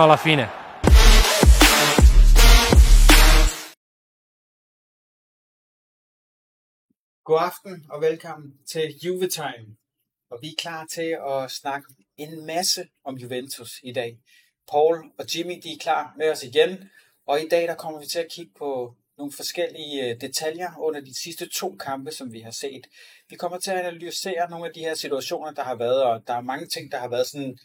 fino alla fine. God aften og velkommen til Juve Time. Og vi er klar til at snakke en masse om Juventus i dag. Paul og Jimmy de er klar med os igen, og i dag der kommer vi til at kigge på nogle forskellige øh, detaljer under de sidste to kampe, som vi har set. Vi kommer til at analysere nogle af de her situationer, der har været, og der er mange ting, der har været sådan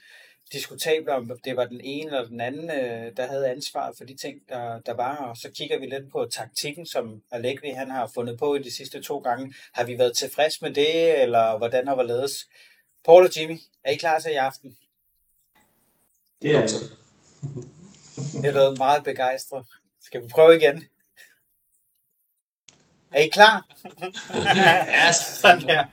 diskutable, om det var den ene eller den anden, øh, der havde ansvaret for de ting, der, der var. Og så kigger vi lidt på taktikken, som Allegri han har fundet på i de sidste to gange. Har vi været tilfreds med det, eller hvordan har ledes? Paul og Jimmy, er I klar til i aften? Det er det. Det er meget begejstret. Skal vi prøve igen? Er I klar? ja, sådan der.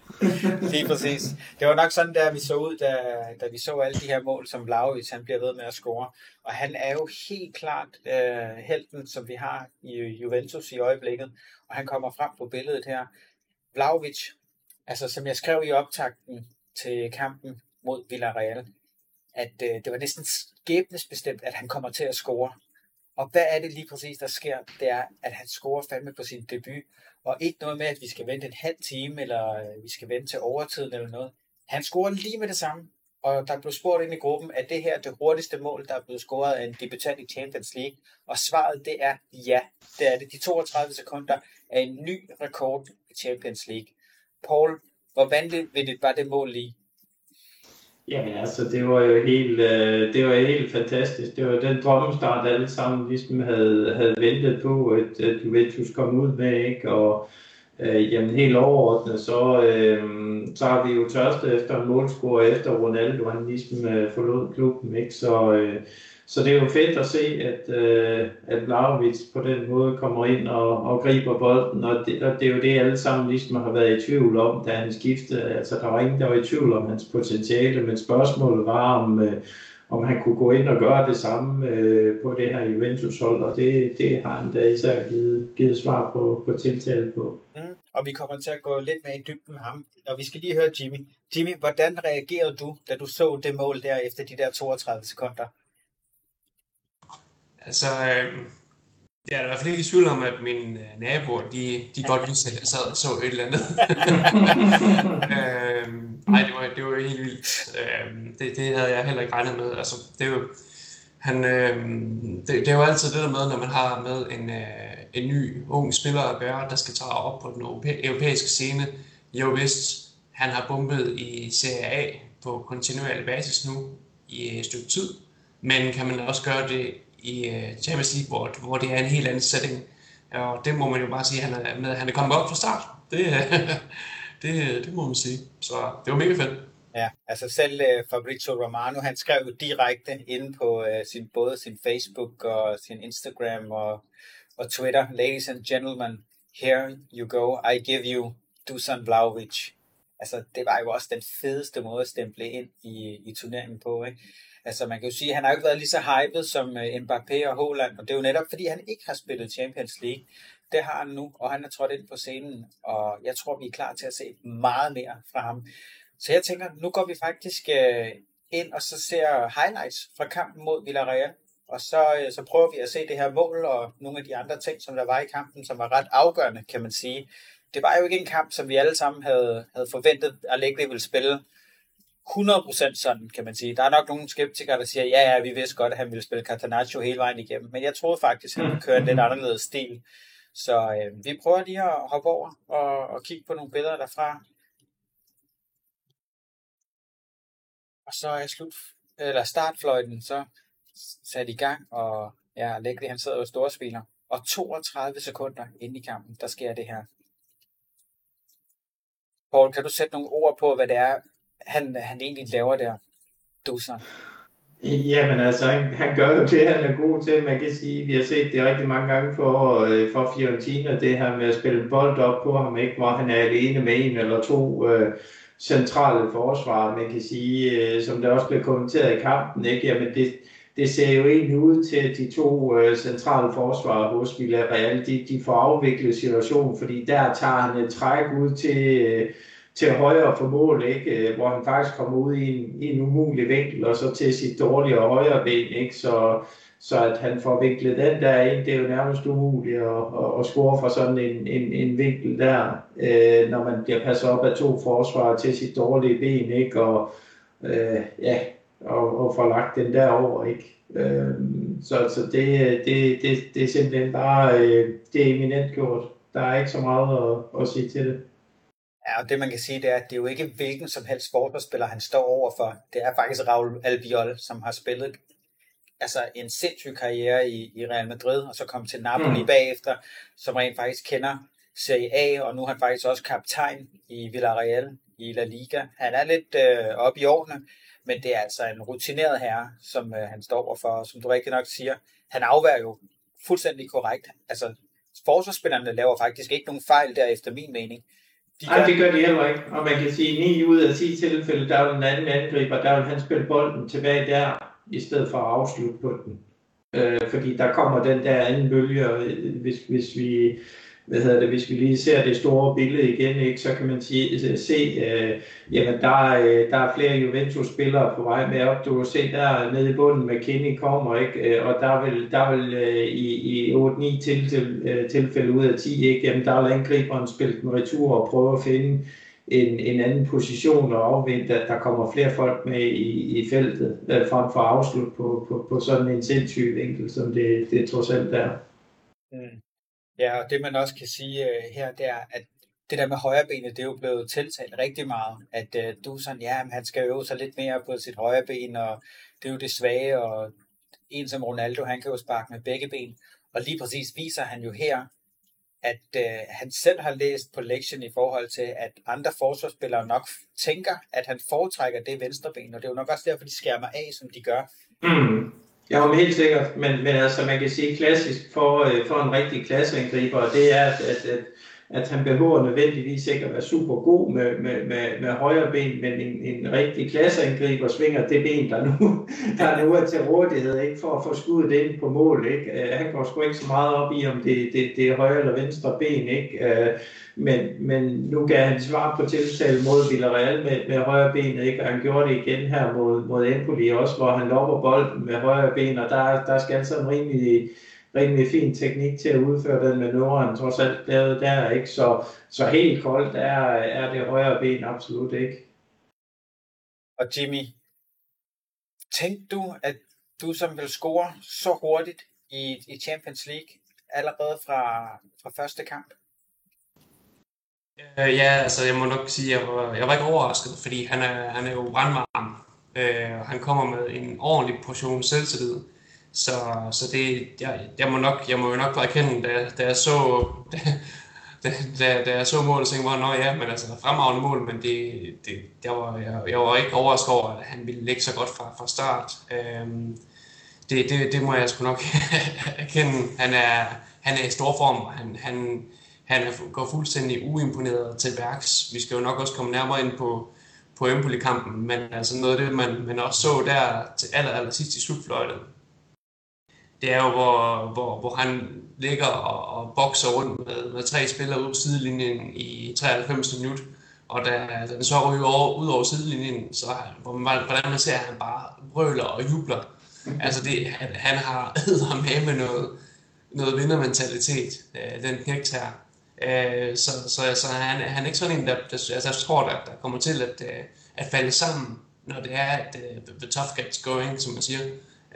Lige præcis. Det var nok sådan der, vi så ud, da, da vi så alle de her mål, som Vlaovic han bliver ved med at score. Og han er jo helt klart øh, helten, som vi har i Juventus i øjeblikket. Og han kommer frem på billedet her. Vlaovic, altså som jeg skrev i optakten til kampen mod Villarreal, at øh, det var næsten skæbnesbestemt, at han kommer til at score. Og hvad er det lige præcis, der sker? Det er, at han scorer fandme på sin debut. Og ikke noget med, at vi skal vente en halv time, eller øh, vi skal vente til overtiden eller noget. Han scorer lige med det samme. Og der blev spurgt ind i gruppen, at det her det hurtigste mål, der er blevet scoret af en debutant i Champions League. Og svaret det er ja. Det er det. De 32 sekunder er en ny rekord i Champions League. Paul, hvor vanvittigt var det mål lige? Jamen altså, det var jo helt, øh, det var helt fantastisk. Det var den drømmestart, alle sammen ligesom havde, havde ventet på, at, at Juventus kom ud med, ikke? Og øh, jamen helt overordnet, så, øh, så har vi jo tørstet efter en målscore efter Ronaldo, han ligesom øh, forlod klubben, ikke? Så, øh, så det er jo fedt at se, at, øh, at Vlaovic på den måde kommer ind og, og griber bolden, og det, og det er jo det, alle sammen ligesom har været i tvivl om, da han skiftede. Altså, der var ingen, der var i tvivl om hans potentiale, men spørgsmålet var, om, øh, om han kunne gå ind og gøre det samme øh, på det her Juventus-hold, og det, det har han da især givet, givet svar på, på tiltale på. Mm, og vi kommer til at gå lidt mere i dybden med ham, og vi skal lige høre Jimmy. Jimmy, hvordan reagerede du, da du så det mål der efter de der 32 sekunder? Altså, øh, jeg er i hvert fald ikke i tvivl om, at mine øh, naboer, de, de godt vidste, at jeg sad og så et eller andet. øh, nej, det var, det var helt vildt. Øh, det, det havde jeg heller ikke regnet med. Altså, det er jo, han, øh, det, det er jo altid det der med, når man har med en, øh, en ny, ung spiller at gøre, der skal tage op på den europæiske scene. Jo vist, han har bumpet i Serie A på kontinuerlig basis nu i et stykke tid. Men kan man også gøre det i øh, Champions League, hvor, hvor det er en helt anden setting. Og det må man jo bare sige, at han er, med, han er kommet op fra start. Det, øh, det, øh, det må man sige. Så det var mega fedt. Ja, altså selv øh, Fabrizio Romano, han skrev jo direkte inde på uh, sin, både sin Facebook og sin Instagram og, og Twitter, Ladies and gentlemen, here you go, I give you Dusan Vlaovic. Altså, det var jo også den fedeste måde at stemple ind i, i turneringen på, ikke? Altså man kan jo sige, at han har jo ikke været lige så hyped som øh, Mbappé og Haaland, og det er jo netop fordi, han ikke har spillet Champions League. Det har han nu, og han er trådt ind på scenen, og jeg tror, vi er klar til at se meget mere fra ham. Så jeg tænker, nu går vi faktisk øh, ind og så ser highlights fra kampen mod Villarreal, og så, øh, så prøver vi at se det her mål og nogle af de andre ting, som der var i kampen, som var ret afgørende, kan man sige. Det var jo ikke en kamp, som vi alle sammen havde, havde forventet, at Allegri ville spille. 100% sådan, kan man sige. Der er nok nogle skeptikere, der siger, ja, ja, vi vidste godt, at han ville spille Catanaccio hele vejen igennem, men jeg troede faktisk, at han ville køre en lidt anderledes stil. Så øh, vi prøver lige at hoppe over og, og kigge på nogle billeder derfra. Og så er slut, eller startfløjten så sat i gang, og ja, Allegri han sidder jo storspiller. Og 32 sekunder inde i kampen, der sker det her. Paul, kan du sætte nogle ord på, hvad det er, han, han egentlig laver der, Dusan? Jamen altså, han, han gør jo det, han er god til. Man kan sige, vi har set det rigtig mange gange for, øh, for Fiorentina, det her med at spille bold op på ham, ikke? hvor han er alene med en eller to øh, centrale forsvar. Man kan sige, øh, som der også blev kommenteret i kampen, ikke? Jamen det, det ser jo egentlig ud til, at de to øh, centrale forsvarer hos Villarreal, de, de får afviklet situationen, fordi der tager han et træk ud til... Øh, til højre for mål, ikke? Øh, hvor han faktisk kommer ud i en, en umulig vinkel, og så til sit dårlige højre ben. Ikke? Så, så at han får vinklet den der ind, det er jo nærmest umuligt at, at, at score fra sådan en, en, en vinkel der, øh, når man bliver passet op af to forsvarer til sit dårlige ben, ikke? Og, øh, ja, og, og får lagt den derover, ikke? Øh, så så det, det, det, det er simpelthen bare, øh, det er eminent gjort. Der er ikke så meget at, at sige til det. Ja, og det man kan sige, det er, at det er jo ikke hvilken som helst sportsspiller, han står overfor. Det er faktisk Raul Albiol, som har spillet altså en sindssyg karriere i, i Real Madrid, og så kom til Napoli mm. bagefter, som rent faktisk kender Serie A, og nu er han faktisk også kaptajn i Villarreal i La Liga. Han er lidt øh, oppe i årene, men det er altså en rutineret herre, som øh, han står overfor, og som du rigtig nok siger, han afværger jo fuldstændig korrekt. Altså, forsvarsspillerne laver faktisk ikke nogen fejl der, efter min mening. De Nej, det gør de heller ikke. Og man kan sige, at 9 ud af 10 tilfælde, der er en anden angriber, der vil han spille bolden tilbage der, i stedet for at afslutte på den. Øh, fordi der kommer den der anden bølge, hvis, hvis vi hvad hedder det, hvis vi lige ser det store billede igen, ikke, så kan man sige, øh, se, øh, jamen der, øh, der er flere Juventus-spillere på vej med op. Du kan se der nede i bunden, med kommer, ikke, øh, og der vil, der vil øh, i, i 8-9 til, til, øh, tilfælde ud af 10, ikke, jamen der vil angriberen spille den retur og prøve at finde en, en anden position og afvente, at der kommer flere folk med i, i feltet, øh, frem for at afslutte på, på, på sådan en sindssyg vinkel, som det, det trods alt er. Mm. Ja, og det man også kan sige uh, her, det er, at det der med højrebenet, det er jo blevet tiltalt rigtig meget, at uh, du er sådan, ja, men han skal øve sig lidt mere på sit højre ben, og det er jo det svage, og en som Ronaldo, han kan jo sparke med begge ben, og lige præcis viser han jo her, at uh, han selv har læst på lektion i forhold til, at andre forsvarsspillere nok tænker, at han foretrækker det venstre ben, og det er jo nok også derfor, de skærmer af, som de gør. Mm. Ja, men helt sikkert. Men, men altså, man kan sige klassisk for, øh, for en rigtig klasseangriber, det er, at, at, at, at han behøver nødvendigvis ikke at være super god med, med, med, med højre ben, men en, en rigtig klasseangriber svinger det ben, der nu, der nu er til rådighed, ikke, for at få skuddet ind på mål. Ikke? Øh, han går sgu ikke så meget op i, om det, det, det er højre eller venstre ben. Ikke? Øh, men, men nu gav han svar på tiltale mod Villarreal med, med højre ben, ikke? og han gjorde det igen her mod, mod Empoli også, hvor han lopper bolden med højre ben, og der, der skal han sådan rimelig, rimelig fin teknik til at udføre den manøvre, han trods alt lavede der, ikke? Så, så helt koldt er, er det højre ben absolut ikke. Og Jimmy, tænkte du, at du som vil score så hurtigt i, i Champions League allerede fra, fra første kamp? Øh, ja, altså jeg må nok sige, at jeg var, jeg var ikke overrasket, fordi han er, han er jo brandvarm. Øh, han kommer med en ordentlig portion selvtillid. Så, så det, jeg, jeg, må nok, jeg må jo nok bare erkende, da, da jeg så, da, da, da jeg så målet, så tænkte jeg, nå ja, men altså fremragende mål, men det, det, jeg, var, jeg, jeg var ikke overrasket over, at han ville ligge så godt fra, fra start. Øhm, det, det, det må jeg sgu nok erkende. Han er, han er i stor form, og han, han, han går fuldstændig uimponeret til værks. Vi skal jo nok også komme nærmere ind på, på Empoli-kampen, men altså noget af det, man, man også så der til aller, aller sidst i slutfløjtet, det er jo, hvor, hvor, hvor han ligger og, og bokser rundt med, med tre spillere ud på sidelinjen i 93 minut, og da, den så ryger over, ud over sidelinjen, så hvor man, hvordan man ser, at han bare brøler og jubler. Altså det, han, han har med med noget, noget vindermentalitet, øh, den knægt her. Øh, så, så, så han, han er ikke sådan en, der, der altså, jeg tror, der, der kommer til at, øh, at falde sammen, når det er, at uh, the tough gets going, som man siger.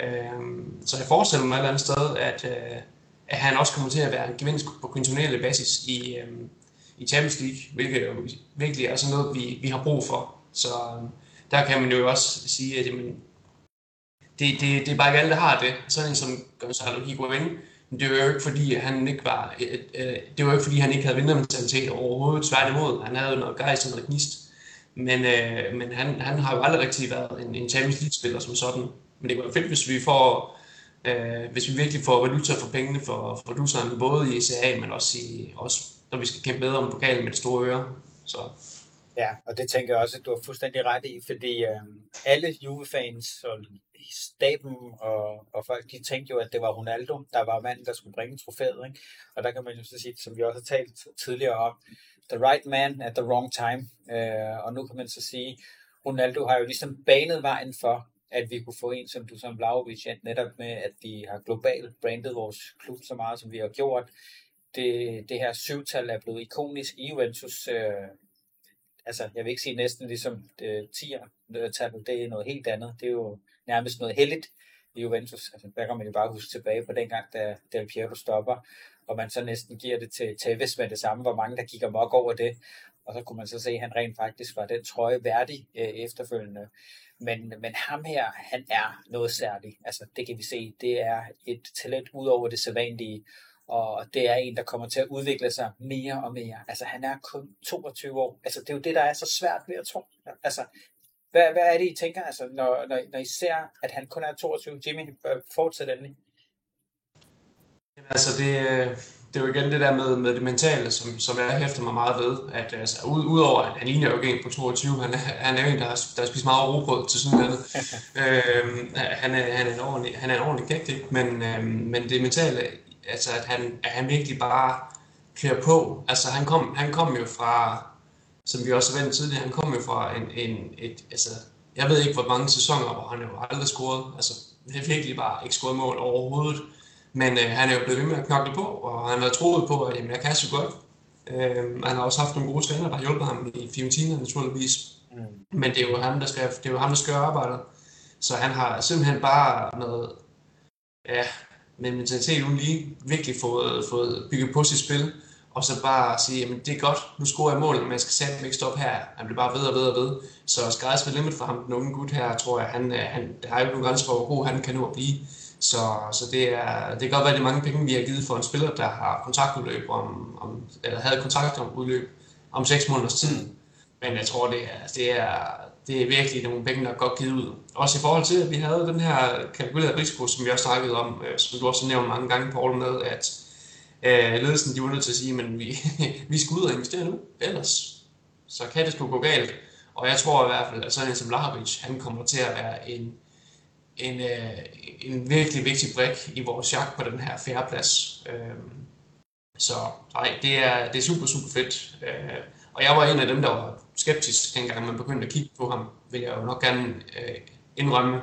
Øh, så jeg forestiller mig et eller andet sted, at, øh, at han også kommer til at være en gevinst på kontinuerlig basis i, øh, i Champions League, hvilket jo virkelig er sådan noget, vi, vi har brug for. Så øh, der kan man jo også sige, at jamen, det, det, det er bare ikke alle, der har det. Sådan en som Gonzalo Higuain, men det var jo ikke fordi, han ikke var, øh, øh, det var ikke fordi, han ikke havde vindermentalitet overhovedet, tværtimod. Han havde noget gejst og noget gnist. Men, øh, men han, han har jo aldrig rigtig været en, en Champions League-spiller som sådan. Men det kunne være fedt, hvis vi får, øh, hvis vi virkelig får valuta for pengene for, for produceren, både i ECA, men også, i, også når vi skal kæmpe bedre om pokalen med de store øre. Så. Ja, og det tænker jeg også, at du har fuldstændig ret i, fordi øh, alle Juve-fans og staben og, og folk, de tænkte jo, at det var Ronaldo, der var manden, der skulle bringe trofæet. Ikke? Og der kan man jo så sige, som vi også har talt tidligere om, the right man at the wrong time. Øh, og nu kan man så sige, Ronaldo har jo ligesom banet vejen for, at vi kunne få en som du som Vlaovic, netop med, at vi har globalt brandet vores klub så meget, som vi har gjort. Det, det her syvtal er blevet ikonisk i Juventus. Øh, altså, jeg vil ikke sige næsten ligesom øh, det, 10'er-tallet, det er noget helt andet. Det er jo nærmest noget heldigt i Juventus. Altså, der kan man jo bare huske tilbage på dengang, da Del Piero stopper, og man så næsten giver det til Tevez med det samme, hvor mange der gik mok over det. Og så kunne man så se, at han rent faktisk var den trøje værdig øh, efterfølgende. Men, men ham her, han er noget særligt. Altså, det kan vi se. Det er et talent ud over det sædvanlige. Og det er en, der kommer til at udvikle sig mere og mere. Altså, han er kun 22 år. Altså, det er jo det, der er så svært ved at tro. Altså, hvad, hvad er det, I tænker, altså, når, når, når I ser, at han kun er 22? Jimmy, fortsæt endelig. Altså, det, øh, det er jo igen det der med, med det mentale, som, som jeg hæfter mig meget ved, at altså, ud, udover at han ligner jo ikke en på 22, han, han er jo en, der har, der har spist meget robrød til sådan noget. øhm, han, er, han, er en ordentlig, han er en ordentlig kægt, ikke? Men, øhm, men det mentale, altså at han, at han virkelig bare kører på. Altså han kom, han kom jo fra, som vi også har vendt tidligere, han kom jo fra en, en et, altså, jeg ved ikke hvor mange sæsoner, hvor han jo aldrig scoret, altså det er virkelig bare ikke scoret mål overhovedet. Men øh, han er jo blevet ved med at knokle på, og han har troet på, at jamen, jeg kan så godt. Øh, han har også haft nogle gode træner, der har hjulpet ham i Fiorentina naturligvis. Mm. Men det er jo ham, der skal, det er jo ham, der skal arbejde. Så han har simpelthen bare med, ja, med mentalitet uden lige virkelig fået, fået bygget på sit spil. Og så bare sige, jamen det er godt, nu scorer jeg mål, men jeg skal satme ikke stoppe her. Han bliver bare ved og ved og ved. Så sky's the limit for ham, den unge gut her, tror jeg, han, han, der er jo nogle grænser for, hvor god han kan nu at blive. Så, så det, er, det kan godt være, at det er mange penge, vi har givet for en spiller, der har kontraktudløb om, om eller havde kontrakt om udløb om 6 måneders tid. Mm. Men jeg tror, det er, det er, det er virkelig nogle penge, der er godt givet ud. Også i forhold til, at vi havde den her kalkulerede risiko, som vi også snakket om, øh, som du også har nævnt mange gange, Paul, med, at øh, ledelsen de var nødt til at sige, at vi, vi skal ud og investere nu, ellers så kan det sgu gå galt. Og jeg tror i hvert fald, at sådan en som Lahovic, han kommer til at være en, en, øh, en virkelig vigtig brik i vores jagt på den her fjerdeplads. Øh, så nej, det er, det er super, super fedt. Øh, og jeg var en af dem, der var skeptisk, dengang man begyndte at kigge på ham, vil jeg jo nok gerne øh, indrømme.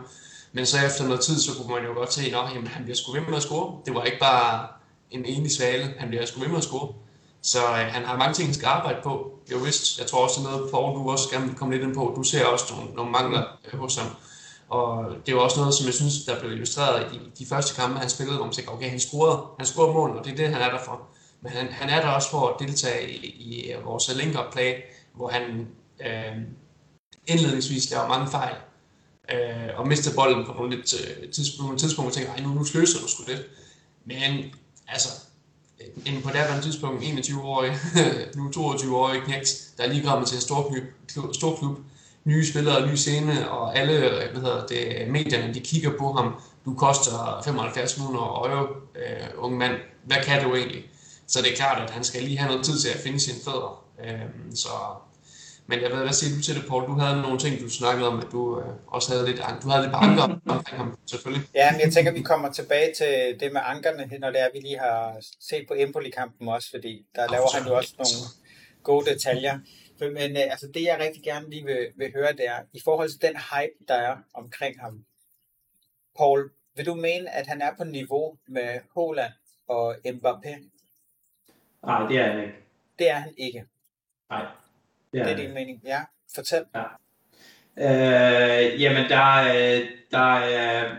Men så efter noget tid, så kunne man jo godt se, at han bliver sgu ved med at score. Det var ikke bare en enig svale, han bliver sgu ved med at score. Så øh, han har mange ting, han skal arbejde på. Jo vist, jeg tror også noget, Paul, du også gerne vil komme lidt ind på. Du ser også nogle, nogle mangler øh, hos ham. Og det var også noget, som jeg synes, der blev illustreret i de, de første kampe, han spillede, hvor man tænkte, okay, han scorede, han scorede mål, og det er det, han er der for. Men han, han er der også for at deltage i, i øh, vores link play, hvor han øh, indledningsvis laver mange fejl, øh, og mister bolden på nogle, lidt, øh, tidspunkt, nogle tidspunkter, og tænker, nu, nu sløser du sgu lidt. Men altså, øh, en på daværende tidspunkt 21-årig, nu 22-årig knægt, der er lige kommet til en stor klub, stor klub, nye spillere, ny scene, og alle hvad hedder det, medierne, de kigger på ham. Du koster 75 millioner euro, øh, unge mand. Hvad kan du egentlig? Så det er klart, at han skal lige have noget tid til at finde sine fødder. Øh, så, men jeg ved, hvad siger du til det, Paul? Du havde nogle ting, du snakkede om, at du øh, også havde lidt, du havde lidt anker omkring ham, selvfølgelig. Ja, men jeg tænker, vi kommer tilbage til det med ankerne, når det er, vi lige har set på Empoli-kampen også, fordi der laver han jo også nogle gode detaljer. Men øh, altså, det jeg rigtig gerne lige vil, vil høre, det er, i forhold til den hype, der er omkring ham, Paul, vil du mene, at han er på niveau med Holland og Mbappé? Nej, det er han ikke. Det er han ikke. Nej. Det er, det er din mening. Ja, fortæl. Ja. Øh, jamen, der, der er,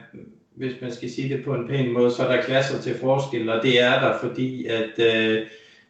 hvis man skal sige det på en pæn måde, så er der klasser til forskel, og det er der, fordi at øh,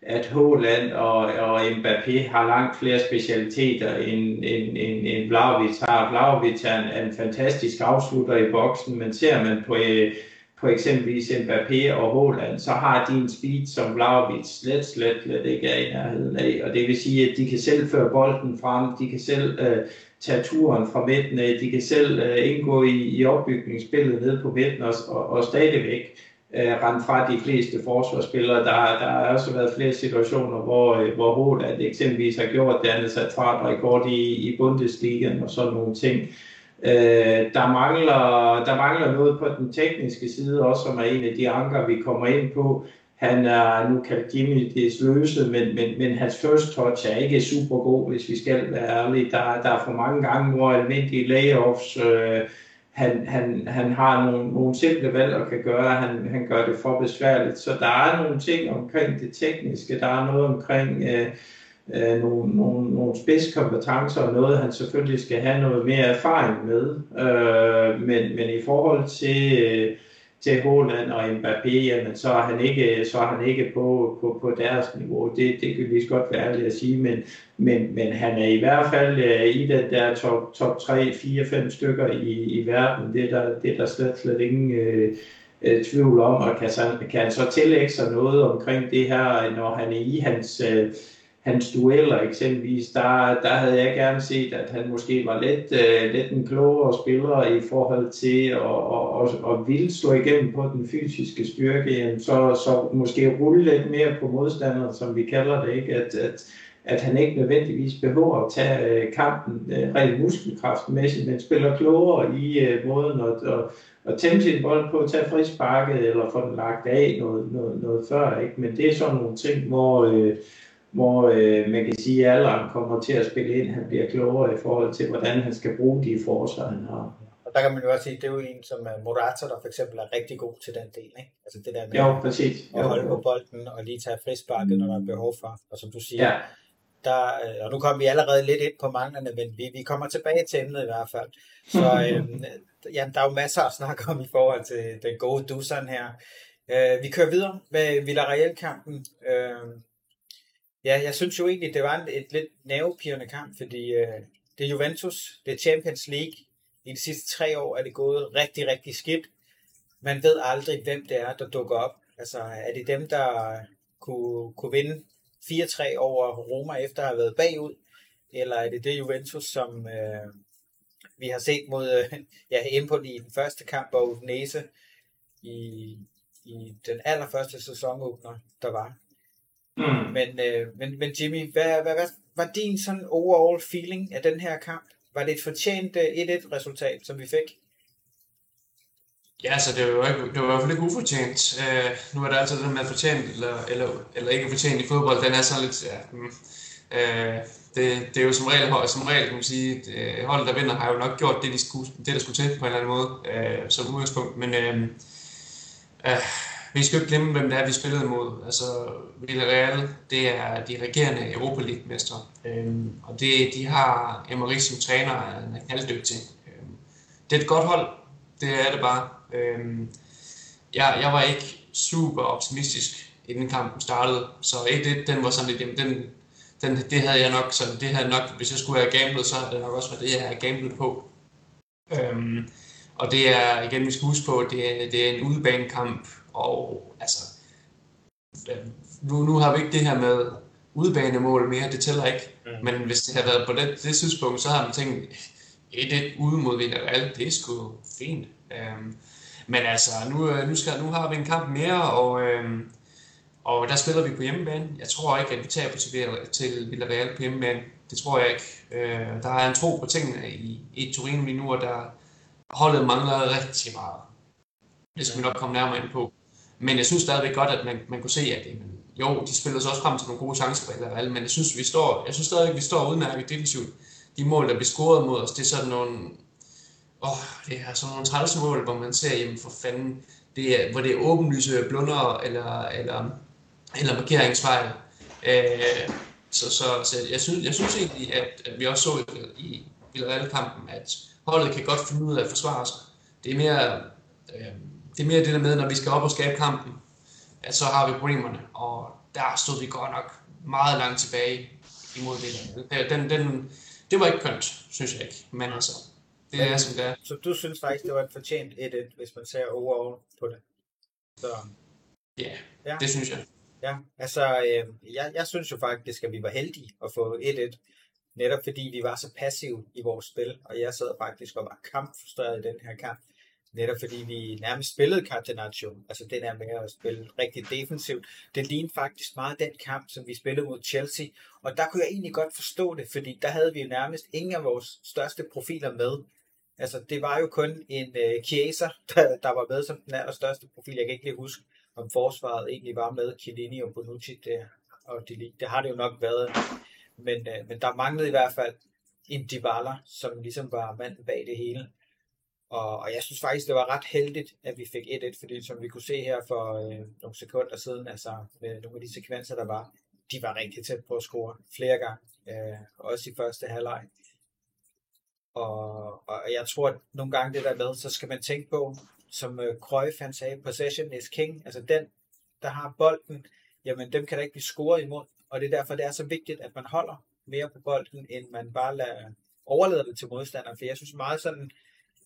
at Håland og, og Mbappé har langt flere specialiteter end, end, end, end Vlaovic har. Vlaovic er en, er en fantastisk afslutter i boksen, men ser man på, øh, på eksempelvis Mbappé og Håland, så har de en speed, som Vlaovic slet, slet, slet ikke er i nærheden af. Og det vil sige, at de kan selv føre bolden frem, de kan selv øh, tage turen fra midten af, de kan selv øh, indgå i, i opbygningsspillet ned på midten og, og, og stadigvæk øh, rent fra de fleste forsvarsspillere. Der, der har også været flere situationer, hvor, øh, hvor Håland eksempelvis har gjort det, han har sat rekord i, i Bundesligaen og sådan nogle ting. Øh, der, mangler, der mangler noget på den tekniske side også, som er en af de anker, vi kommer ind på. Han er nu kaldt Jimmy det sløse, men, men, men hans first touch er ikke super god, hvis vi skal være ærlige. Der, der er for mange gange, hvor almindelige layoffs, øh, han, han, han har nogle, nogle simple valg og kan gøre, han, han gør det for besværligt. Så der er nogle ting omkring det tekniske, der er noget omkring øh, øh, nogle, nogle, nogle spidskompetencer og noget, han selvfølgelig skal have noget mere erfaring med. Øh, men, men i forhold til... Øh, til Haaland og Mbappé, jamen, så er han ikke, så er han ikke på, på, på deres niveau. Det, det kan vi godt være ærlige at sige, men, men, men han er i hvert fald øh, i den der top, top 3, 4, 5 stykker i, i verden. Det er der, det er der slet, slet ingen øh, øh tvivl om, og kan, kan han så tillægge sig noget omkring det her, når han er i hans... Øh, hans dueller eksempelvis, der, der havde jeg gerne set, at han måske var lidt, øh, lidt en klogere spiller i forhold til at, og, og, og ville slå igennem på den fysiske styrke, så, så måske rulle lidt mere på modstanderen, som vi kalder det, ikke? At, at, at han ikke nødvendigvis behøver at tage øh, kampen øh, rent muskelkraftmæssigt, men spiller klogere i øh, måden at, at, at tæmme sin bold på, at tage frisparket eller få den lagt af noget, noget, noget før. Ikke? Men det er sådan nogle ting, hvor... Øh, hvor øh, man kan sige, at alderen kommer til at spille ind. Han bliver klogere i forhold til, hvordan han skal bruge de forsvar, han har. Og der kan man jo også sige, at det er jo en som Morata, der for eksempel er rigtig god til den del. Ikke? Altså det der med jo, præcis. at holde på bolden og lige tage frisparket, når der er behov for. Og som du siger, ja. der, øh, og nu kommer vi allerede lidt ind på manglerne, men vi, vi kommer tilbage til emnet i hvert fald. Så øh, ja, der er jo masser at snakke om i forhold til den gode Dusan her. Øh, vi kører videre med Villarreal-kampen. Øh, Ja, jeg synes jo egentlig, det var en, et lidt nervepirrende kamp, fordi øh, det er Juventus, det er Champions League. I de sidste tre år er det gået rigtig, rigtig skidt. Man ved aldrig, hvem det er, der dukker op. Altså, er det dem, der kunne, kunne vinde 4-3 over Roma efter at have været bagud? Eller er det det Juventus, som øh, vi har set mod øh, ja, Empoli i den første kamp og Udinese i, i den allerførste sæsonåbner, der var? Mm. Men, øh, men, men Jimmy, hvad, hvad, hvad var din sådan overall feeling af den her kamp? Var det et fortjent 1-1 øh, resultat, som vi fik? Ja, så det var, ikke, det var i hvert fald ikke ufortjent. Uh, nu er der altid det med fortjent eller, eller, eller ikke fortjent i fodbold. Den er sådan lidt... Ja, uh, det, det er jo som regel, som regel kan man sige, at holdet, der vinder, har jo nok gjort det, de skulle, det der skulle til på en eller anden måde, uh, som udgangspunkt. Men uh, uh, vi skal jo ikke glemme, hvem det er, vi spillede imod. Altså, Villarreal, det er de regerende Europa League-mestre. Øhm, og det, de har Emery som træner, han er knalddygtig. Øhm, det er et godt hold, det er det bare. Øhm, jeg, jeg var ikke super optimistisk, inden kampen startede, så 1-1, den var sådan lidt, jamen, den, den, det havde jeg nok, sådan, det havde nok, hvis jeg skulle have gamblet, så havde det nok også været det, jeg havde gamblet på. Øhm, og det er, igen, vi skal huske på, det er, det er en udebanekamp, og altså, nu, nu har vi ikke det her med udbanemål mere, det tæller ikke. Mm. Men hvis det havde været på det, det tidspunkt, så har man tænkt, et et ude mod Villarreal, det er sgu fint. Øhm, men altså, nu, øh, nu, skal, nu har vi en kamp mere, og, øhm, og der spiller vi på hjemmebane. Jeg tror ikke, at vi taber til, til Villarreal på hjemmebane. Det tror jeg ikke. Øh, der er en tro på tingene i, i Torino lige nu, og der holdet mangler rigtig meget. Det skal vi nok komme nærmere ind på. Men jeg synes stadigvæk godt, at man, man kunne se, at jamen, jo, de spiller sig også frem til nogle gode chancer på Villarreal, men jeg synes, vi står, jeg synes stadigvæk, at vi står udmærket defensivt. De mål, der bliver scoret mod os, det er sådan nogle, åh, oh, det er sådan nogle trælse mål, hvor man ser, jamen for fanden, det er, hvor det er åbenlyse blunder eller, eller, eller markeringsfejl. Øh, så, så, så jeg, synes, jeg synes egentlig, at, at vi også så i, i Villarreal-kampen, at holdet kan godt finde ud af at forsvare sig. Det er mere, øh, det er mere det der med, når vi skal op og skabe kampen, at så har vi problemerne, og der stod vi godt nok meget langt tilbage imod det. Den, den, det var ikke kønt, synes jeg ikke, men altså, det er som det er. Så du synes faktisk, det var et fortjent 1-1, hvis man ser overall på det? Så. Yeah, ja, det synes jeg. Ja, altså, øh, jeg, jeg synes jo faktisk, at vi var heldige at få 1-1, netop fordi vi var så passive i vores spil, og jeg sad faktisk og var kampfrustreret i den her kamp Netop fordi vi nærmest spillede Catenaccio, altså den er med at spille rigtig defensivt. Den lignede faktisk meget den kamp, som vi spillede mod Chelsea, og der kunne jeg egentlig godt forstå det, fordi der havde vi jo nærmest ingen af vores største profiler med. Altså det var jo kun en uh, Chiesa, der, der var med som den allerstørste profil. Jeg kan ikke lige huske, om forsvaret egentlig var med Chiellini og Bonucci, det, og det, det har det jo nok været. Men, uh, men der manglede i hvert fald en Dybala, som ligesom var manden bag det hele. Og, og jeg synes faktisk, det var ret heldigt, at vi fik 1-1, fordi som vi kunne se her for øh, nogle sekunder siden, altså med nogle af de sekvenser, der var, de var rigtig tæt på at score flere gange, øh, også i første halvleg. Og, og jeg tror, at nogle gange det der med, så skal man tænke på, som øh, Cruyff han sagde, possession is king, altså den, der har bolden, jamen dem kan der ikke blive scoret imod, og det er derfor, det er så vigtigt, at man holder mere på bolden, end man bare lader, overlader det til modstanderen, for jeg synes meget sådan,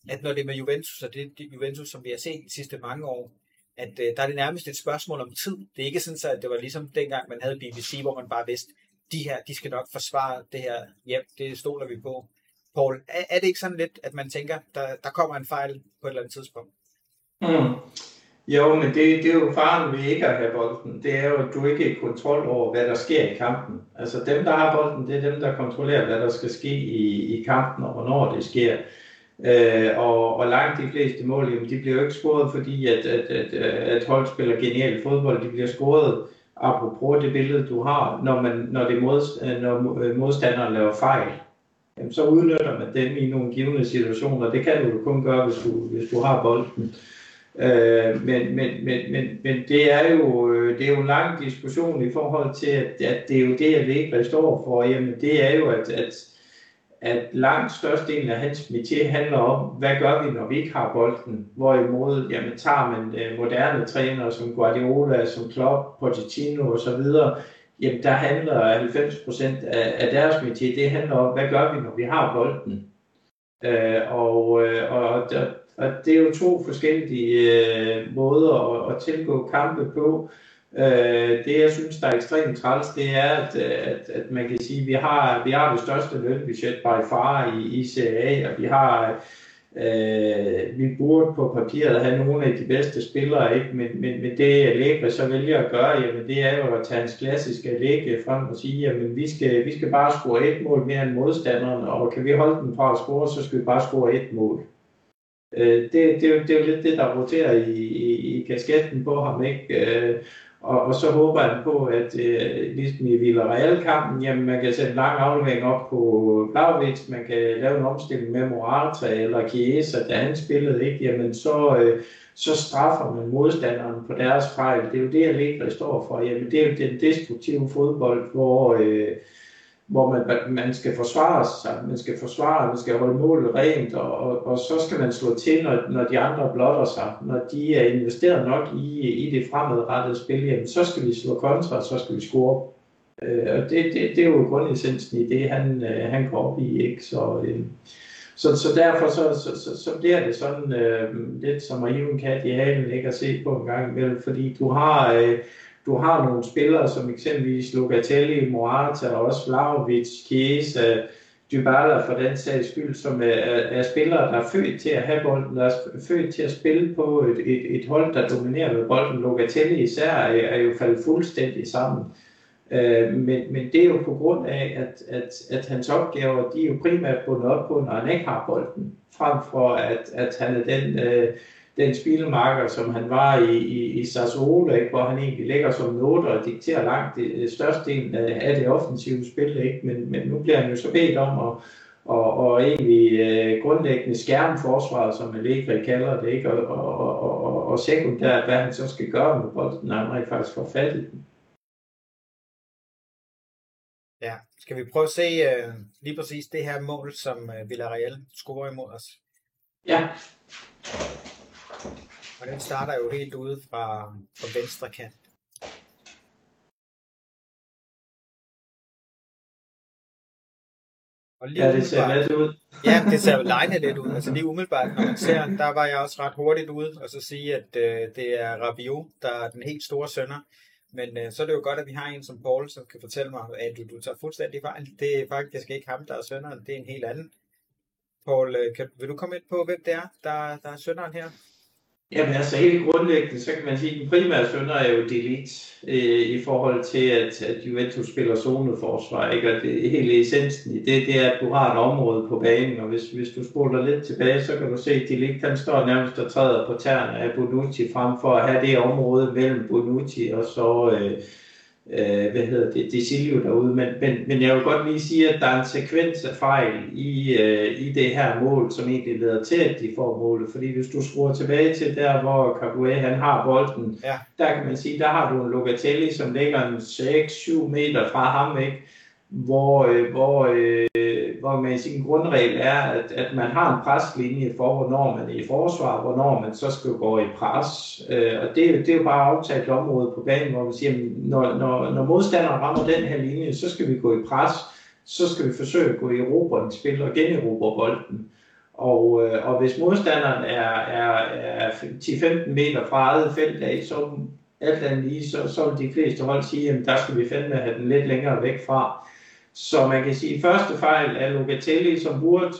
at når det er med Juventus, og det er Juventus, som vi har set de sidste mange år, at øh, der er det nærmest et spørgsmål om tid. Det er ikke sådan, så, at det var ligesom dengang, man havde BBC, hvor man bare vidste, de her, de skal nok forsvare det her hjem, det stoler vi på. Paul, er, er det ikke sådan lidt, at man tænker, der, der kommer en fejl på et eller andet tidspunkt? Mm. Jo, men det, det er jo faren ved ikke at have bolden. Det er jo, at du ikke er i kontrol over, hvad der sker i kampen. Altså dem, der har bolden, det er dem, der kontrollerer, hvad der skal ske i, i kampen, og hvornår det sker. Øh, og, og langt de fleste mål, jamen, de bliver jo ikke scoret, fordi at, at, at, at hold spiller genial fodbold. De bliver scoret, apropos det billede, du har, når, man, når, det mod, øh, når øh, modstanderen laver fejl. Jamen, så udnytter man dem i nogle givende situationer. Det kan du jo kun gøre, hvis du, hvis du har bolden. Øh, men, men, men, men, men det er jo øh, det er jo en lang diskussion i forhold til, at, at det er jo det, at Allegri står for. Jamen, det er jo, at, at at langt størstedelen af hans métier handler om, hvad gør vi, når vi ikke har bolden? Hvorimod, jamen, tager man øh, moderne trænere som Guardiola, som Klopp, Pochettino osv., jamen, der handler 90% af, af deres métier, det handler om, hvad gør vi, når vi har bolden? Øh, og, øh, og, og, og det er jo to forskellige øh, måder at, at tilgå kampe på. Øh, det jeg synes, der er ekstremt træls, det er, at, at, at man kan sige, at vi har, vi har det største lønbudget by far i, i og vi har øh, vi burde på papiret have nogle af de bedste spillere, ikke? Men, men, men det Allegri så vælger at gøre, jamen, det er jo at tage hans klassiske Allegri frem og sige, jamen, vi skal, vi skal bare score et mål mere end modstanderen, og kan vi holde den fra at score, så skal vi bare score et mål. Øh, det, det, er det er jo lidt det, der roterer i, i, i kasketten på ham, ikke? Øh, og, og så håber han på, at øh, ligesom i Villarreal-kampen, jamen man kan sætte en lang aflevering op på Blauvits, man kan lave en omstilling med Morata eller Chiesa, da han spillede, ikke? Jamen så, øh, så straffer man modstanderen på deres fejl. Det er jo det, Allegri står for. Jamen det er jo den destruktive fodbold, hvor... Øh, hvor man, man skal forsvare sig, man skal forsvare, man skal holde målet rent, og, og, og så skal man slå til, når, når de andre blotter sig. Når de er investeret nok i, i det fremadrettede spil, jamen, så skal vi slå kontra, og så skal vi score. Øh, og det, det, det er jo grundessensen i det, han, øh, han går op i. Ikke? Så, øh, så, så derfor så, så, så, så bliver det sådan øh, lidt som at hive en kat i halen, ikke at se på en gang imellem, fordi du har... Øh, du har nogle spillere som eksempelvis Locatelli, Morata og også Vlaovic, Chiesa, Dybala for den sags skyld, som er, er spillere, der er født til at have bolden, der er født til at spille på et, et, et hold, der dominerer med bolden. Locatelli især er, er jo faldet fuldstændig sammen. Øh, men, men det er jo på grund af, at, at, at hans opgaver, de er jo primært bundet op på, når han ikke har bolden, frem for at, at han er den... Øh, den spilmarker, som han var i, i, i Sassuolo, ikke, hvor han egentlig ligger som noter og dikterer langt det største af det offensive spil. Ikke? Men, men nu bliver han jo så bedt om at og, og egentlig øh, grundlæggende skærmforsvaret, som Allegri kalder det, ikke? Og, og, og, og, og sekundært, hvad han så skal gøre med bolden, når han rent faktisk får fat i den. Ja, skal vi prøve at se uh, lige præcis det her mål, som uh, Villarreal scorer imod os? Ja. Og den starter jo helt ude fra, fra venstre kant. Og lige ja, det ser lidt ud. ja, det ser jo legnet lidt ud. Altså lige umiddelbart, når man ser, der var jeg også ret hurtigt ude og så sige, at øh, det er Rabiot, der er den helt store sønder. Men øh, så er det jo godt, at vi har en som Paul, som kan fortælle mig, at du, du tager fuldstændig fejl. Det er faktisk ikke ham, der er sønderen, det er en helt anden. Paul, øh, kan, vil du komme ind på, hvem det er, der, der er sønderen her? Jamen altså helt grundlæggende, så kan man sige, at den primære sønder er jo delete øh, i forhold til, at, at Juventus spiller zoneforsvar. Ikke? Og det, hele essensen i det, det er, at du har et område på banen, og hvis, hvis du spoler lidt tilbage, så kan du se, at Delete han står nærmest og træder på tæerne af Bonucci, frem for at have det område mellem Bonucci og så øh, øh, hvad hedder det, Desilio derude, men, men, men jeg vil godt lige sige, at der er en sekvens af fejl i, øh, i det her mål, som egentlig leder til, at de får målet. Fordi hvis du skruer tilbage til der, hvor Capoe han har bolden, ja. der kan man sige, der har du en Locatelli, som ligger en 6-7 meter fra ham, ikke? hvor, øh, hvor, øh, hvor man sin grundregel er, at, at man har en preslinje for, hvornår man er i forsvar, hvornår man så skal gå i pres. Øh, og det, det er jo bare aftalt område på banen, hvor man siger, at når, når, når modstanderen rammer den her linje, så skal vi gå i pres, så skal vi forsøge at gå i spil og generobre bolden. Og, øh, og hvis modstanderen er, er, er 10-15 meter fra eget felt af, så alt andet lige, så, så vil de fleste hold sige, at der skal vi fandme have den lidt længere væk fra. Så man kan sige, at første fejl er Locatelli, som burde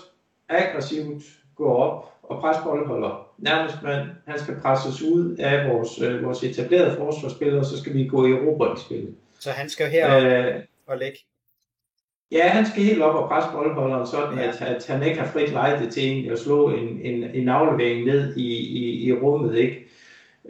aggressivt gå op og presse boldholder. Nærmest man, han skal presses ud af vores, øh, vores etablerede forsvarsspillere, og så skal vi gå i robotsspil. Så han skal her øh, og lægge? Ja, han skal helt op og presse boldholderen, sådan ja. at, at han ikke har frit lejde til egentlig at slå en, en, en aflevering ned i, i, i rummet. Ikke?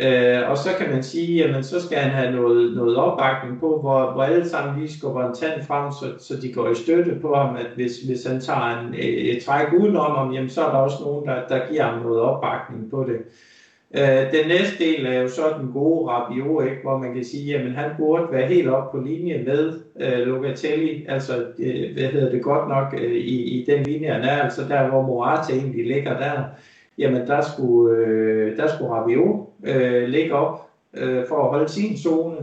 Øh, og så kan man sige, at så skal han have noget, noget opbakning på, hvor, hvor alle sammen lige skubber en tand frem, så, så de går i støtte på ham, at hvis, hvis han tager en, øh, et træk udenom ham, jamen, så er der også nogen, der, der giver ham noget opbakning på det. Øh, den næste del er jo så den gode Rabiot, ikke, hvor man kan sige, at han burde være helt op på linje med øh, Locatelli, altså øh, hvad hedder det godt nok øh, i, i den linje, han er, altså der hvor Morata egentlig ligger der jamen der skulle, øh, der skulle Rabiot øh, ligge op øh, for at holde sin zone.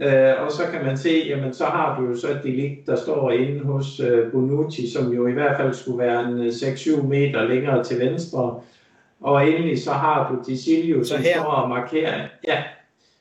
Øh, og så kan man se, jamen så har du jo så et delikt, der står inde hos øh, Bonucci, som jo i hvert fald skulle være en 6-7 øh, meter længere til venstre. Og endelig så har du Disilio, som står og markerer. Ja.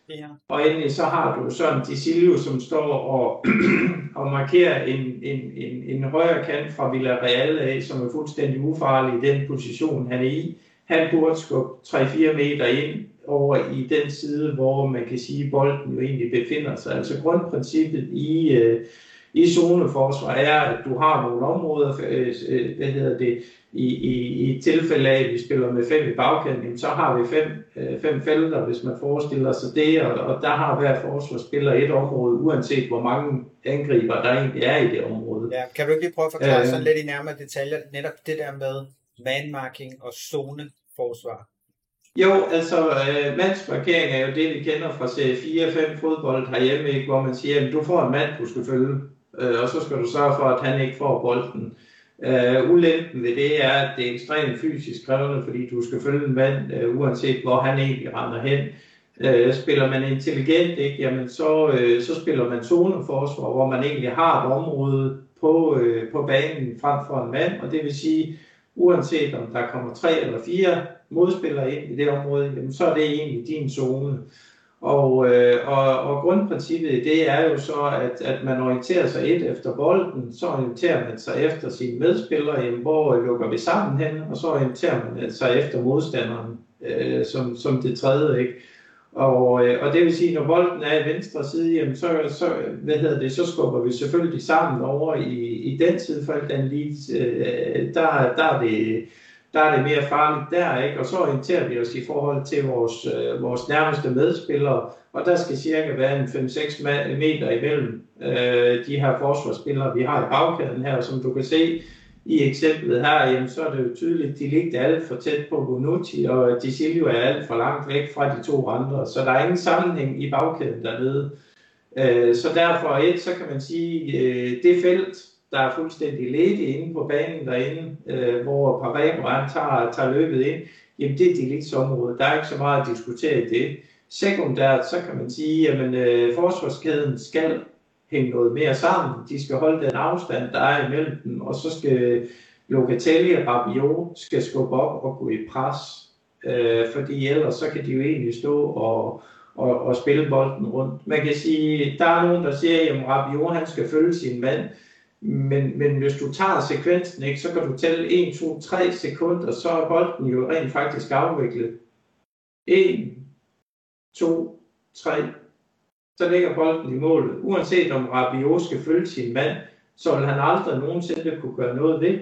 ja. Og endelig så har du sådan Disilio, som står og, og markerer en, en, en, en højre kant fra Villarreal af, som er fuldstændig ufarlig i den position, han er i. Han burde skubbe 3-4 meter ind over i den side, hvor man kan sige, at bolden jo egentlig befinder sig. Altså grundprincippet i, øh, i zoneforsvar er, at du har nogle områder, øh, øh, hvad hedder det, i, i, i tilfælde af, at vi spiller med fem i bagkanten, så har vi fem, øh, fem felter, hvis man forestiller sig det, og, og der har hver forsvarsspiller et område, uanset hvor mange angriber der egentlig er i det område. Ja, kan du ikke lige prøve at forklare øh, sådan lidt i nærmere detaljer, netop det der med manmarking og zoneforsvar? Jo, altså øh, mandsmarkering er jo det, vi kender fra serie 4-5 fodbold herhjemme, ikke? hvor man siger, at du får en mand, du skal følge, øh, og så skal du sørge for, at han ikke får bolden. Uh, ulempen ved det er, at det er ekstremt fysisk krævende, fordi du skal følge en mand, øh, uanset hvor han egentlig render hen. Uh, spiller man intelligent, ikke, jamen så, så spiller man zoneforsvar, hvor man egentlig har et område på, på banen frem for en mand, og det vil sige, uanset om der kommer tre eller fire modspillere ind i det område, jamen, så er det egentlig din zone. Og, øh, og, og grundprincippet i det er jo så, at, at man orienterer sig et efter bolden, så orienterer man sig efter sine medspillere, jamen, hvor lukker vi sammen hen, og så orienterer man sig efter modstanderen øh, som, som det tredje. Ikke? Og, øh, og det vil sige, når bolden er i venstre side, jamen så, så, hvad hedder det, så skubber vi selvfølgelig sammen over i, i den side, for den lige, øh, der, der er det der er det mere farligt der, ikke? Og så orienterer vi os i forhold til vores, øh, vores nærmeste medspillere, og der skal cirka være en 5-6 meter imellem øh, de her forsvarsspillere, vi har i bagkæden her, som du kan se i eksemplet her, jamen, så er det jo tydeligt, de ligger alt for tæt på Bonucci, og De Silvio er alt for langt væk fra de to andre, så der er ingen sammenhæng i bagkæden dernede. Øh, så derfor et, så kan man sige, øh, det felt, der er fuldstændig ledigt inde på banen derinde, øh, hvor Pareto tager, tager løbet ind, jamen det er Delicts område. Der er ikke så meget at diskutere i det. Sekundært, så kan man sige, at øh, forsvarskæden skal hænge noget mere sammen. De skal holde den afstand, der er imellem dem, og så skal Locatelli og Rabiot skal skubbe op og gå i pres. Øh, fordi ellers så kan de jo egentlig stå og, og, og spille bolden rundt. Man kan sige, der er nogen, der siger, at Rabiot han skal følge sin mand. Men, men hvis du tager sekvensen, ikke, så kan du tælle 1, 2, 3 sekunder, så er bolden jo rent faktisk afviklet. 1, 2, 3. Så ligger bolden i målet. Uanset om Rabiot skal følge sin mand, så vil han aldrig nogensinde kunne gøre noget ved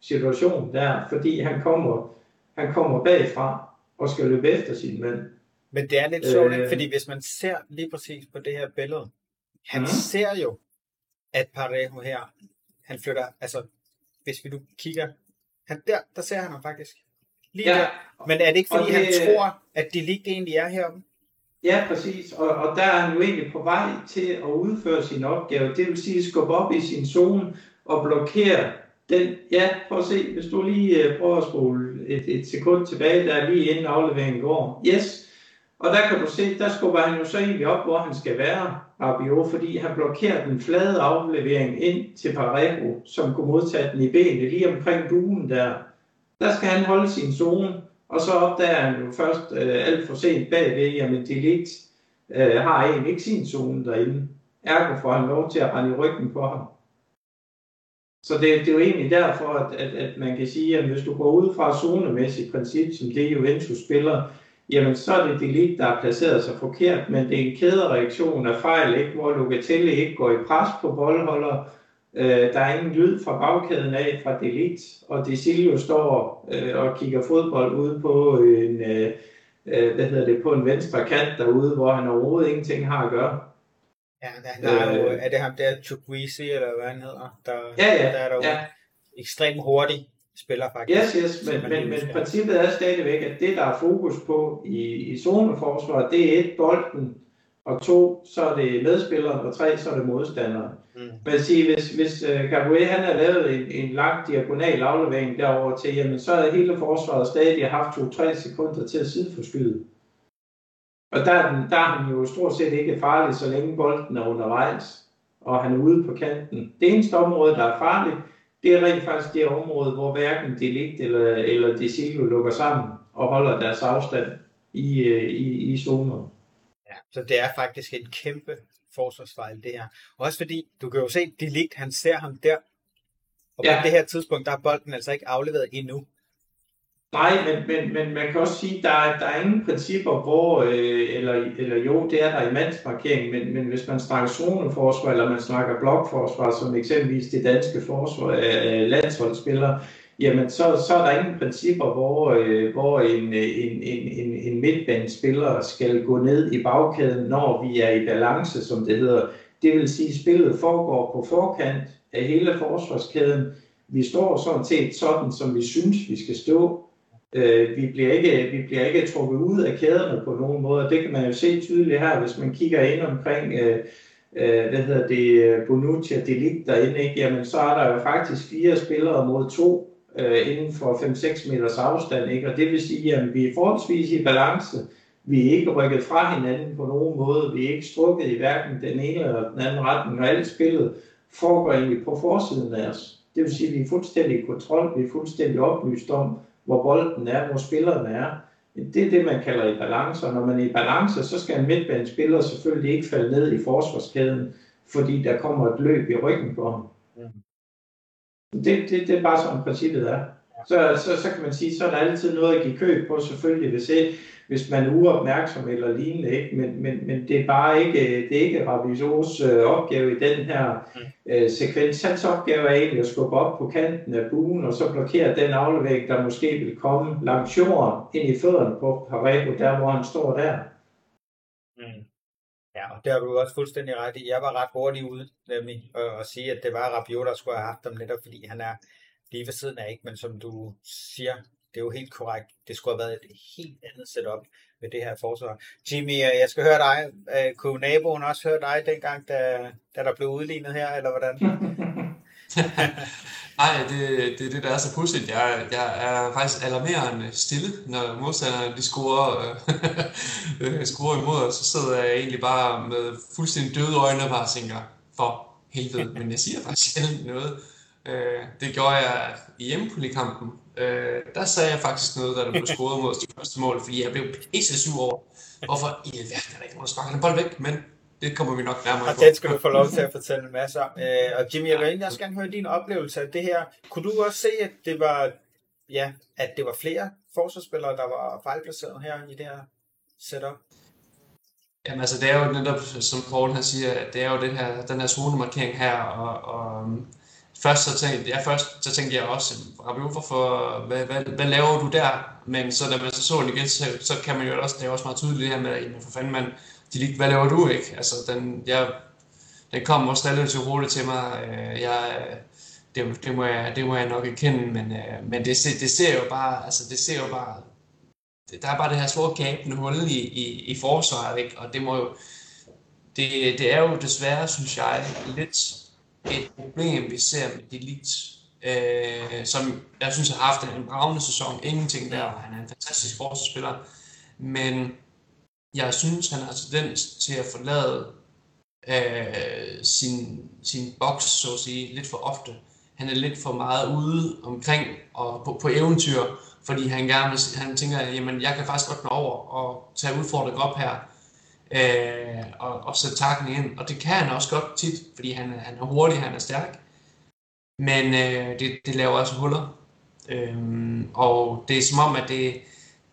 situationen der, fordi han kommer, han kommer bagfra og skal løbe efter sin mand. Men det er lidt sjovt, øh, fordi hvis man ser lige præcis på det her billede, han mm. ser jo, at Parejo her, han flytter, altså, hvis vi nu kigger, han, der, der ser han ham faktisk. Lige ja. der. Men er det ikke, fordi det, han tror, at de lige egentlig er heroppe? Ja, præcis. Og, og der er han jo egentlig på vej til at udføre sin opgave. Det vil sige, skubbe op i sin zone og blokere den. Ja, prøv at se, hvis du lige uh, prøver at spole et, et sekund tilbage, der er lige inden afleveringen går. Yes. Og der kan du se, der skubber han jo så egentlig op, hvor han skal være, Rabiot, fordi han blokerer den flade aflevering ind til Parejo, som kunne modtage den i benene lige omkring buen der. Der skal han holde sin zone, og så opdager han jo først øh, alt for sent bagved, jamen Delete øh, har egentlig ikke sin zone derinde. Ergo får han lov til at rende i ryggen på ham. Så det, det er jo egentlig derfor, at, at, at man kan sige, at hvis du går ud fra zonemæssigt princip, som det Juventus spiller, jamen så er det Delete, der har placeret sig forkert, men det er en kædereaktion af fejl, ikke? hvor Locatelli ikke går i pres på boldholder, Øh, der er ingen lyd fra bagkæden af fra Delict, og Desilio står øh, og kigger fodbold ude på en, øh, øh, hvad hedder det, på en venstre kant derude, hvor han overhovedet ingenting har at gøre. Ja, der, der er, jo, øh, er det ham der Chukwisi, eller hvad han hedder? Der, ja, ja, der er der ja. ekstremt hurtig spiller faktisk. Yes, yes, men, men, men princippet er stadigvæk, at det, der er fokus på i, i zoneforsvaret, det er et, bolden, og to, så er det medspilleren, og tre, så er det modstanderen. Mm. Men sige, hvis, hvis uh, Gabriel han har lavet en, en lang diagonal aflevering derover til, jamen så er hele forsvaret stadig haft 2-3 sekunder til at sideforskyde. Og der, der er han jo stort set ikke farlig, så længe bolden er undervejs, og han er ude på kanten. Det eneste område, der er farligt, det er rent faktisk det område, hvor hverken Delict eller, eller Desilio lukker sammen og holder deres afstand i, øh, i, i zoner. Så det er faktisk en kæmpe forsvarsfejl, det her. Også fordi, du kan jo se, de ligt, han ser ham der, og ja. på det her tidspunkt, der er bolden altså ikke afleveret endnu. Nej, men, men, men man kan også sige, at der, er, der er ingen principper, hvor, øh, eller, eller jo, det er der i mandsmarkering, men, men hvis man snakker zoneforsvar, eller man snakker blokforsvar, som eksempelvis det danske forsvar, øh, landsholdsspillere, jamen så, så er der ingen principper, hvor, øh, hvor en, øh, en, en, en, en midtbanespiller skal gå ned i bagkæden, når vi er i balance, som det hedder. Det vil sige, at spillet foregår på forkant af hele forsvarskæden. Vi står sådan set sådan, som vi synes, vi skal stå. Øh, vi, bliver ikke, vi bliver ikke trukket ud af kæderne på nogen måde. Det kan man jo se tydeligt her, hvis man kigger ind omkring øh, øh, hvad hedder det, Bonucci og Delic derinde, ikke? Jamen, så er der jo faktisk fire spillere mod to øh, inden for 5-6 meters afstand. Ikke? Og det vil sige, at vi er forholdsvis i balance. Vi er ikke rykket fra hinanden på nogen måde. Vi er ikke strukket i hverken den ene eller den anden retning. Og alt spillet foregår egentlig på forsiden af os. Det vil sige, at vi er fuldstændig i kontrol. Vi er fuldstændig oplyst om, hvor bolden er, hvor spillerne er. Det er det, man kalder i balance, og når man er i balance, så skal en midtbanespiller selvfølgelig ikke falde ned i forsvarskæden, fordi der kommer et løb i ryggen på ham. Mm. Det, det, det er bare sådan princippet er. Så, så, så kan man sige, så er der altid noget at give køb på, selvfølgelig, hvis, hvis man er uopmærksom eller lignende, ikke? Men, men, men det er bare ikke, det er ikke Rabisos øh, opgave i den her mm. øh, sekvens. Hans opgave er egentlig at skubbe op på kanten af buen, og så blokere den aflevering, der måske vil komme langs jorden ind i fødderne på Parejo, der hvor han står der. Det har du også fuldstændig ret i. Jeg var ret hurtig ude nemlig at, sige, at det var Rabiot, der skulle have haft dem netop, fordi han er lige ved siden af, ikke? men som du siger, det er jo helt korrekt. Det skulle have været et helt andet setup med det her forsvar. Jimmy, øh, jeg skal høre dig. Øh, kunne naboen også høre dig dengang, da, da der blev udlignet her, eller hvordan? Nej, det, det er det, der er så pudsigt. Jeg, jeg er faktisk alarmerende stille, når modstanderne de scorer, øh, scorer imod os. Så sidder jeg egentlig bare med fuldstændig døde øjne og bare tænker, for helvede, men jeg siger faktisk sjældent noget. Øh, det gjorde jeg i hjemmepolikampen. Øh, der sagde jeg faktisk noget, da der blev scoret mod os første mål, fordi jeg blev pisse sur over, hvorfor i alverden er der ikke nogen, der sparker den bold væk, men det kommer vi nok nærmere og på. det skal du få lov til at fortælle en masse om. Øh, og Jimmy, jeg vil egentlig også gerne høre din oplevelse af det her. Kunne du også se, at det var, ja, at det var flere forsvarsspillere, der var fejlplaceret her i det her setup? Jamen altså, det er jo netop, som Paul han siger, det er jo det her, den her zonemarkering her, og, og først så tænkte jeg, først så tænkte jeg også, Rabiot, hvorfor, hvad, hvad, hvad, laver du der? Men så da man så så det igen, så, så kan man jo også, det er også meget tydeligt det her med, jamen for fanden man, de, hvad laver du ikke? Altså, den, jeg, den kom også relativt hurtigt til mig. Øh, jeg, det, det, må jeg, det må jeg nok erkende, men, øh, men det, det ser jo bare, altså det ser jo bare, der er bare det her store gabende hul i, i, i forsvaret, ikke? og det må jo, det, det er jo desværre, synes jeg, lidt et problem, vi ser med Delete, øh, som jeg synes har haft en bravende sæson, ingenting der, han er en fantastisk forsvarsspiller, men jeg synes, han har tendens til at forlade øh, sin, sin boks, så at sige, lidt for ofte. Han er lidt for meget ude omkring og på, på eventyr, fordi han gerne vil, han tænker, jamen jeg kan faktisk godt nå over og tage udfordringen op her, øh, og, og sætte takken ind. Og det kan han også godt tit, fordi han, han er hurtig, han er stærk. Men øh, det, det laver også huller. Øh, og det er som om, at det,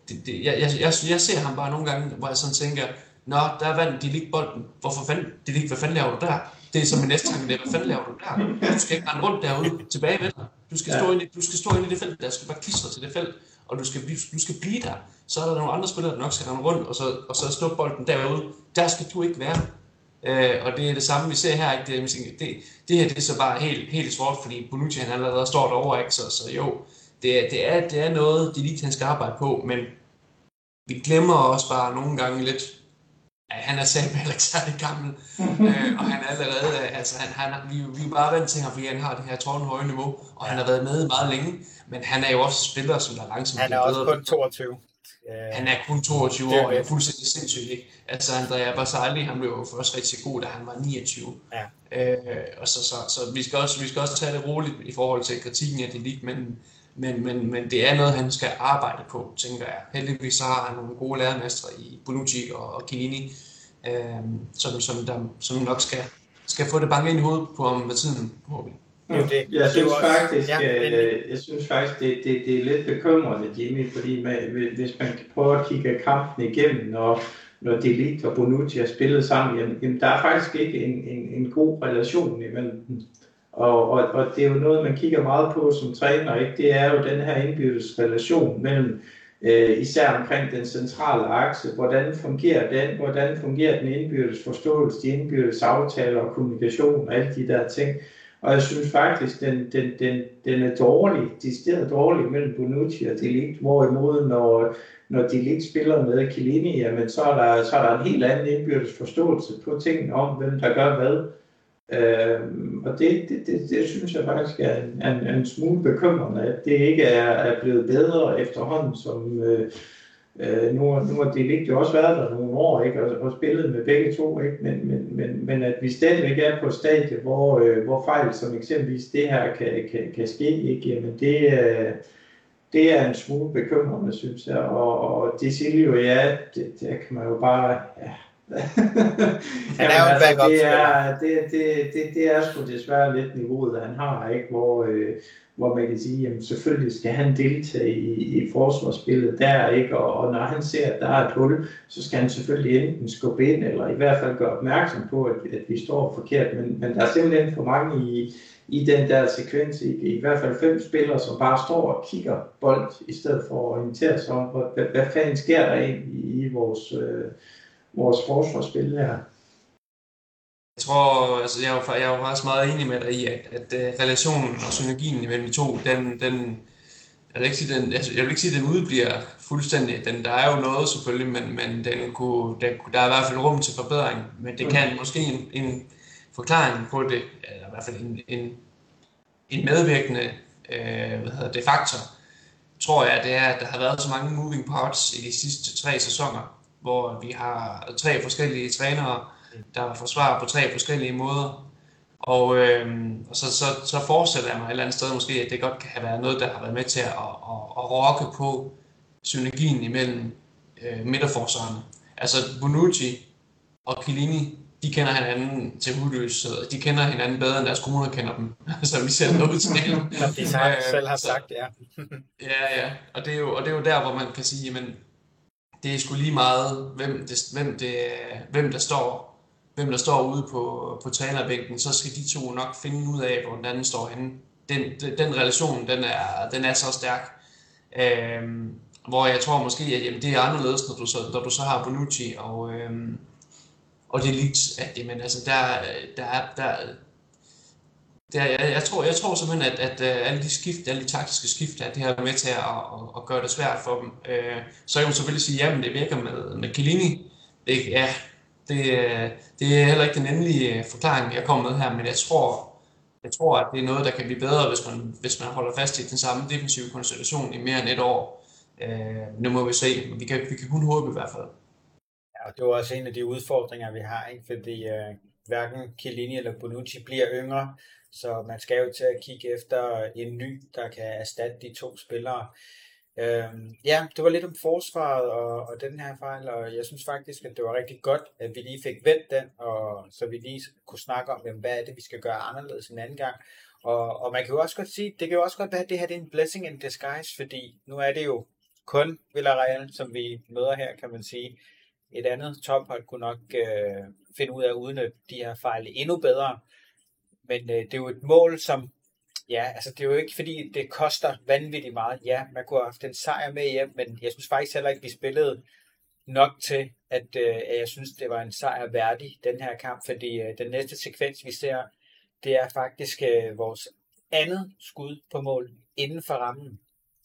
det, det jeg, jeg, jeg, jeg ser ham bare nogle gange, hvor jeg sådan tænker, Nå, der vandt de lige bolden. Hvorfor fanden, de lige, hvad fanden laver du der? Det er som min næste tanke, det er, hvad fanden laver du der? Du skal ikke rende rundt derude, tilbage med dig. Du skal, stå ind, i, du skal stå ind i det felt, der skal bare klistre til det felt, og du skal, du skal blive der. Så er der nogle andre spillere, der nok skal rende rundt, og så, og så stå bolden derude. Der skal du ikke være. Øh, og det er det samme, vi ser her. Ikke? Det, det, det her det er så bare helt, helt svart, fordi Bonucci han allerede står derovre. Ikke? Så, så jo, det, det, er, det er noget, de lige han skal arbejde på, men vi glemmer også bare nogle gange lidt, at han er selv heller ikke særlig gammel, øh, og han er allerede, altså han, han, vi, vi er bare vant til ham, fordi han har det her tårnhøje niveau, og ja. han har været med meget længe, men han er jo også spiller, som der langsomt Han er også kun 22. Han er kun 22 år, og er fuldstændig sindssygt, ikke? Altså, Andrea Basali, han blev jo først rigtig god, da han var 29. Ja. Øh, og så, så, så, vi, skal også, vi skal også tage det roligt i forhold til kritikken af det lige, men men, men, men det er noget, han skal arbejde på, tænker jeg. Heldigvis så har han nogle gode lærermestre i Bonucci og, og Chiellini, øh, som, som, der, som nok skal, skal få det bange ind i hovedet på om med tiden, forhåbentlig. Ja, det, jeg, synes faktisk, ja, øh, jeg synes faktisk, det, det, det er lidt bekymrende, Jimmy, fordi man, hvis man prøver at kigge kampen igennem, når, når Delict og Bonucci har spillet sammen, jamen, der er faktisk ikke en, en, en god relation imellem dem. Og, og, og det er jo noget, man kigger meget på som træner, ikke? det er jo den her indbyrdes relation mellem øh, især omkring den centrale akse. Hvordan fungerer den? Hvordan fungerer den indbyrdes forståelse, de indbyrdes aftaler og kommunikation og alle de der ting. Og jeg synes faktisk, den, den, den, den er dårlig, de dårlig mellem Bonucci og Delict, hvorimod når, når Delict spiller med Chiellini, jamen så er, der, så er der en helt anden indbyrdes forståelse på tingene om, hvem der gør hvad. Øh, og det, det, det, det synes jeg faktisk er en, en, en smule bekymrende, at det ikke er, er blevet bedre efterhånden, som øh, øh, nu, nu har det vigtigt også været der nogle år, ikke, og, og spillet med begge to, ikke, men, men, men, men at vi stadigvæk er på et stadie, hvor, øh, hvor fejl som eksempelvis det her kan, kan, kan ske, ikke, jamen det, øh, det er en smule bekymrende, synes jeg, og, og det siger jo, ja, det, det kan man jo bare, ja, han er jo en altså, det, er, det, det, det, det er sgu desværre lidt niveauet, han har, ikke? Hvor, øh, hvor man kan sige, at selvfølgelig skal han deltage i, i forsvarsspillet der, ikke? Og, og når han ser, at der er et hul, så skal han selvfølgelig enten skubbe ind, eller i hvert fald gøre opmærksom på, at, at vi står forkert. Men, men der er simpelthen for mange i, i den der sekvens, i, i hvert fald fem spillere, som bare står og kigger bold, i stedet for at orientere sig om, hvad, hvad fanden sker der egentlig i, i vores... Øh, vores forsvarsspil her. Jeg tror, altså jeg er jo, jeg er jo faktisk meget enig med dig i, at, at uh, relationen og synergien mellem de to, den, den, jeg vil ikke sige, den, altså, jeg vil ikke sige, at den udbliver fuldstændig. Den, der er jo noget selvfølgelig, men, men den kunne, der, der er i hvert fald rum til forbedring. Men det kan mm. måske en, en forklaring på det, eller i hvert fald en, en, en medvirkende øh, hvad hedder det, faktor, tror jeg, det er, at der har været så mange moving parts i de sidste tre sæsoner, hvor vi har tre forskellige trænere, der forsvarer på tre forskellige måder. Og, øh, og så, så, så forestiller jeg mig et eller andet sted måske, at det godt kan have været noget, der har været med til at, at, at, rokke på synergien imellem øh, midterforsvarerne. Altså Bonucci og Chiellini, de kender hinanden til hudløs, så de kender hinanden bedre, end deres kommuner kender dem, som vi selv har udtalt. de har, selv har sagt, ja. ja, ja, og det, er jo, og det er jo der, hvor man kan sige, men det er sgu lige meget, hvem, det, hvem, det, hvem der står hvem der står ude på, på trænerbænken, så skal de to nok finde ud af, hvor den anden står henne. Den, den relation, den er, den er så stærk. Øhm, hvor jeg tror måske, at jamen, det er anderledes, når du så, når du så har Bonucci og, øhm, og det er lidt, at jamen, altså, der, der, er, der, der, jeg, jeg, tror, jeg tror simpelthen, at, at, at alle de skift, alle de taktiske skift, at det her er med til at, at, at gøre det svært for dem. Øh, så kan man selvfølgelig sige, jamen det virker med, med Kilini. Det, ja, det, øh, det er heller ikke den endelige øh, forklaring, jeg kommer med her, men jeg tror, jeg tror, at det er noget, der kan blive bedre, hvis man, hvis man holder fast i den samme defensive konstellation i mere end et år. Øh, nu må vi se, men vi kan, vi kan kun håbe i hvert fald. Ja, og det er også en af de udfordringer, vi har, ikke? fordi øh, hverken Chiellini eller Bonucci bliver yngre, så man skal jo til at kigge efter en ny, der kan erstatte de to spillere. Øhm, ja, det var lidt om forsvaret og, og den her fejl, og jeg synes faktisk, at det var rigtig godt, at vi lige fik vendt den, og så vi lige kunne snakke om, jamen, hvad er det, vi skal gøre anderledes en anden gang. Og, og man kan jo også godt sige, det kan jo også godt være, at det her det er en blessing in disguise, fordi nu er det jo kun Villarreal, som vi møder her, kan man sige. Et andet tophold kunne nok øh, finde ud af at udnytte de her fejl endnu bedre. Men øh, det er jo et mål, som Ja, altså det er jo ikke fordi, det koster vanvittigt meget. Ja, man kunne have haft en sejr med hjem, men jeg synes faktisk heller ikke, vi spillede nok til, at, øh, at jeg synes, det var en sejr værdig, den her kamp, fordi øh, den næste sekvens, vi ser, det er faktisk øh, vores andet skud på mål inden for rammen.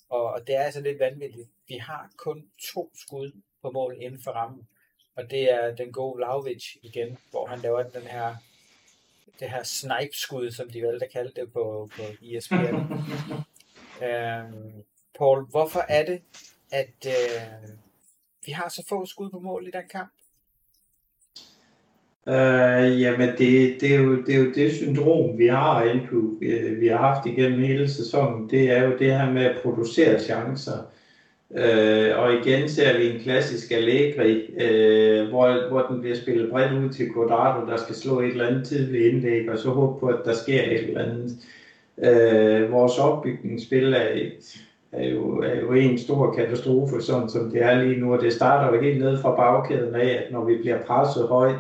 Og, og det er altså lidt vanvittigt. Vi har kun to skud på mål inden for rammen. Og det er den gode Lauvic igen, hvor han laver den her det her snipe-skud, som de valgte at kalde det på, på ESPN. øhm, Paul, hvorfor er det, at øh, vi har så få skud på mål i den kamp? Uh, jamen, det, det, er jo, det er jo det syndrom, vi har inde vi har haft igennem hele sæsonen. Det er jo det her med at producere chancer. Øh, og igen ser vi en klassisk Allegri, øh, hvor, hvor den bliver spillet bredt ud til Quadrado, der skal slå et eller andet tidligt indlæg, og så håbe på, at der sker et eller andet. Øh, vores opbygningsspil er, et, er, jo, er jo en stor katastrofe, sådan som det er lige nu, og det starter jo helt ned fra bagkæden af, at når vi bliver presset højt,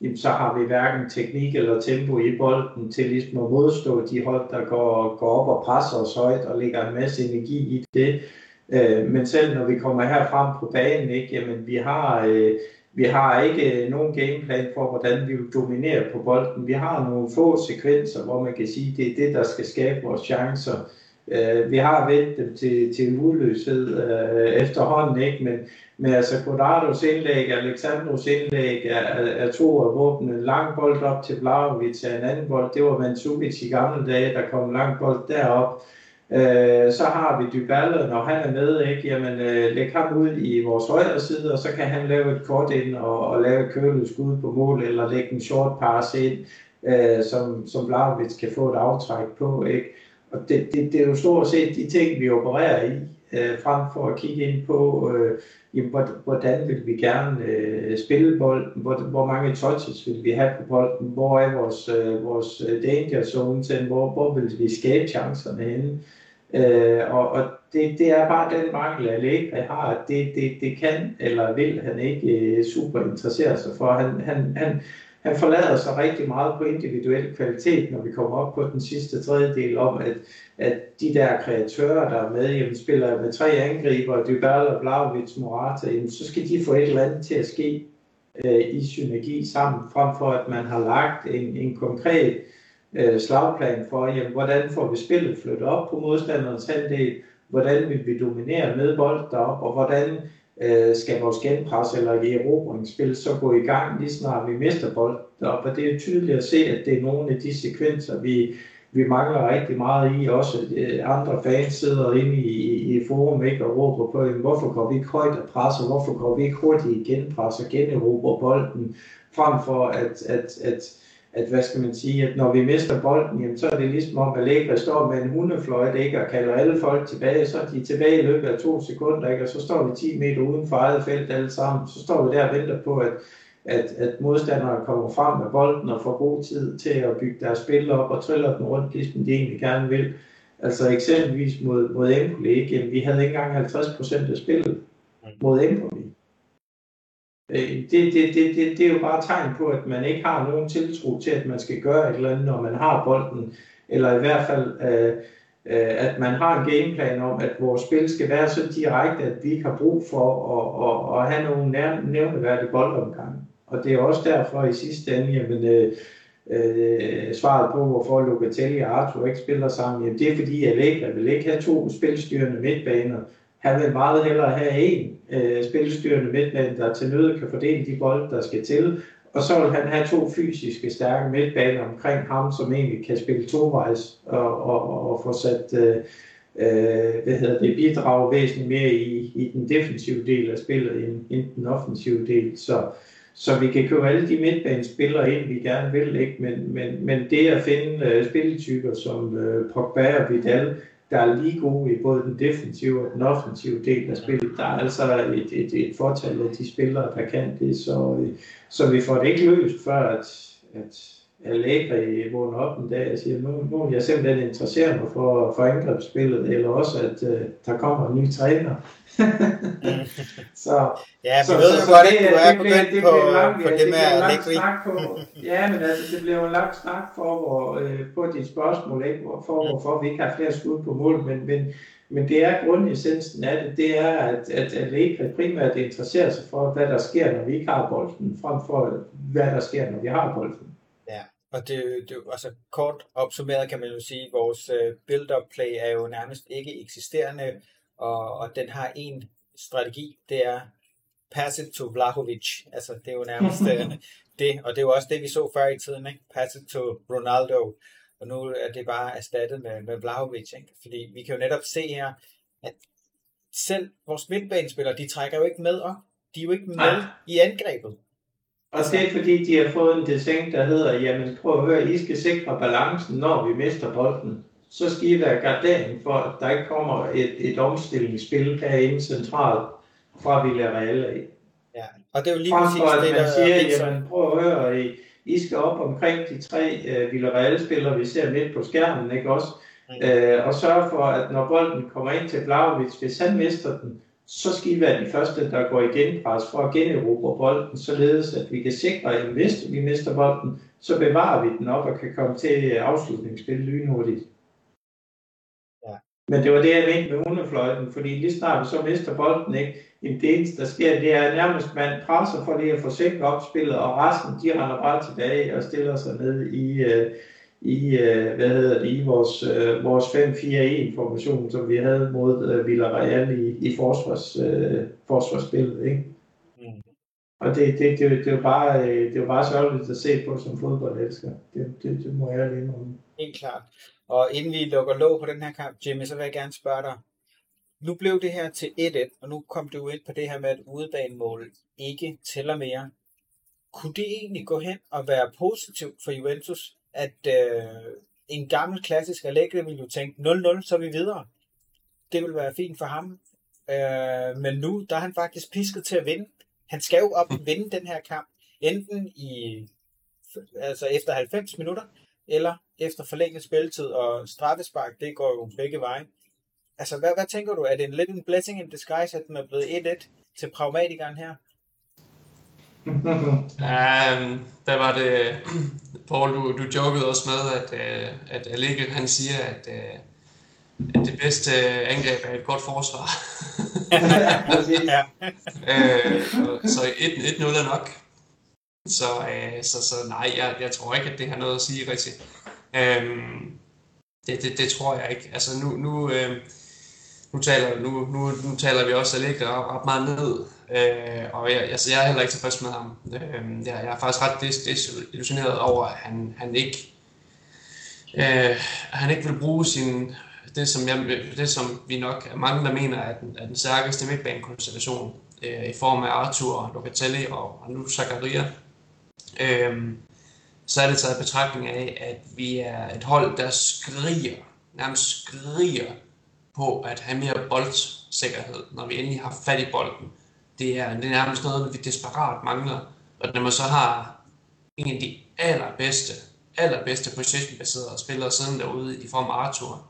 jamen, så har vi hverken teknik eller tempo i bolden til ligesom at modstå de hold, der går, går op og presser os højt og lægger en masse energi i det. Øh, men selv når vi kommer her frem på banen, ikke, jamen, vi har, øh, vi har ikke øh, nogen gameplan for, hvordan vi vil dominere på bolden. Vi har nogle få sekvenser, hvor man kan sige, det er det, der skal skabe vores chancer. Øh, vi har vendt dem til, til udløshed øh, efterhånden, ikke? Men, men altså Quadrados indlæg, Alexandros indlæg er, er, to af våbne. En lang bold op til Blaovic en anden bold. Det var Mandzukic i gamle dage, der kom en lang bold derop. Øh, så har vi Dybala, når han er med, ikke? Jamen, øh, læg ham ud i vores højre side, og så kan han lave et kort ind og, og lave et kølet skud på mål, eller lægge en short pass ind, øh, som, som Blaovic kan få et aftræk på, ikke? Og det, det, det er jo stort set de ting, vi opererer i, øh, frem for at kigge ind på, øh, jamen, hvordan vil vi gerne øh, spille bolden, hvor, hvor mange touches vil vi have på bolden, hvor er vores, øh, vores øh, danger zone til, hvor, hvor vil vi skabe chancerne henne. Øh, og og det, det er bare den mangel, Allegri har, at det, det, det kan eller vil han ikke øh, super interessere sig for. Han, han, han, han forlader sig rigtig meget på individuel kvalitet, når vi kommer op på den sidste tredjedel om, at, at de der kreatører, der er med, jamen, spiller med tre angriber, Dybala, Blaovic, Morata, jamen, så skal de få et eller andet til at ske øh, i synergi sammen, frem for at man har lagt en, en konkret øh, Øh, slagplan for, jamen, hvordan får vi spillet flyttet op på modstanderens halvdel, hvordan vil vi dominere med bold derop, og hvordan øh, skal vores genpres eller erobringsspil så gå i gang, lige snart vi mister bold derop. Og det er tydeligt at se, at det er nogle af de sekvenser, vi, vi mangler rigtig meget i. Også øh, andre fans sidder inde i, i forum ikke, og råber på, jamen, hvorfor går vi ikke højt og presser, hvorfor går vi ikke hurtigt i genpres og generober bolden, frem for at, at, at at, hvad skal man sige, at når vi mister bolden, jamen, så er det ligesom om, at Allegri står med en hundefløjt, ikke, og kalder alle folk tilbage, så er de tilbage i løbet af to sekunder, ikke, og så står vi 10 meter uden for eget felt alle sammen, så står vi der og venter på, at, at, at modstandere kommer frem med bolden og får god tid til at bygge deres spil op og triller den rundt, ligesom de egentlig gerne vil. Altså eksempelvis mod, mod Empoli, ikke? vi havde ikke engang 50% af spillet mod Empoli. Det, det, det, det, det er jo bare et tegn på, at man ikke har nogen tiltro til, at man skal gøre et eller andet, når man har bolden, eller i hvert fald, øh, øh, at man har en gameplan om, at vores spil skal være så direkte, at vi ikke har brug for at, at, at have nogle nævneværdige boldomgange. Og det er også derfor i sidste ende, jamen, øh, øh, svaret på, hvorfor Locatelli og Arthur ikke spiller sammen, jamen, det er fordi, Allegra vil ikke have to spilstyrende midtbaner. Han vil meget hellere have en øh, spilstyrende midtmand, der til nød kan fordele de bolde, der skal til. Og så vil han have to fysiske stærke midtbaner omkring ham, som egentlig kan spille tovejs og, og, og få sat øh, øh, hvad hedder det, bidrage væsentligt mere i, i den defensive del af spillet end, end den offensive del. Så, så vi kan købe alle de midtbanespillere ind, vi gerne vil, ikke? Men, men, men det at finde øh, spilletyper som øh, Pogba og Vidal, der er lige gode i både den defensive og den offensive del af spillet. Der er altså et, et, et fortal af de spillere, der kan det, så, øh, så vi får det ikke løst, før at, at Allegri vågner op en dag og siger, nu, nu er jeg simpelthen interesseret mig for, for angrebsspillet, eller også at uh, der kommer en ny træner. så, ja, vi så, ved jo godt, at du er begyndt på, lang, på det, det med Allegri. På, ja, men altså, det bliver jo en lang snak for, hvor, øh, på dit spørgsmål, ikke? for mm. hvorfor vi ikke har flere skud på mål, men, men, men det er grundessensen af det, det er, at, at Allegri primært interesserer sig for, hvad der sker, når vi ikke har bolden, frem for hvad der sker, når vi har bolden. Og det, det altså kort opsummeret kan man jo sige, at vores øh, build-up play er jo nærmest ikke eksisterende, og, og den har en strategi, det er pass it to Vlahovic. Altså det er jo nærmest øh, det, og det er jo også det, vi så før i tiden, ikke? pass it to Ronaldo, og nu er det bare erstattet med, med Vlahovic, ikke? fordi vi kan jo netop se her, at selv vores midtbanespillere, de trækker jo ikke med op. De er jo ikke med i angrebet. Og det er fordi, de har fået en design, der hedder, jamen prøv at høre, I skal sikre balancen, når vi mister bolden. Så skal I være gardering for, at der ikke kommer et, et omstillingsspil herinde centralt fra Villarreal af. Ja, og det er jo lige præcis at det, man der siger, jamen prøv at høre, I, I skal op omkring de tre uh, Villarreal-spillere, vi ser midt på skærmen, ikke også? Mm. Uh, og sørge for, at når bolden kommer ind til Blauvits, hvis han mister den, så skal I være de første, der går igen pres for at generobre bolden, således at vi kan sikre, at hvis vi mister bolden, så bevarer vi den op og kan komme til afslutningsspil lynhurtigt. Men det var det, jeg mente med hundefløjten, fordi lige snart vi så mister bolden, ikke, jamen det eneste, der sker, det er nærmest, man presser for det at få sikret opspillet, og resten, de render bare tilbage og stiller sig ned i, øh, i, øh, hvad hedder det, i vores, øh, vores 5-4-1-formation, som vi havde mod øh, Villarreal i, i forsvars, øh, forsvarsspillet. Ikke? Og det, det, det, det, er bare, øh, det er bare sørgeligt at se på som fodboldelsker. Det, det, det må jeg lige om. Helt klart. Og inden vi lukker låg på den her kamp, Jimmy, så vil jeg gerne spørge dig. Nu blev det her til 1-1, og nu kom du ind på det her med, at udebanemål ikke tæller mere. Kunne det egentlig gå hen og være positivt for Juventus, at øh, en gammel klassisk Allegri ville jo tænke 0-0, så er vi videre. Det vil være fint for ham. Øh, men nu, der er han faktisk pisket til at vinde. Han skal jo op og vinde den her kamp, enten i altså efter 90 minutter, eller efter forlænget spilletid, og straffespark, det går jo begge veje. Altså, hvad, hvad tænker du? Er det en lidt en blessing in disguise, at den er blevet 1-1 til pragmatikeren her? um, der var det, Paul, du, du jokede også med, at, uh, at Allegri, han siger, at, uh, at det bedste angreb er et godt forsvar. ja. uh, så 1-0 er nok. Så, uh, så, så nej, jeg, jeg tror ikke, at det har noget at sige rigtigt. Um, det, det, det tror jeg ikke. Altså nu, nu, uh, nu, taler, nu, nu, nu taler vi også Allegri ret meget ned. Øh, og jeg, altså, jeg er heller ikke tilfreds med ham. Øh, jeg, jeg er faktisk ret desillusioneret over, at han, han ikke øh, han ikke vil bruge sin, det, som jeg, det, som vi nok er mange, der mener er den, er den stærkeste midtbanekonstellation øh, i form af Arthur, Locatelli og, og nu Zakaria. Øh, så er det taget betragtning af, at vi er et hold, der skriger, nærmest skriger på at have mere boldsikkerhed, når vi endelig har fat i bolden. Det er, det er nærmest noget, vi desperat mangler. Og når man så har en af de allerbedste, allerbedste position-baserede spillere siden derude i form af Arthur,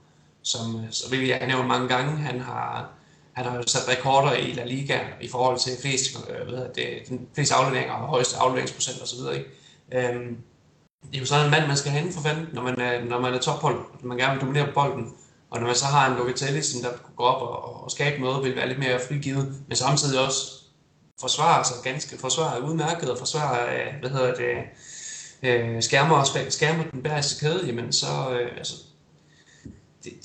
som, øh, så vi jeg nævnt mange gange, han har, han har sat rekorder i La Liga i forhold til flest, øh, at det, den flest afleveringer og højeste afleveringsprocent osv. Ikke? Øhm, det er jo sådan en mand, man skal have for fanden, når man er, når man er tophold, når man gerne vil dominere bolden. Og når man så har en Locatelli, som der kunne gå op og, og skabe noget, vil være lidt mere frigivet, men samtidig også forsvare sig ganske, forsvare udmærket og forsvare, øh, hvad hedder det, øh, skærmer, skærmer den bæreste kæde, jamen så, øh, altså,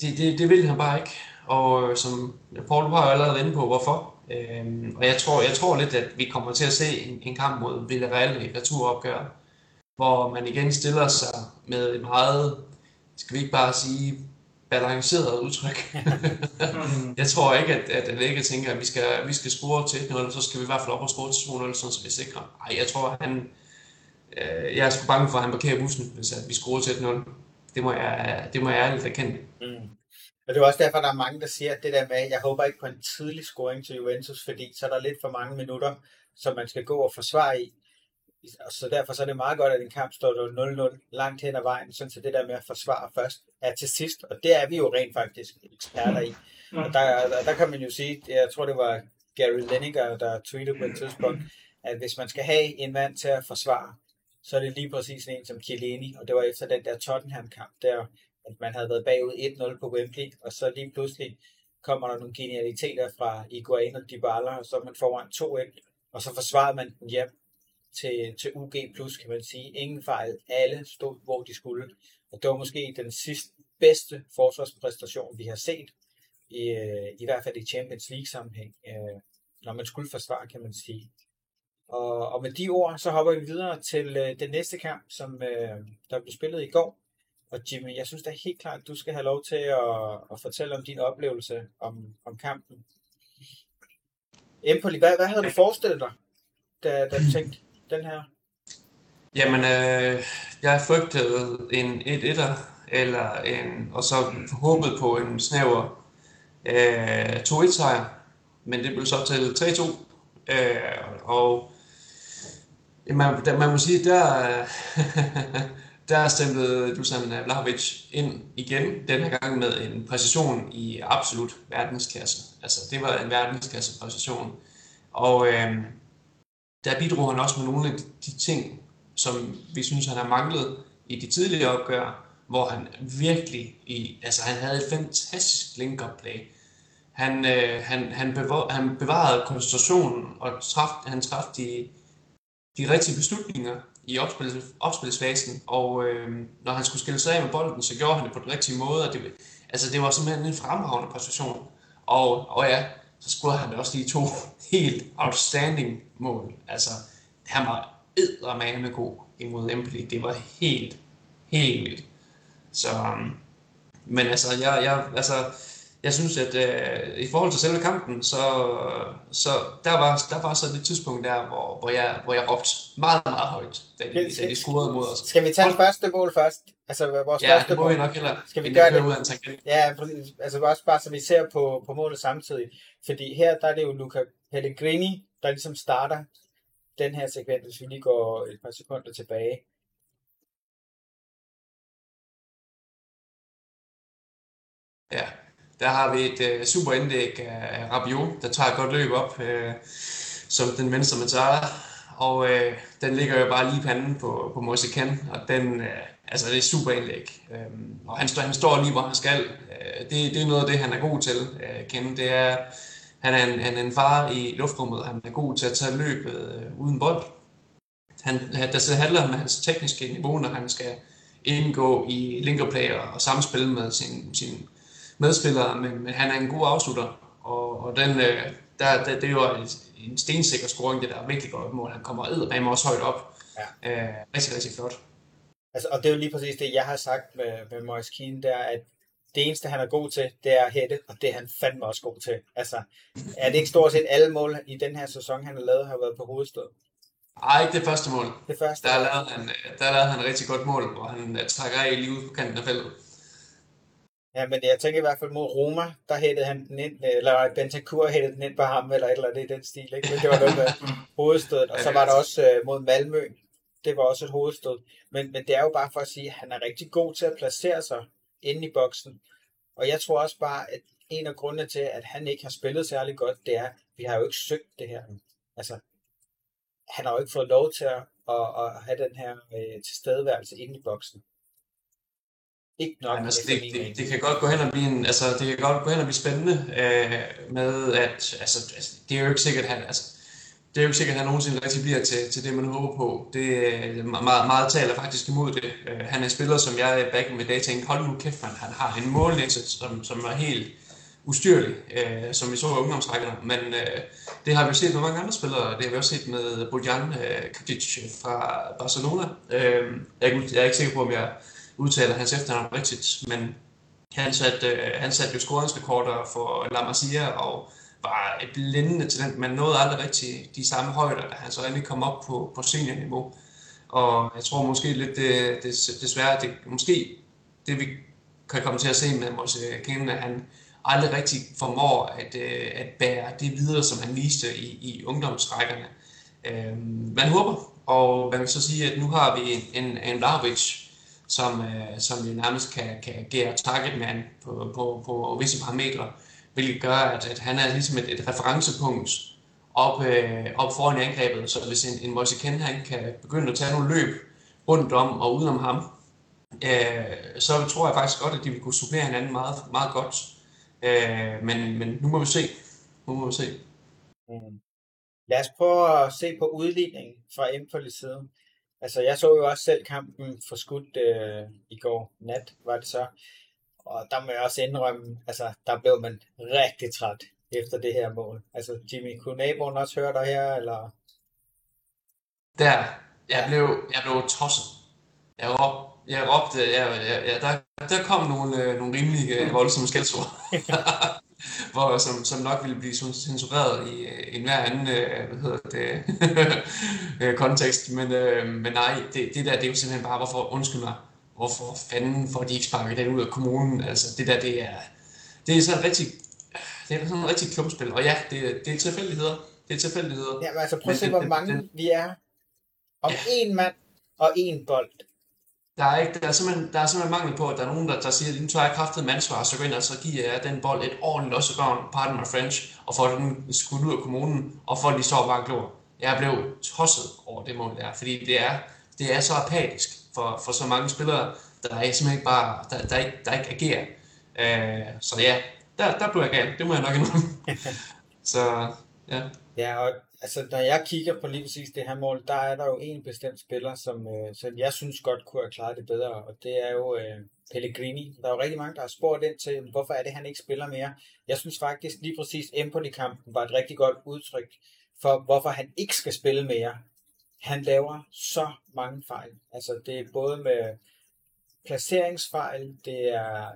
det, det, det, det vil han bare ikke. Og øh, som Paul har allerede inde på, hvorfor. Øhm, og jeg tror, jeg tror lidt, at vi kommer til at se en, en kamp mod Villarreal i returopgør, hvor man igen stiller sig med et meget, skal vi ikke bare sige, balanceret udtryk. jeg tror ikke, at, at Allega tænker, at vi skal, vi skal score til 1-0, så skal vi i hvert fald op og score til 2-0, så vi sikrer. Nej, jeg tror, at han, øh, jeg er sgu bange for, at han parkerer bussen, hvis at vi scorer til 1-0. Det må jeg, det må jeg ærligt erkende. Mm. Og det er også derfor, der er mange, der siger, at det der med, jeg håber ikke på en tidlig scoring til Juventus, fordi så er der lidt for mange minutter, som man skal gå og forsvare i. Så derfor så er det meget godt, at en kamp står 0-0 langt hen ad vejen, så det der med at forsvare først er til sidst. Og det er vi jo rent faktisk eksperter i. Og der, der, der kan man jo sige, jeg tror det var Gary Lineker, der tweetede på et tidspunkt, at hvis man skal have en mand til at forsvare, så er det lige præcis en som Chiellini, og det var efter den der Tottenham-kamp, der at man havde været bagud 1-0 på Wembley, og så lige pludselig kommer der nogle genialiteter fra Iguain og Dybala, og så er man foran 2-1, og så forsvarede man den hjem til, til UG+, kan man sige. Ingen fejl. Alle stod, hvor de skulle. Og det var måske den sidste bedste forsvarspræstation, vi har set, i, øh, i hvert fald i Champions League sammenhæng, øh, når man skulle forsvare, kan man sige. Og, og med de ord, så hopper vi videre til øh, den næste kamp, som øh, der blev spillet i går. Og Jimmy, jeg synes da helt klart, at du skal have lov til at, at fortælle om din oplevelse om, om kampen. Empoli, hvad, hvad havde du forestillet dig, da, da du tænkte den her? Jamen, øh, jeg frygtede en 1-1'er, eller en, og så håbet på en snæver øh, 2-1 sejr, men det blev så til 3-2. Øh, og man, man må sige, der, der stemte Dusan Vlahovic ind igen, den her gang med en præcision i absolut verdensklasse. Altså, det var en verdensklasse præcision. Og øh, der bidrog han også med nogle af de ting, som vi synes, han har manglet i de tidligere opgør, hvor han virkelig, i, altså han havde et fantastisk link-up play. Han, øh, han, han, bevar, han bevarede koncentrationen, og traf, han traf de, de rigtige beslutninger i opspil, opspilsfasen, og øh, når han skulle skille sig af med bolden, så gjorde han det på den rigtige måde, og det, altså, det var simpelthen en fremragende præstation. Og, og ja, så skulle han også lige to helt outstanding mål. Altså, han var eddermame god imod Empoli. Det var helt, helt vildt. Så, øhm, men altså, jeg, jeg, altså, jeg synes, at øh, i forhold til selve kampen, så, så der, var, der var så det tidspunkt der, hvor, hvor, jeg, hvor jeg råbte meget, meget højt, da de, da de scorede mod os. Skal vi tage det første mål først? Altså vores ja, første det må vi nok heller. Skal vi gøre det? Ud af ja, altså også bare så vi ser på, på målet samtidig. Fordi her der er det jo Luca Pellegrini, der ligesom starter den her sekvens, hvis vi lige går et par sekunder tilbage. Ja, der har vi et uh, super indlæg af Rabiot, der tager et godt løb op, uh, som den venstre Matara. Og uh, den ligger jo bare lige i panden på, på Mosekan, og den, uh, altså det er super indlæg. Um, og han, står, han står lige, hvor han skal. Uh, det, det er noget af det, han er god til, uh, Ken. Det er, han er, en, han er en far i luftrummet, han er god til at tage løbet uh, uden bold. Han, der handler med hans tekniske niveau, når han skal indgå i linkerplayer og samspil med sin, sin medspillere, men, men han er en god afslutter, og, og den, øh, der, der, det er jo en, en stensikker scoring, det der er virkelig godt mål. Han kommer eddermame også højt op. Ja. Øh, rigtig, rigtig flot. Altså, og det er jo lige præcis det, jeg har sagt med, med Moise Keane, det er, at det eneste, han er god til, det er at hætte, og det er han fandme også god til. Altså, er det ikke stort set alle mål i den her sæson, han har lavet, har været på hovedstød? Nej, ikke det første mål. Det første. Der lavede han, der lavede han et rigtig godt mål, hvor han trækker af lige ud på kanten af feltet. Ja, men jeg tænker i hvert fald mod Roma, der hættede han den ind, eller Bentancur hættede den ind på ham, eller et eller andet i den stil, ikke? Men det var noget med hovedstødet, og så var der også uh, mod Malmø, det var også et hovedstød. Men, men det er jo bare for at sige, at han er rigtig god til at placere sig inde i boksen. Og jeg tror også bare, at en af grundene til, at han ikke har spillet særlig godt, det er, at vi har jo ikke søgt det her. Altså, han har jo ikke fået lov til at, at, at have den her øh, tilstedeværelse inde i boksen. Ikke nok. Ja, altså, det, det, det, kan godt gå hen og blive en, altså, det kan godt gå hen og blive spændende øh, med, at altså, altså, det er jo ikke sikkert, at han, altså, det er jo ikke sikkert, at han nogensinde rigtig bliver til, til det, man håber på. Det er meget, meget taler faktisk imod det. Uh, han er en spiller, som jeg back in the day tænkte, hold nu kæft, man, han har en målnæse, som, som er helt ustyrlig, uh, som vi så i ungdomsrækkerne. Men uh, det har vi set med mange andre spillere. Det har vi også set med Bojan uh, Kajic fra Barcelona. Uh, jeg, er, jeg er ikke sikker på, om jeg udtaler hans efternavn rigtigt, men han satte, øh, han satte jo scoringsrekorder for La Masia og var et blændende talent, men nåede aldrig rigtig de samme højder, da han så endelig kom op på, på seniorniveau. Og jeg tror måske lidt, det, det, desværre, det, måske det vi kan komme til at se med Mose Kane, at han aldrig rigtig formår at, øh, at bære det videre, som han viste i, i ungdomsrækkerne. Øhm, man håber, og man kan så sige, at nu har vi en, en Vlahovic, som, øh, som jo nærmest kan, kan agere targetman på, på, på visse parametre hvilket gør, at, at han er ligesom et, et referencepunkt op, øh, op foran angrebet, så hvis en, en Moise Ken, han kan begynde at tage nogle løb rundt om og udenom ham, øh, så tror jeg faktisk godt, at de vil kunne supplere hinanden meget, meget godt. Øh, men, men nu må vi se. Nu må vi se. Mm. Lad os prøve at se på udligningen fra Empoli side. Altså, jeg så jo også selv kampen for skudt øh, i går nat, var det så. Og der må jeg også indrømme, altså der blev man rigtig træt efter det her mål. Altså Jimmy, kunne naboen også høre dig her, eller? Der, jeg blev, jeg blev tosset. Jeg, var jeg råbte, jeg, jeg, jeg, der, der kom nogle, øh, nogle rimelig øh, voldsomme skældsord. hvor, som, som nok ville blive censureret i øh, en hver anden øh, hvad hedder det, øh, kontekst. Men, øh, men nej, det, det der det er jo simpelthen bare, hvorfor, undskyld mig, hvorfor fanden får de ikke sparket den ud af kommunen? Altså, det der, det er, det er sådan rigtig, det er sådan en rigtig klumpspil. Og ja, det, det er tilfældigheder. Det er tilfældigheder. Ja, men altså prøv at se, hvor mange den, vi er. Om ja. én mand og én bold. Der er, ikke, der, er simpelthen, der er simpelthen mangel på, at der er nogen, der, der siger, nu tager jeg kraftet med ansvar, så går ind og så giver jeg den bold et ordentligt også gavn, pardon my French, og får den skudt ud af kommunen, og folk de står bare glor. Jeg blev tosset over det mål der, fordi det er, det er så apatisk for, for så mange spillere, der er simpelthen ikke bare, der, der, ikke, der ikke agerer. Øh, så ja, der, der blev jeg gal. Det må jeg nok indrømme. så ja. Ja, og altså, når jeg kigger på lige præcis det her mål, der er der jo en bestemt spiller, som, øh, som jeg synes godt kunne have klaret det bedre, og det er jo øh, Pellegrini. Der er jo rigtig mange, der har spurgt ind til, hvorfor er det, han ikke spiller mere. Jeg synes faktisk lige præcis Empoli-kampen var et rigtig godt udtryk for, hvorfor han ikke skal spille mere han laver så mange fejl. Altså det er både med placeringsfejl, det er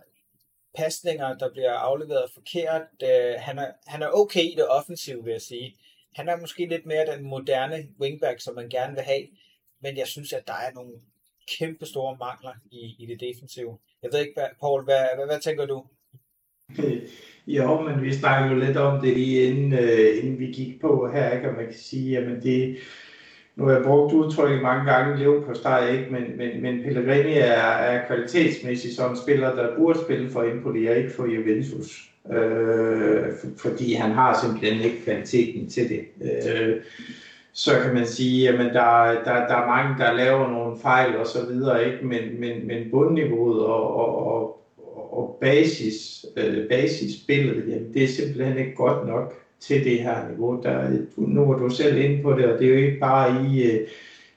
pasninger, der bliver afleveret forkert. Øh, han, er, han er okay i det offensive, vil jeg sige. Han er måske lidt mere den moderne wingback, som man gerne vil have, men jeg synes, at der er nogle kæmpe store mangler i, i det defensive. Jeg ved ikke, hvad, Paul, hvad, hvad, hvad tænker du? Jo, men vi snakkede jo lidt om det lige inden, øh, inden vi gik på her, ikke? og man kan sige, at det, nu har jeg brugt udtrykket mange gange, lev på steg, ikke? Men, men, men Pellegrini er, er kvalitetsmæssigt som spiller, der burde spille for Empoli og ikke for Juventus. Øh, fordi han har simpelthen ikke kvaliteten til det. Øh, så kan man sige, at der, der, der er mange, der laver nogle fejl og så videre, ikke? Men, men, men bundniveauet og, og, og, og basis, øh, basisbilledet, jamen, det er simpelthen ikke godt nok til det her niveau. Der, nu var du selv inde på det, og det er jo ikke bare i, øh,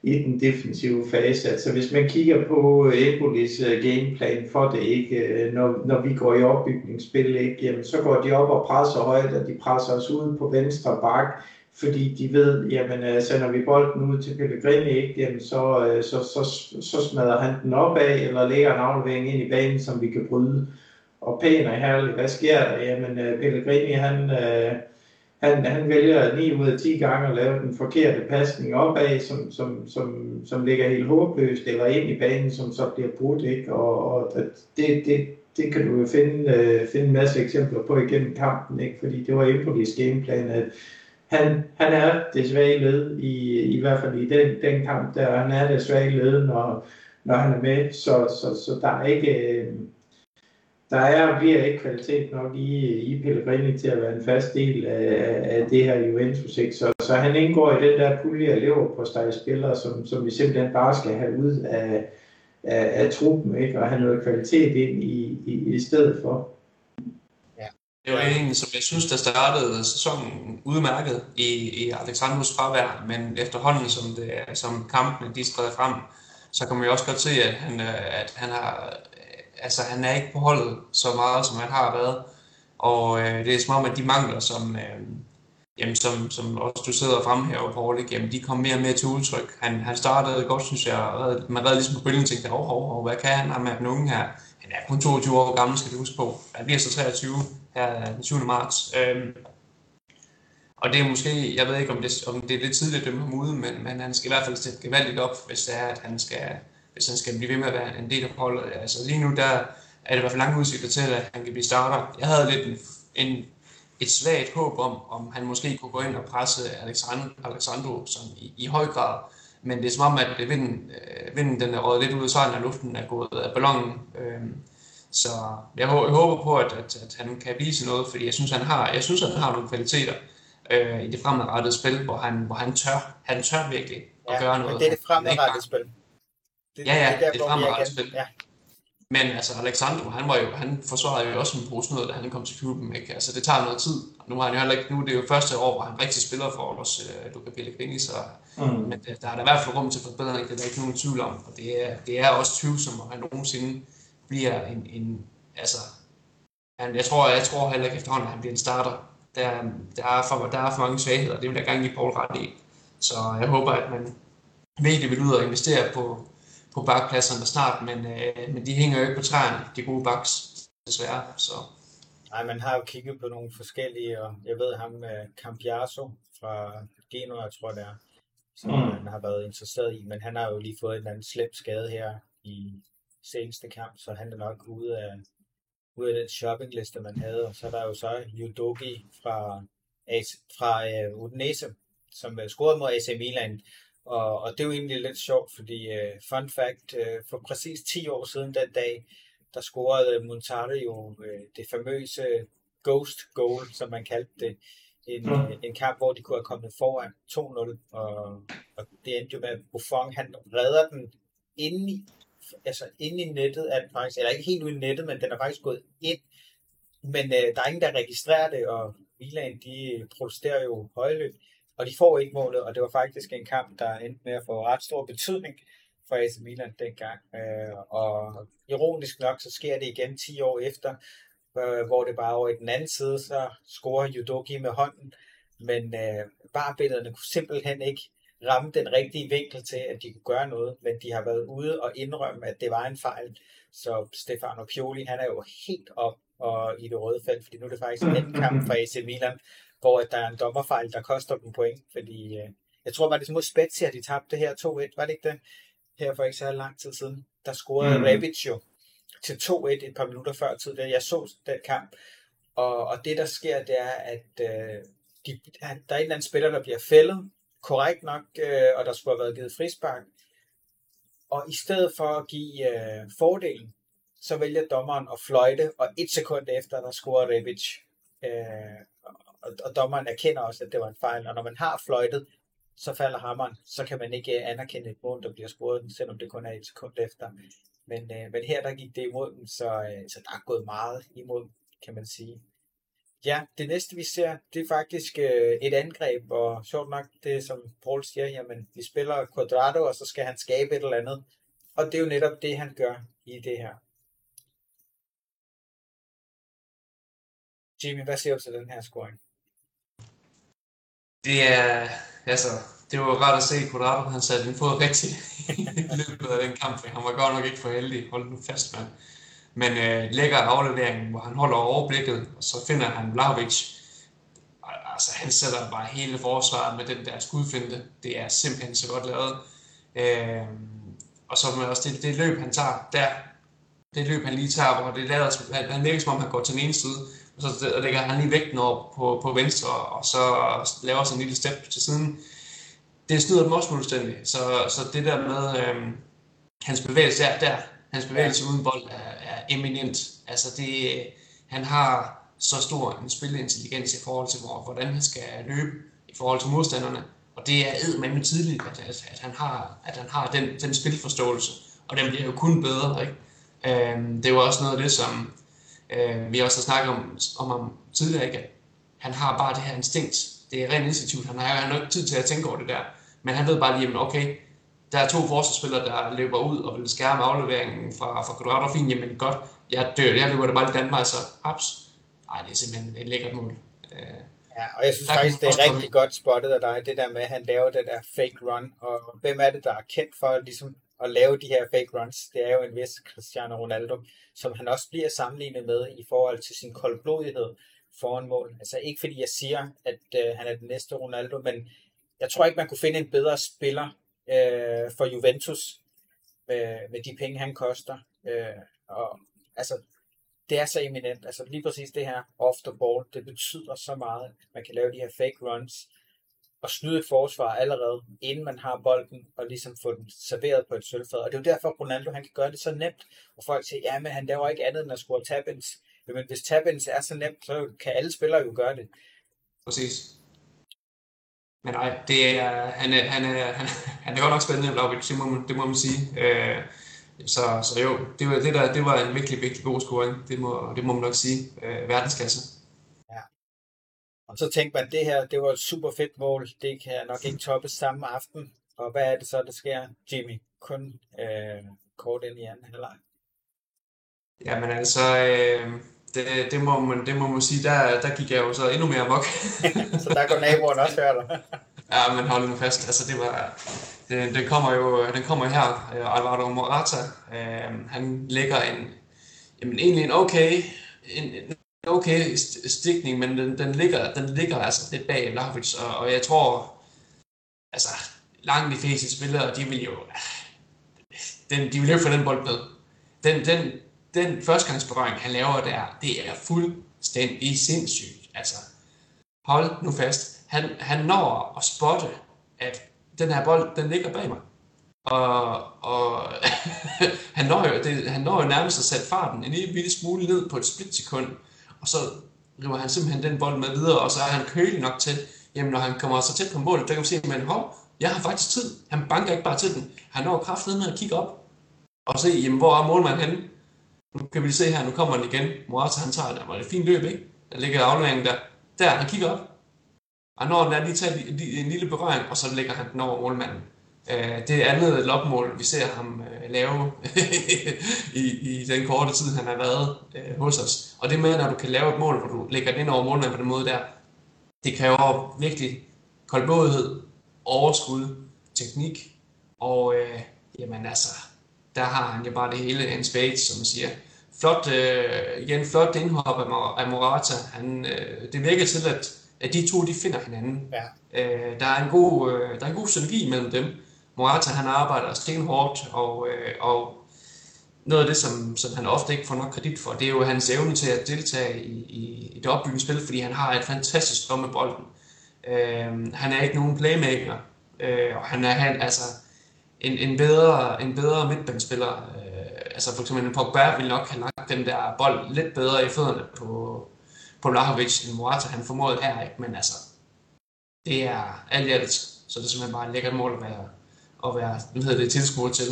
i den defensive fase. Altså hvis man kigger på øh, Ebolis øh, gameplan for det, ikke, øh, når, når vi går i opbygningsspil, ikke, jamen, så går de op og presser højt, og de presser os ud på venstre bak, fordi de ved, jamen sender vi bolden ud til Pellegrini, ikke, jamen, så, så, så, så smadrer han den op af, eller lægger en aflevering ind i banen, som vi kan bryde. Og pæn og herlig, hvad sker der? Jamen Pellegrini, han, øh, han, han vælger 9 ud af 10 gange at lave den forkerte pasning opad, som, som, som, som ligger helt håbløst, eller ind i banen, som så bliver brudt. Ikke? Og, og det, det, det kan du jo finde, øh, finde en masse eksempler på igennem kampen, ikke? fordi det var Empolis gameplan, at han, han er det svage led, i, i hvert fald i den, den kamp, der han er det svage led, når, når han er med, så, så, så der er ikke... Øh, der er bliver ikke kvalitet nok i, i Pellegrini til at være en fast del af, af det her Juventus. Ikke? Så, så han indgår i den der pulje af lever på spillere, som, som vi simpelthen bare skal have ud af, af, af truppen, ikke? og have noget kvalitet ind i, i, i stedet for. Ja. Det var en, som jeg synes, der startede sæsonen udmærket i, i Alexandros fravær, men efterhånden, som, det, som kampene de skred frem, så kan man jo også godt se, at han, at han har altså, han er ikke på holdet så meget, som han har været. Og øh, det er som om, at de mangler, som, øh, jamen, som, som også du sidder og fremhæver, Paul, ikke? Jamen, de kom mere og mere til udtryk. Han, han startede godt, synes jeg, og man redde ligesom på bølgen tænkte, oh, oh, oh, hvad kan han have med den unge her? Han er kun 22 år gammel, skal du huske på. Han bliver så 23 her den 7. marts. Øhm, og det er måske, jeg ved ikke, om det, om det er lidt tidligt at dømme ham ude, men, men han skal i hvert fald sætte gevaldigt op, hvis det er, at han skal, hvis han skal blive ved med at være en del af holdet. Altså lige nu, der er det i hvert fald lange udsigter til, at han kan blive starter. Jeg havde lidt en, en, et svagt håb om, om han måske kunne gå ind og presse Alexandro, Alexandro som i, i høj grad. Men det er som om, at vinden, øh, vinden den er røget lidt ud af sejlen, og luften er gået af ballonen. Øhm, så jeg, jeg håber på, at, at, at han kan vise noget, fordi jeg synes, han har, jeg synes, han har nogle kvaliteter øh, i det fremadrettede spil, hvor han, hvor han tør, han tør virkelig at ja, gøre noget. det er det fremadrettede spil. Det, ja, ja, det er, det er fremragende spil. Ja. Men altså, Alexandro, han, var jo, han forsvarede jo også en pose noget, da han kom til klubben. Ikke? Altså, det tager noget tid. Nu, har han jo heller ikke, nu er det jo første år, hvor han rigtig spiller for os, uh, Luca Pellegrini, så, mm. men der er der i hvert fald rum til forbedring, det er der ikke nogen tvivl om. Og det er, det er også tvivlsomt, om han nogensinde bliver en, en altså, han, jeg, tror, jeg tror heller ikke efterhånden, at han bliver en starter. Der, der, er for, der er for mange svagheder, det vil jeg gerne give Paul ret i. Så jeg håber, at man virkelig vil ud og investere på, på bakpladserne snart, men, øh, men de hænger jo ikke på træerne, de gode baks, desværre. Så. Nej, man har jo kigget på nogle forskellige, og jeg ved ham, uh, Campiaso fra Genoa, jeg tror det er, som mm. han har været interesseret i, men han har jo lige fået en anden slem skade her i seneste kamp, så han er nok ude af, ude af den shoppingliste, man havde, og så er der jo så Yudogi fra, fra uh, Udinese, som uh, scorede mod AC Milan, og, og det er jo egentlig lidt sjovt, fordi uh, fun fact, uh, for præcis 10 år siden den dag, der scorede Montari jo uh, det famøse ghost goal, som man kaldte det. En, mm. en kamp, hvor de kunne have kommet foran 2-0, og, og det endte jo med, at Buffon han redder den inde i, altså inde i nettet, at faktisk, eller ikke helt ude i nettet, men den er faktisk gået ind. Men uh, der er ingen, der registrerer det, og Milan, de protesterer jo højlydt og de får ikke målet, og det var faktisk en kamp, der endte med at få ret stor betydning for AC Milan dengang. Øh, og ironisk nok, så sker det igen 10 år efter, øh, hvor det bare over i den anden side, så scorer Yudoki med hånden, men øh, barbillederne kunne simpelthen ikke ramme den rigtige vinkel til, at de kunne gøre noget, men de har været ude og indrømme, at det var en fejl. Så Stefano Pioli, han er jo helt op og i det røde felt, fordi nu er det faktisk en kamp for AC Milan, hvor der er en dommerfejl, der koster dem point, fordi øh, jeg tror, var det mod Spezia, de tabte her 2-1, var det ikke det? Her for ikke så lang tid siden. Der scorede mm. Rebic jo til 2-1 et par minutter før tid. Jeg så den kamp, og, og det der sker, det er, at øh, de, der er en eller anden spiller, der bliver fældet, korrekt nok, øh, og der skulle have været givet frispark. Og i stedet for at give øh, fordelen, så vælger dommeren at fløjte, og et sekund efter, der scorer Rebic. Øh, og, og dommeren erkender også, at det var en fejl. Og når man har fløjtet, så falder hammeren, så kan man ikke øh, anerkende et mål, der bliver scoret, selvom det kun er et sekund efter. Men, øh, men her der gik det imod dem, så, øh, så der er gået meget imod, kan man sige. Ja, det næste vi ser, det er faktisk øh, et angreb, og sjovt nok, det som Paul siger, jamen vi spiller Quadrado, og så skal han skabe et eller andet. Og det er jo netop det, han gør i det her. Jimmy, hvad siger du til den her scoring? Det er, altså, det var rart at se, Quadrado han satte en fod rigtig i løbet af den kamp. Han var godt nok ikke for heldig. Hold nu fast, mand. Men øh, lækker afleveringen, hvor han holder overblikket, og så finder han Vlahovic. Altså, han sætter bare hele forsvaret med den der skudfinte. Det er simpelthen så godt lavet. Øh, og så med også det, det løb, han tager der, det løb, han lige tager, hvor det lader, han, han som om, han går til den ene side, og så lægger han lige vægten over på, på venstre, og så laver sådan en lille step til siden. Det snyder dem også fuldstændig. Så, så det der med øh, hans bevægelse er der, hans bevægelse uden bold er, er eminent. Altså det, han har så stor en spilintelligens i forhold til, hvor, hvordan han skal løbe i forhold til modstanderne. Og det er eddermame tidligt, at, at, at, han har, at han har den, den spilforståelse. Og den bliver jo kun bedre. Ikke? Øhm, det er jo også noget af det, som øh, vi også har snakket om, om ham tidligere. Ikke? Han har bare det her instinkt. Det er rent instinktivt. Han har, han har ikke tid til at tænke over det der. Men han ved bare lige, at okay, der er to forsvarsspillere, der løber ud og vil skærme afleveringen fra, fra Colorado. Fint, jamen godt, jeg dør. Jeg løber det bare lidt den vej, så haps. Ej, det er simpelthen et lækkert mål. Øh, Ja, og jeg synes der faktisk, det er rigtig godt spottet af dig, det der med, at han laver det der fake run, og hvem er det, der er kendt for ligesom, at lave de her fake runs? Det er jo en vis Cristiano Ronaldo, som han også bliver sammenlignet med i forhold til sin koldblodighed foran mål. Altså ikke fordi jeg siger, at øh, han er den næste Ronaldo, men jeg tror ikke, man kunne finde en bedre spiller øh, for Juventus med, med de penge, han koster. Øh, og altså, det er så eminent. Altså lige præcis det her off the ball, det betyder så meget. Man kan lave de her fake runs at snyde et forsvar allerede, inden man har bolden, og ligesom få den serveret på et sølvfad. Og det er jo derfor, Ronaldo han kan gøre det så nemt. Og folk siger, ja, men han laver ikke andet end at score tabins. Men hvis tabins er så nemt, så kan alle spillere jo gøre det. Præcis. Men nej, det er, han, er, han, er, han, han er godt nok spændende, Vlaovic, det må, det må man sige. Øh, så, så jo, det var, det, der, det var en virkelig, virkelig god scoring. Det må, det må man nok sige. Øh, verdensklasse. Og så tænkte man, det her, det var et super fedt mål. Det kan nok ikke toppes samme aften. Og hvad er det så, der sker, Jimmy? Kun øh, kort ind i anden halvleg. Jamen altså, øh, det, det, må man, det må man sige, der, der gik jeg jo så endnu mere mok. så der går naboen også høre dig. ja, men hold nu fast. Altså, det var, den, den kommer jo den kommer her. Uh, Alvaro Morata, uh, han lægger en, jamen, egentlig en okay, en okay stikning, men den, den, ligger, den ligger altså lidt bag Vlahovic, og, og jeg tror, altså, langt de fleste spillere, de vil jo, ah, den, de vil jo få den bold med. Den, den, den førstegangsberøring, han laver der, det er fuldstændig sindssygt. Altså, hold nu fast. Han, han når at spotte, at den her bold, den ligger bag mig. Og, og han, når jo, det, han når jo nærmest at sætte farten en lille smule ned på et splitsekund, og så river han simpelthen den bold med videre, og så er han kølig nok til, jamen når han kommer så tæt på målet, der kan man se, men hov, jeg har faktisk tid. Han banker ikke bare til den. Han når kraften med at kigge op og se, jamen hvor er målmanden henne? Nu kan vi se her, nu kommer han igen. Morata, han tager det. Det var et fint løb, ikke? Der ligger afleveringen der. Der, han kigger op. Og når den er lige tager en lille berøring, og så lægger han den over målmanden. Øh, det er andet lopmål, vi ser ham øh, lave i, i den korte tid, han har været øh, hos os. Og det med, når du kan lave et mål, hvor du lægger den ind over målmanden på den måde der, det kræver virkelig koldblodighed, overskud, teknik, og øh, jamen altså, der har han jo bare det hele en spade, som man siger. Flot, øh, igen, flot indhop af Morata. Han, øh, det virker til, at, at de to de finder hinanden. Ja. Øh, der, er en god, øh, der er en god synergi mellem dem. Morata han arbejder stenhårdt, og, øh, og noget af det, som, som han ofte ikke får nok kredit for, det er jo hans evne til at deltage i, i, i det opbyggende spil, fordi han har et fantastisk drøm med bolden. Øh, han er ikke nogen playmaker, øh, og han er han, altså, en, en, bedre, en bedre midtbanespiller. Øh, altså for eksempel en Pogba ville nok have lagt den der bold lidt bedre i fødderne på, på Vlahovic end Morata, han formåede her, ikke? men altså, det er alt i alt, så det er simpelthen bare et lækkert mål at være, at være hvad hedder det, tilskuer til.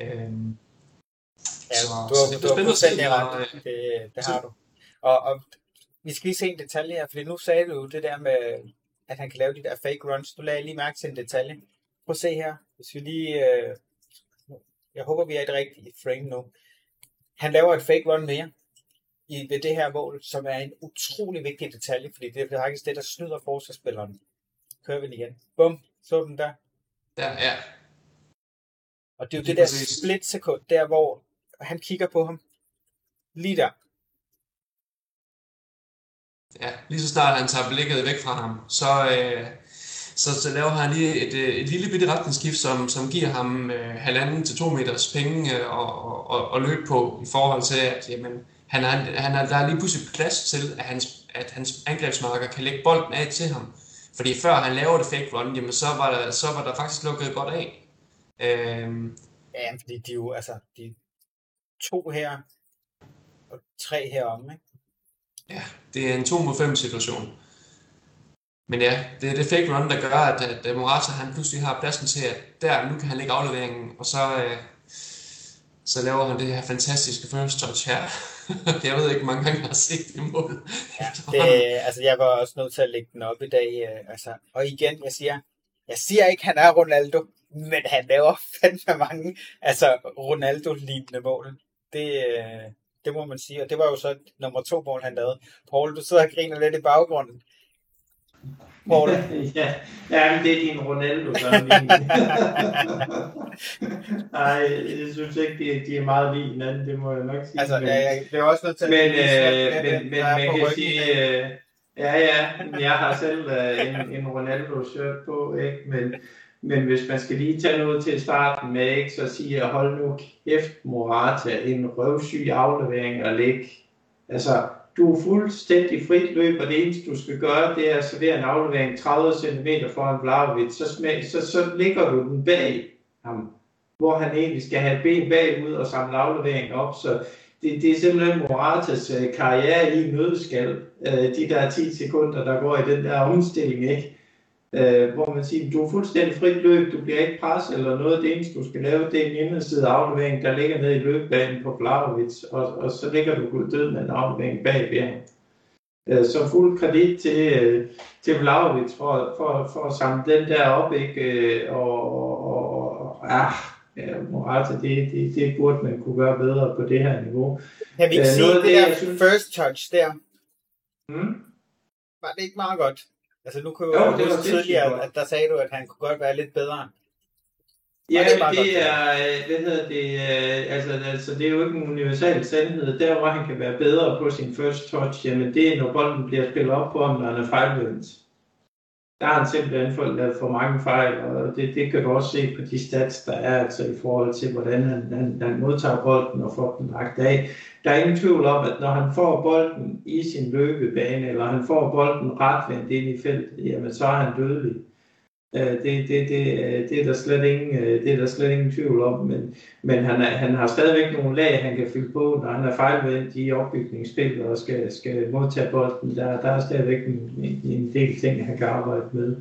Øhm, ja, så, du, har, så det du har fuldstændig ret, det, det har du. Og, og vi skal lige se en detalje her, fordi nu sagde du jo det der med, at han kan lave de der fake runs. Du lagde lige mærke til en detalje. Prøv at se her. Hvis vi lige... Øh, jeg håber, vi er i det rigtige frame nu. Han laver et fake run mere i, ved det her mål, som er en utrolig vigtig detalje, fordi det er faktisk det, der snyder forsvarsspilleren. Kører vi igen. Bum, så den der. Der, ja. Og det er jo det, det der split sekund, der hvor han kigger på ham. Lige der. Ja, lige så snart han tager blikket væk fra ham, så, øh, Så, så laver han lige et, øh, et lille bitte retningsskift, som, som giver ham øh, halvanden til to meters penge øh, og, og, og løb på i forhold til, at jamen, han er, han er, der er lige pludselig plads til, at hans, at hans angrebsmarker kan lægge bolden af til ham. Fordi før han laver det fake run, jamen så var der, så var der faktisk lukket godt af. Øhm. Ja, fordi de er jo, altså, de to her, og tre herom, ikke? Ja, det er en 2 mod 5 situation. Men ja, det er det fake run, der gør, at, at Morata han pludselig har pladsen til, at der, nu kan han lægge afleveringen, og så, øh, så laver han det her fantastiske first touch her. jeg ved ikke, mange gange jeg har set det mål. Ja, det, altså, jeg var også nødt til at lægge den op i dag. Øh, altså, og igen, jeg siger, jeg siger ikke, han er Ronaldo, men han laver fandme mange altså, Ronaldo-lignende mål. Det, øh, det må man sige, og det var jo så nummer to mål, han lavede. Paul, du sidder og griner lidt i baggrunden. Paul. ja, ja men det er din Ronaldo, Nej, jeg synes ikke, de, de er meget lige hinanden, det må jeg nok sige. Altså, men, ja, jeg bliver også nødt til men, at... Men, øh, men, men man kan sige... Øh, ja, ja, jeg har selv øh, en, en Ronaldo-shirt på, ikke? Men, men hvis man skal lige tage noget til starten med, ikke, så siger jeg, hold nu kæft, Morata, en røvsyg aflevering og læg. Altså, du er fuldstændig frit løb, og det eneste, du skal gøre, det er at servere en aflevering 30 cm foran Vlaovic, så, smag, så, så ligger du den bag ham, hvor han egentlig skal have ben bagud og samle afleveringen op, så det, det er simpelthen Moratas øh, karriere i nødskal, øh, de der 10 sekunder, der går i den der omstilling, ikke? Øh, hvor man siger, du er fuldstændig frit løb, du bliver ikke presset eller noget. Det eneste, du skal lave, det er en inderside aflevering, der ligger nede i løbebanen på Vlaovic, og, og så ligger du død med en aflevering bag ham. Øh, så fuld kredit til, øh, til Vlaovic for, for, for at samle den der op, ikke? Øh, og, og, og ah, ja, Morata, det, det, det burde man kunne gøre bedre på det her niveau. Jeg vil ikke øh, sige, det, det der synes... first touch der, hmm? var det ikke meget godt? Altså nu kunne jo, jo det var tidligere, at der sagde du, at han kunne godt være lidt bedre. Ja, det, det er, øh, hvad hedder det, øh, altså, altså det er jo ikke en universal sandhed. Der, hvor han kan være bedre på sin first touch, jamen det er, når bolden bliver spillet op på ham, når han er fejlvendt der er han simpelthen for, lavet for mange fejl, og det, det kan du også se på de stats, der er altså i forhold til, hvordan han, han, han modtager bolden og får den lagt af. Der er ingen tvivl om, at når han får bolden i sin løbebane, eller han får bolden retvendt ind i feltet, jamen så er han dødelig. Øh, det, det, det, øh, det, er der slet ingen, øh, det er der slet ingen tvivl om, men, men han, er, han har stadigvæk nogle lag, han kan fylde på, når han er fejlvendt i opbygningsspillet og skal, skal modtage bolden. Der, der er stadigvæk en, en del ting, han kan arbejde med.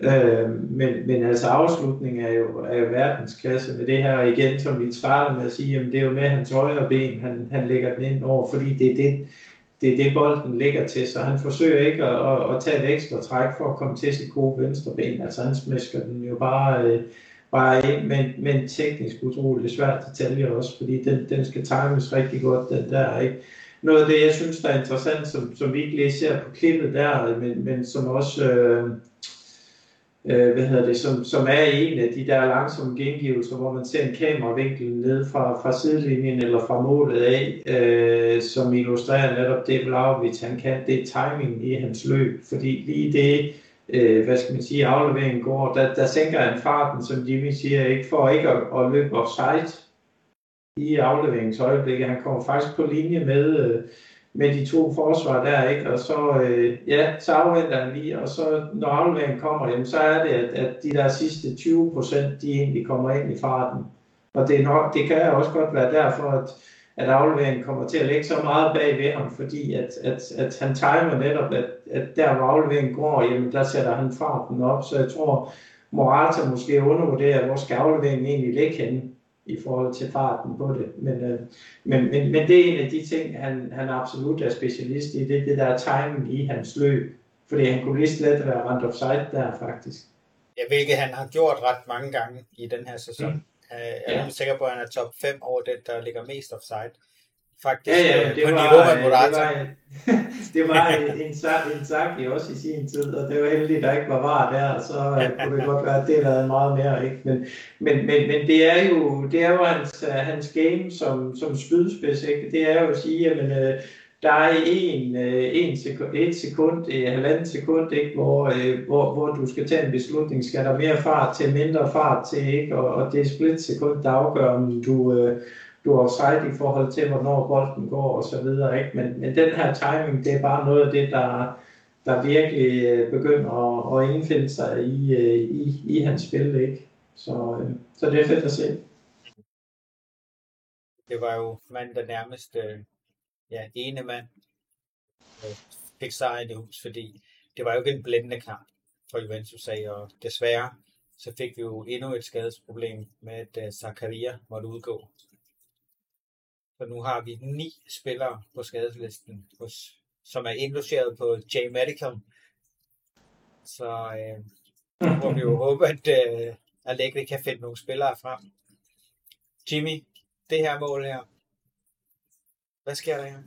Øh, men, men altså afslutningen er jo, er jo verdensklasse med det her, og igen som vi starter med at sige, jamen det er jo med hans højre ben, han, han lægger den ind over, fordi det er det, det er det, bolden ligger til, så han forsøger ikke at, at, at tage et ekstra træk for at komme til sit gode venstre ben. Altså han smæsker den jo bare, øh, bare ind, men, men teknisk utroligt svært detalje også, fordi den, den skal times rigtig godt, den der, ikke? Noget af det, jeg synes, der er interessant, som, som vi ikke lige ser på klippet der, men, men som også... Øh, øh, hvad hedder det, som, som er en af de der langsomme gengivelser, hvor man ser en kameravinkel ned fra, fra sidelinjen eller fra målet af, øh, som illustrerer netop det, Vlaovic han kan, det er timing i hans løb, fordi lige det, øh, hvad skal man sige, afleveringen går, der, der sænker han farten, som Jimmy siger, ikke for ikke at, at løbe offside i afleveringsøjeblikket. Han kommer faktisk på linje med, øh, med de to forsvar der, ikke? Og så, øh, ja, så afventer han lige, og så når afleveringen kommer, jamen, så er det, at, at de der sidste 20 procent, de egentlig kommer ind i farten. Og det, er nok, det kan også godt være derfor, at, at afleveringen kommer til at ligge så meget bag ved ham, fordi at, at, at han timer netop, at, at der hvor afleveringen går, jamen der sætter han farten op, så jeg tror, Morata måske undervurderer, hvor skal afleveringen egentlig ligge henne i forhold til farten på det. Men, øh, men, men, men det er en af de ting, han, han absolut er specialist i, det er det der timing i hans løb. Fordi han kunne lige slet være rent offside der faktisk. Ja, hvilket han har gjort ret mange gange i den her sæson. Mm. Øh, jeg er ja. sikker på, at han er top 5 over den, der ligger mest offside faktisk ja, ja, øh, det på var, niveau med Morata. Det var, det var en, en, en sak i også i sin tid, og det var heldigt, at der ikke var var der, så uh, kunne det godt være, at det havde meget mere. Ikke? Men, men, men, men det er jo, det er jo hans, uh, hans game som, som spydspids. Ikke? Det er jo at sige, at uh, der er en, øh, en sekund, et sekund, et halvandet sekund, ikke, hvor, øh, hvor, hvor du skal tage en beslutning. Skal der mere fart til, mindre fart til, ikke? Og, og det er split sekund, der afgør, om du, øh, du har sejt i forhold til, hvornår bolden går og så videre. Ikke? Men, men den her timing, det er bare noget af det, der, der virkelig øh, begynder at, at indfinde sig i, øh, i, i hans spil. Ikke? Så, øh, så det er fedt at se. Det var jo mand, der nærmest øh, ja, ene mand øh, fik sejren i hus, fordi det var jo ikke en blændende kamp for Juventus af, og desværre så fik vi jo endnu et skadesproblem med, at øh, Zakaria måtte udgå. Så nu har vi ni spillere på skadeslisten, hos, som er indlogeret på J Medical. Så øh, nu må vi jo håbe, at øh, Allegri kan finde nogle spillere frem. Jimmy, det her mål her. Hvad sker der her?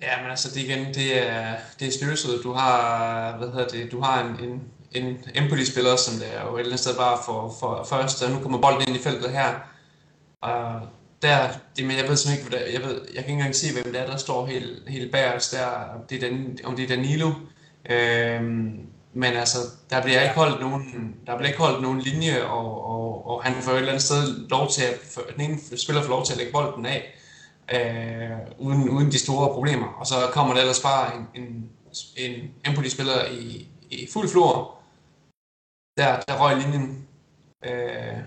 Ja, men altså det igen, det er, det er styrset. Du har, hvad hedder det, du har en, en, en Empoli-spiller, som det er jo et eller andet sted bare for, for først, og nu kommer bolden ind i feltet her. Og der, det, men jeg ved simpelthen ikke, hvad jeg, ved, jeg kan ikke engang se, hvem det er, der står helt, helt bagerst der, om det er, Dan, om det er Danilo. Øhm, men altså, der bliver ikke holdt nogen, der bliver ikke holdt nogen linje, og, og, og han får et eller andet sted lov til at, for, den ene spiller får lov til at lægge bolden af, øh, uden, uden de store problemer. Og så kommer der ellers bare en, en, en Empoli-spiller i, i fuld flor. Der, der røg linjen. Øh,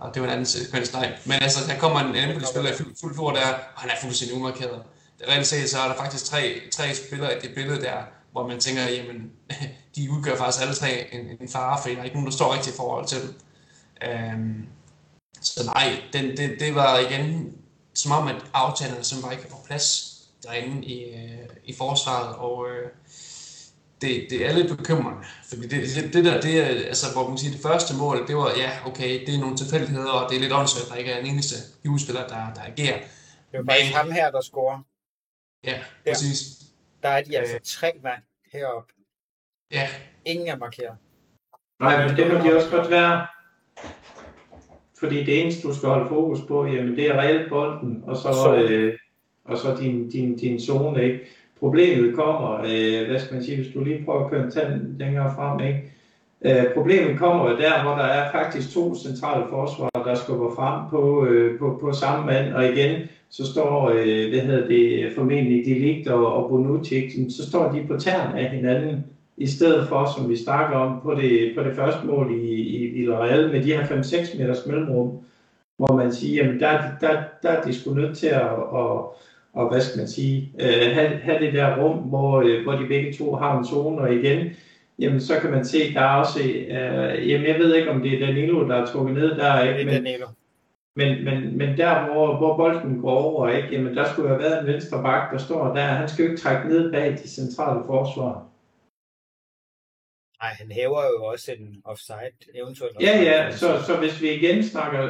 og det var en anden sekvens, nej. Men altså, der kommer en anden spiller i fuld, fuld flor der, og han er fuldstændig umarkeret. Rent set, så er der faktisk tre, tre spillere i det billede der, hvor man tænker, jamen, de udgør faktisk alle tre en, en fare, for der er ikke nogen, der står rigtigt i forhold til dem. Øhm, så nej, den, det, det var igen som om, at aftalerne som var ikke på plads derinde i, øh, i forsvaret, og øh, det, det er lidt bekymrende, fordi det, det, det der, det er, altså, hvor man siger, det første mål, det var, ja, okay, det er nogle tilfældigheder, og det er lidt åndssvagt, at der ikke er en eneste juspiller, der, der agerer. Det er faktisk ham her, der scorer. Ja, der. præcis. Der er de altså øh, tre mand heroppe. Ja. Ingen er markeret. Nej, men det må de også godt være. Fordi det eneste, du skal holde fokus på, jamen det er reelt bolden, og så, øh, og så din, din, din zone, ikke? Problemet kommer, øh, hvad skal man sige, hvis du lige prøver at køre en tand længere frem, ikke? Øh, problemet kommer jo der, hvor der er faktisk to centrale forsvar, der skubber frem på, øh, på, på samme mand, og igen, så står, øh, hvad hedder det, formentlig Delict og, og Bonucci, så står de på tæren af hinanden, i stedet for, som vi snakker om på det, på det første mål i, i Villarreal, med de her 5-6 meters mellemrum, hvor man siger, jamen der, der, der er de sgu nødt til at, og, og hvad skal man sige, øh, have, have det der rum, hvor, øh, hvor de begge to har en zone, og igen, jamen så kan man se, der er også, øh, jamen jeg ved ikke, om det er Danilo, der er trukket ned der, ikke? Men, Danilo. Men, men, men der, hvor, hvor bolden går over, ikke? Jamen, der skulle have været en venstre bak, der står der. Han skal jo ikke trække ned bag de centrale forsvar. Nej, han hæver jo også en offside eventuelt. Ja, ja, så, så hvis vi igen snakker,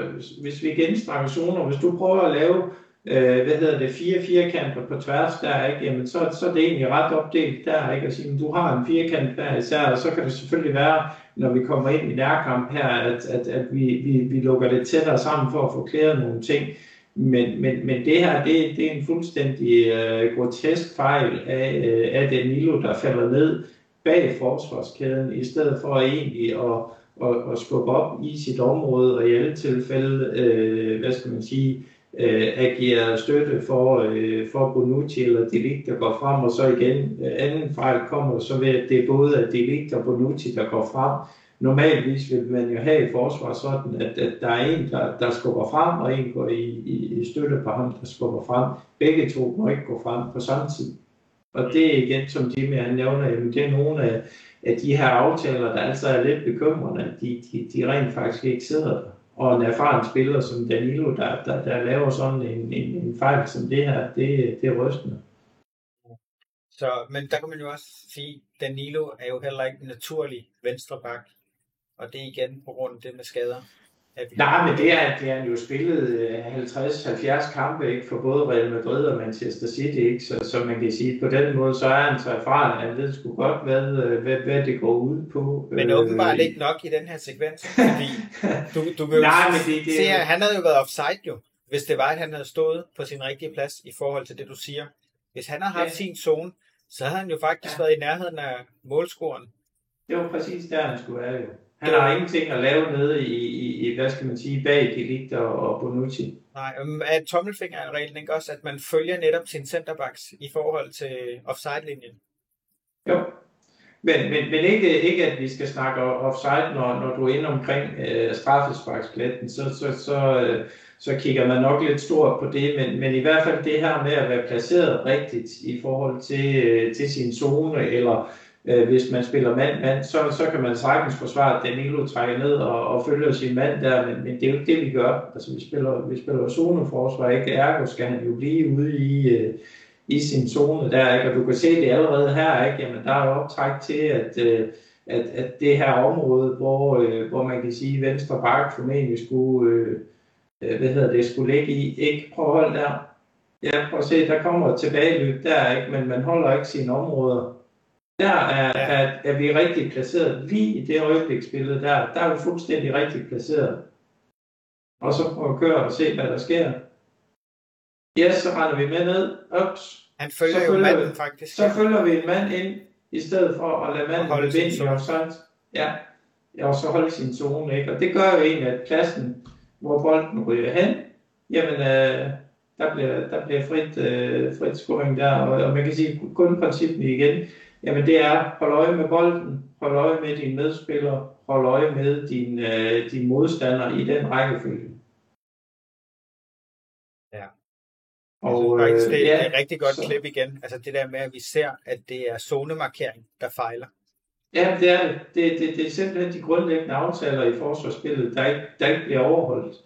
hvis vi igen snakker zoner, hvis du prøver at lave, øh, hvad hedder det, fire firkanter på tværs der, ikke, jamen så, så er det egentlig ret opdelt der, ikke, at sige, du har en firkant der især, og så kan det selvfølgelig være, når vi kommer ind i nærkamp her, at, at, at vi, vi, vi lukker det tættere sammen for at få klæret nogle ting. Men, men, men det her, det, det er en fuldstændig øh, grotesk fejl af, øh, af Danilo, der falder ned bag forsvarskæden, i stedet for egentlig at, at, at skubbe op i sit område, og i alle tilfælde, øh, hvad skal man sige, øh, agerer støtte for, øh, for Bonucci eller Delict, der går frem, og så igen, øh, anden fejl kommer så ved, at det er både at Delict og Bonucci, der går frem. Normalvis vil man jo have i forsvar sådan, at, at der er en, der, der skubber frem, og en går i, i, i støtte på ham, der skubber frem. Begge to må ikke gå frem på samme tid. Og det er igen, som Jimmy han nævner, jamen det er nogle af, af de her aftaler, der altså er lidt bekymrende, at de, de, de rent faktisk ikke sidder der. Og en erfaren spiller som Danilo, der, der, der laver sådan en, en, en fejl som det her, det, det er rystende. Så, men der kan man jo også sige, Danilo er jo heller ikke en naturlig venstreback, og det er igen på grund af det med skader. Nej, men det er, det er jo spillet 50-70 øh, kampe ikke, for både Real Madrid og Manchester City, ikke? Så, så man kan sige, på den måde, så er han så erfaren, at han ved sgu godt, hvad, øh, hvad, hvad det går ud på. Men åbenbart øh, ikke nok i den her sekvens, fordi du, du kan jo Nej, men det, det, se, at han havde jo været offside jo, hvis det var, at han havde stået på sin rigtige plads i forhold til det, du siger. Hvis han har haft ja. sin zone, så havde han jo faktisk ja. været i nærheden af målscoren. Det var præcis der, han skulle være jo. Han har ingenting at lave nede i, i, i hvad skal man sige, bag Delict og, og Bonucci. Nej, er tommelfingerreglen ikke også, at man følger netop sin centerbacks i forhold til offside-linjen? Jo, men, men, men ikke, ikke at vi skal snakke offside, når, når du er inde omkring øh, straffesparkspletten, så, så, så, øh, så kigger man nok lidt stort på det, men, men i hvert fald det her med at være placeret rigtigt i forhold til, øh, til sin zone, eller øh, hvis man spiller mand-mand, så, så kan man sagtens forsvare, at Danilo trækker ned og, og følger sin mand der, men, men det er jo ikke det, vi gør. Altså vi spiller, vi spiller zoneforsvar, ikke? Ergo skal han jo blive ude i, øh, i sin zone der, ikke? Og du kan se det allerede her, ikke? Jamen der er jo optræk til, at, øh, at, at det her område, hvor, øh, hvor man kan sige, at venstre bak formentlig skulle, øh, øh, hvad hedder det, skulle ligge i, ikke? Prøv at holde der. Ja, prøv at se, der kommer et tilbageløb der, ikke? Men man holder ikke sine områder. Der er, er, er vi rigtig placeret. Lige i det øjebliksbillede der, der er vi fuldstændig rigtig placeret. Og så prøv at køre og se, hvad der sker. Ja, så render vi med ned. Ups. Han følger, så følger jo manden vi, faktisk. Så følger vi en mand ind, i stedet for at lade manden holde vind i offside. Ja, og så holde sin zone. Ikke? Og det gør jo egentlig, at pladsen, hvor bolden ryger hen, jamen, øh, der bliver, der bliver frit, øh, frit scoring der. Og, og man kan sige, kun princippet igen, jamen det er, hold øje med bolden, hold øje med dine medspillere, hold øje med din, øh, din modstander i den rækkefølge. Og, jeg synes faktisk, det, ja, det er et rigtig godt så... klip igen. Altså det der med, at vi ser, at det er zonemarkering, der fejler. Ja, det er det. Det, det, det er simpelthen de grundlæggende aftaler i forsvarsspillet, der ikke, der ikke bliver overholdt.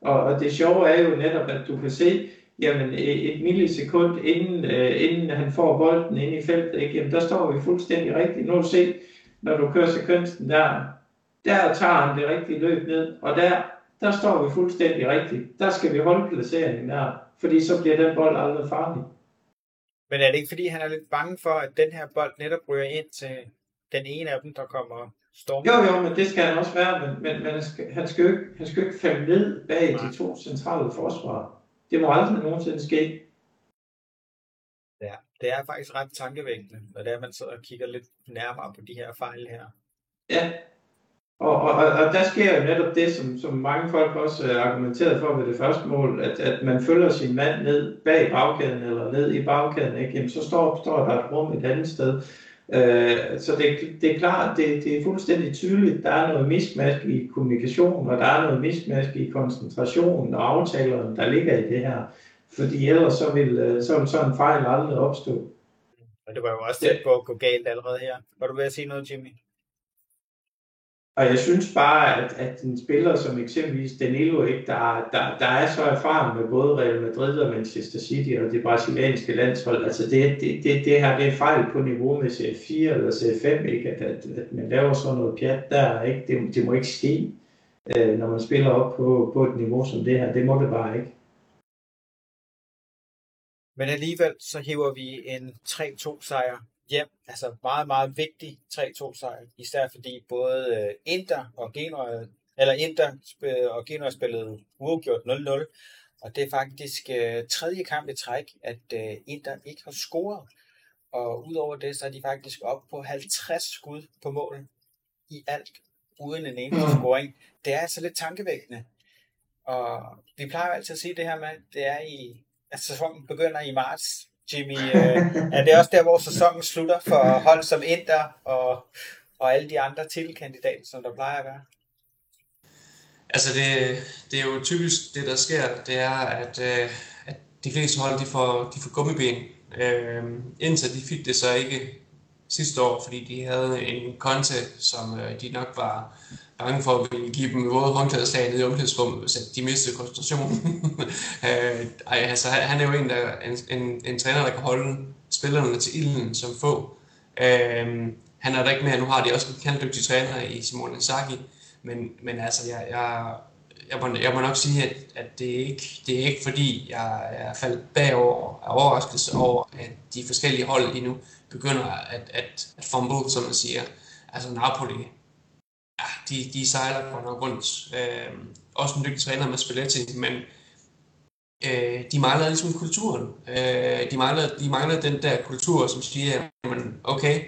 Og, og det sjove er jo netop, at du kan se, jamen et millisekund inden, øh, inden han får bolden ind i feltet, ikke? Jamen, der står vi fuldstændig rigtigt. Nu se, når du kører sekvensen der, der tager han det rigtige løb ned, og der, der står vi fuldstændig rigtigt. Der skal vi holde placeringen der fordi så bliver den bold aldrig farlig. Men er det ikke, fordi han er lidt bange for, at den her bold netop ryger ind til den ene af dem, der kommer storm? Jo, jo, men det skal han også være, men, men, men han, skal, han, skal jo ikke, han skal jo ikke falde ned bag Nej. de to centrale forsvar. Det må aldrig nogensinde ske. Ja, det er faktisk ret tankevækkende, når det er, man sidder og kigger lidt nærmere på de her fejl her. Ja, og, og, og der sker jo netop det, som, som mange folk også argumenterede for ved det første mål, at, at man følger sin mand ned bag bagkæden eller ned i bagkæden, ikke? Jamen, så står, står der et rum et andet sted. Øh, så det, det er klart, det, det er fuldstændig tydeligt, der er noget mismask i kommunikation, og der er noget mismask i koncentrationen og aftalerne, der ligger i det her. Fordi ellers så vil, øh, så vil sådan en fejl aldrig opstå. Og det var jo også tæt på at gå galt allerede her. Var du ved at sige noget, Jimmy? Og jeg synes bare, at, at en spiller som eksempelvis Danilo, ikke, der, der, der er så erfaren med både Real Madrid og Manchester City og det brasilianske landshold, altså det, det, det, det her det er fejl på niveau med C4 eller C5, ikke? At, at, at man laver sådan noget pjat der, ikke? Det, det må ikke ske, øh, når man spiller op på, på et niveau som det her. Det må det bare ikke. Men alligevel så hiver vi en 3-2 sejr hjem. Altså meget, meget vigtig 3-2 sejr. Især fordi både øh, Inter og Genoa, eller Inter og Genoa spillede uafgjort 0-0. Og det er faktisk øh, tredje kamp i træk, at øh, Inter ikke har scoret. Og udover det, så er de faktisk op på 50 skud på mål i alt, uden en eneste mm. scoring. Det er altså lidt tankevækkende. Og vi plejer altid at sige det her med, at det er i, at sæsonen begynder i marts, Jimmy. Øh, er det også der, hvor sæsonen slutter for hold som Inter og, og alle de andre titelkandidater, som der plejer at være? Altså det, det er jo typisk det, der sker, det er, at, øh, at de fleste hold de får, de får gummiben. Øh, indtil de fik det så ikke sidste år, fordi de havde en konte, som øh, de nok var bange for at ville give dem våde håndklædeslag nede i omklædningsrummet, hvis de mistede koncentrationen. øh, altså, han er jo en, der, en, en, en træner, der kan holde spillerne til ilden som få. Øh, han er der ikke mere. Nu har de også en kanddygtig træner i Simone Inzaghi. Men, men altså, jeg, jeg, jeg, må, jeg må nok sige, at, at det, er ikke, det er ikke fordi, jeg er faldet bagover af overraskelse over, at de forskellige hold lige nu begynder at, at, at fumble, som man siger. Altså Napoli de, de sejler på nok rundt. Øh, også en dygtig træner med Spalletti, men øh, de mangler ligesom kulturen. Øh, de, mangler, de mangler den der kultur, som siger, jamen, okay,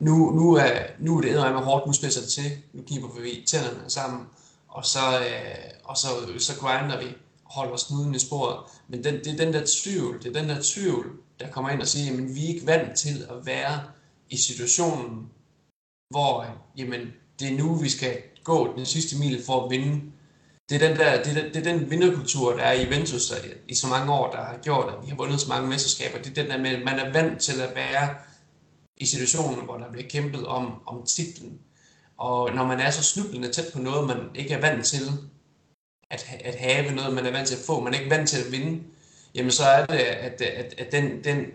nu, nu, er, nu er det med hårdt, nu spidser det til, nu kniber vi tænderne sammen, og så, øh, og så, så grinder vi og holder os snuden i sporet. Men den, det er den der tvivl, det er den der tvivl, der kommer ind og siger, jamen vi er ikke vant til at være i situationen, hvor jamen, det er nu, vi skal gå den sidste mil for at vinde. Det er den, der, det er, det er den vinderkultur, der er i Juventus i så mange år, der har gjort, at vi har vundet så mange mesterskaber. Det er den der med, at man er vant til at være i situationen, hvor der bliver kæmpet om, om titlen. Og når man er så snublende tæt på noget, man ikke er vant til at, at have noget, man er vant til at få, man er ikke vant til at vinde, jamen så er det, at, at, at den, den,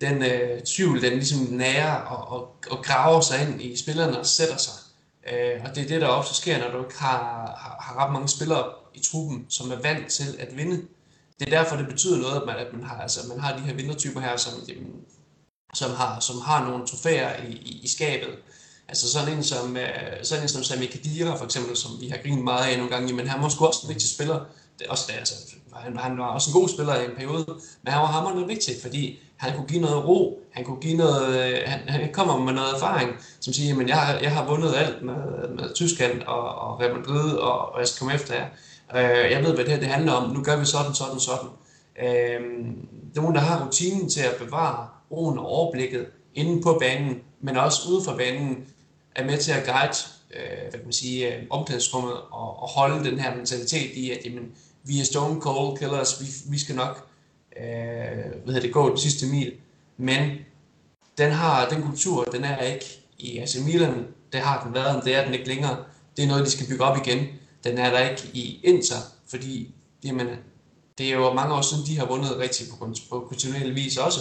den øh, tvivl, den ligesom nærer og, og, og graver sig ind i spillerne og sætter sig. Øh, og det er det, der ofte sker, når du ikke har, har, har ret mange spillere i truppen, som er vant til at vinde. Det er derfor, det betyder noget, at man, at man, har, altså, man har de her vindertyper her, som, jamen, som, har, som har nogle trofæer i, i, i skabet. Altså sådan en som, øh, sådan en som Sami Khedira for eksempel, som vi har grinet meget af nogle gange, men han var sgu også en vigtig spiller. Det, også, det, altså, han, han var også en god spiller i en periode, men han var hammerende vigtig, fordi han kunne give noget ro, han kunne give noget, øh, han, han kommer med noget erfaring, som siger, at jeg, jeg har vundet alt med, med Tyskland og, og Real Madrid, og, og jeg skal komme efter jer. Øh, jeg ved, hvad det her det handler om, nu gør vi sådan, sådan, sådan. Øh, nogen, der har rutinen til at bevare roen og overblikket inde på banen, men også ude for banen, er med til at guide øh, hvad kan man sige, øh, omklædningsrummet og, og holde den her mentalitet i, at jamen, vi er stone cold killers, vi, vi skal nok øh, hvad det, gå den sidste mil. Men den har den kultur, den er ikke i AC Milan, det har den været, det er den ikke længere. Det er noget, de skal bygge op igen. Den er der ikke i Inter, fordi jamen, det er jo mange år siden, de har vundet rigtig på, på kontinuerlig vis også.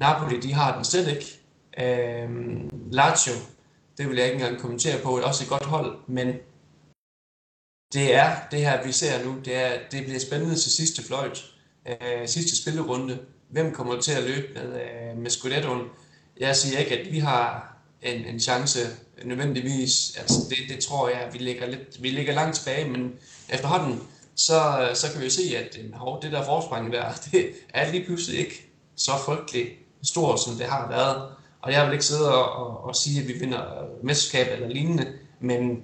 Napoli, de har den slet ikke. Øhm, Lazio, det vil jeg ikke engang kommentere på, det er også et godt hold, men det er det her, vi ser nu, det, er, det bliver spændende til sidste fløjt, øh, sidste spillerunde. Hvem kommer til at løbe med, øh, med Scudettoen? Jeg siger ikke, at vi har en, en chance nødvendigvis. Altså, det, det tror jeg, vi ligger, lidt, vi ligger langt tilbage, men efterhånden, så, så kan vi jo se, at øh, hov, det der forspring der, det er lige pludselig ikke så frygteligt stort, som det har været. Og jeg vil ikke sidde og, og, og sige, at vi vinder mesterskab eller lignende, men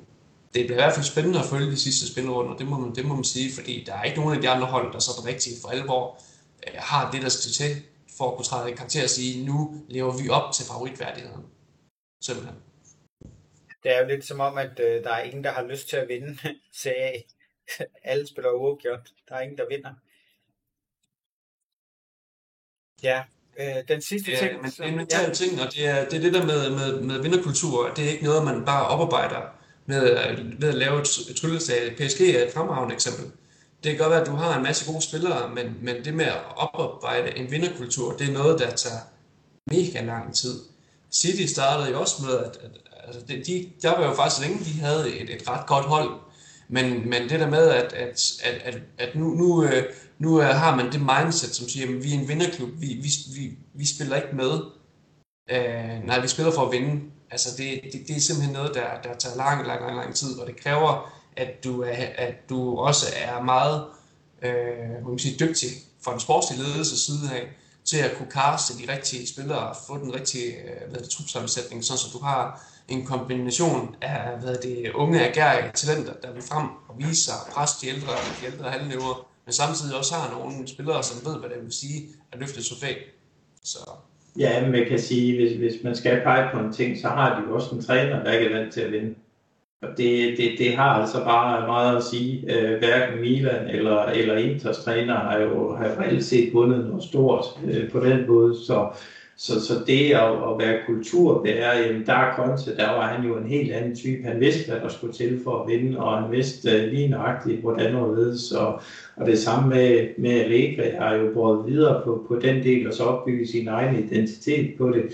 det bliver i hvert fald spændende at følge de sidste spilrunder, det må man, det må man sige, fordi der er ikke nogen af de andre hold, der så rigtigt for alvor øh, har det, der skal til for at kunne træde i karakter og sige, nu lever vi op til favoritværdigheden. Simpelthen. Det er jo lidt som om, at øh, der er ingen, der har lyst til at vinde CA. Alle spiller uafgjort. Der er ingen, der vinder. Ja, øh, den sidste ja, ting... men det er en mental ja. ting, og det er, det er det der med, med, med vinderkultur. Det er ikke noget, man bare oparbejder ved, ved øh, at lave et trylleslag. PSG er et fremragende eksempel. Det kan godt være, at du har en masse gode spillere, men, men det med at oparbejde en vinderkultur, det er noget, der tager mega lang tid. City startede jo også med, at, at altså de, de, der var jo faktisk længe, de havde et, et ret godt hold, men, men det der med, at, at, at, at, at nu, nu, øh, nu øh, har man det mindset, som siger, at vi er en vinderklub, vi, vi, vi, vi spiller ikke med. Øh, nej, vi spiller for at vinde. Altså det, det, det er simpelthen noget, der, der tager lang, lang, lang, lang tid, og det kræver, at du, er, at du også er meget øh, man sige, dygtig fra den sportslige ledelse side af, til at kunne kaste de rigtige spillere og få den rigtige øh, hvad hvad trupsammensætning, sådan så du har en kombination af hvad det, unge agerige talenter, der vil frem og vise sig og presse de ældre, de ældre halvnøver, men samtidig også har nogle spillere, som ved, hvad det vil sige at løfte trofæ. Så. Ja, men man kan sige, hvis, hvis man skal pege på en ting, så har de jo også en træner, der ikke er vant til at vinde. Og det, det, det har altså bare meget at sige. Øh, hverken Milan eller, eller Inters træner har jo har reelt set vundet noget stort øh, på den måde. Så, så, så det at, at være kulturbærer, jamen der er Conte, der var han jo en helt anden type. Han vidste, hvad der skulle til for at vinde, og han vidste uh, lige nøjagtigt, hvordan og ledes. Og, og det samme med, med Allegri har jo båret videre på, på den del, og så opbygget sin egen identitet på det.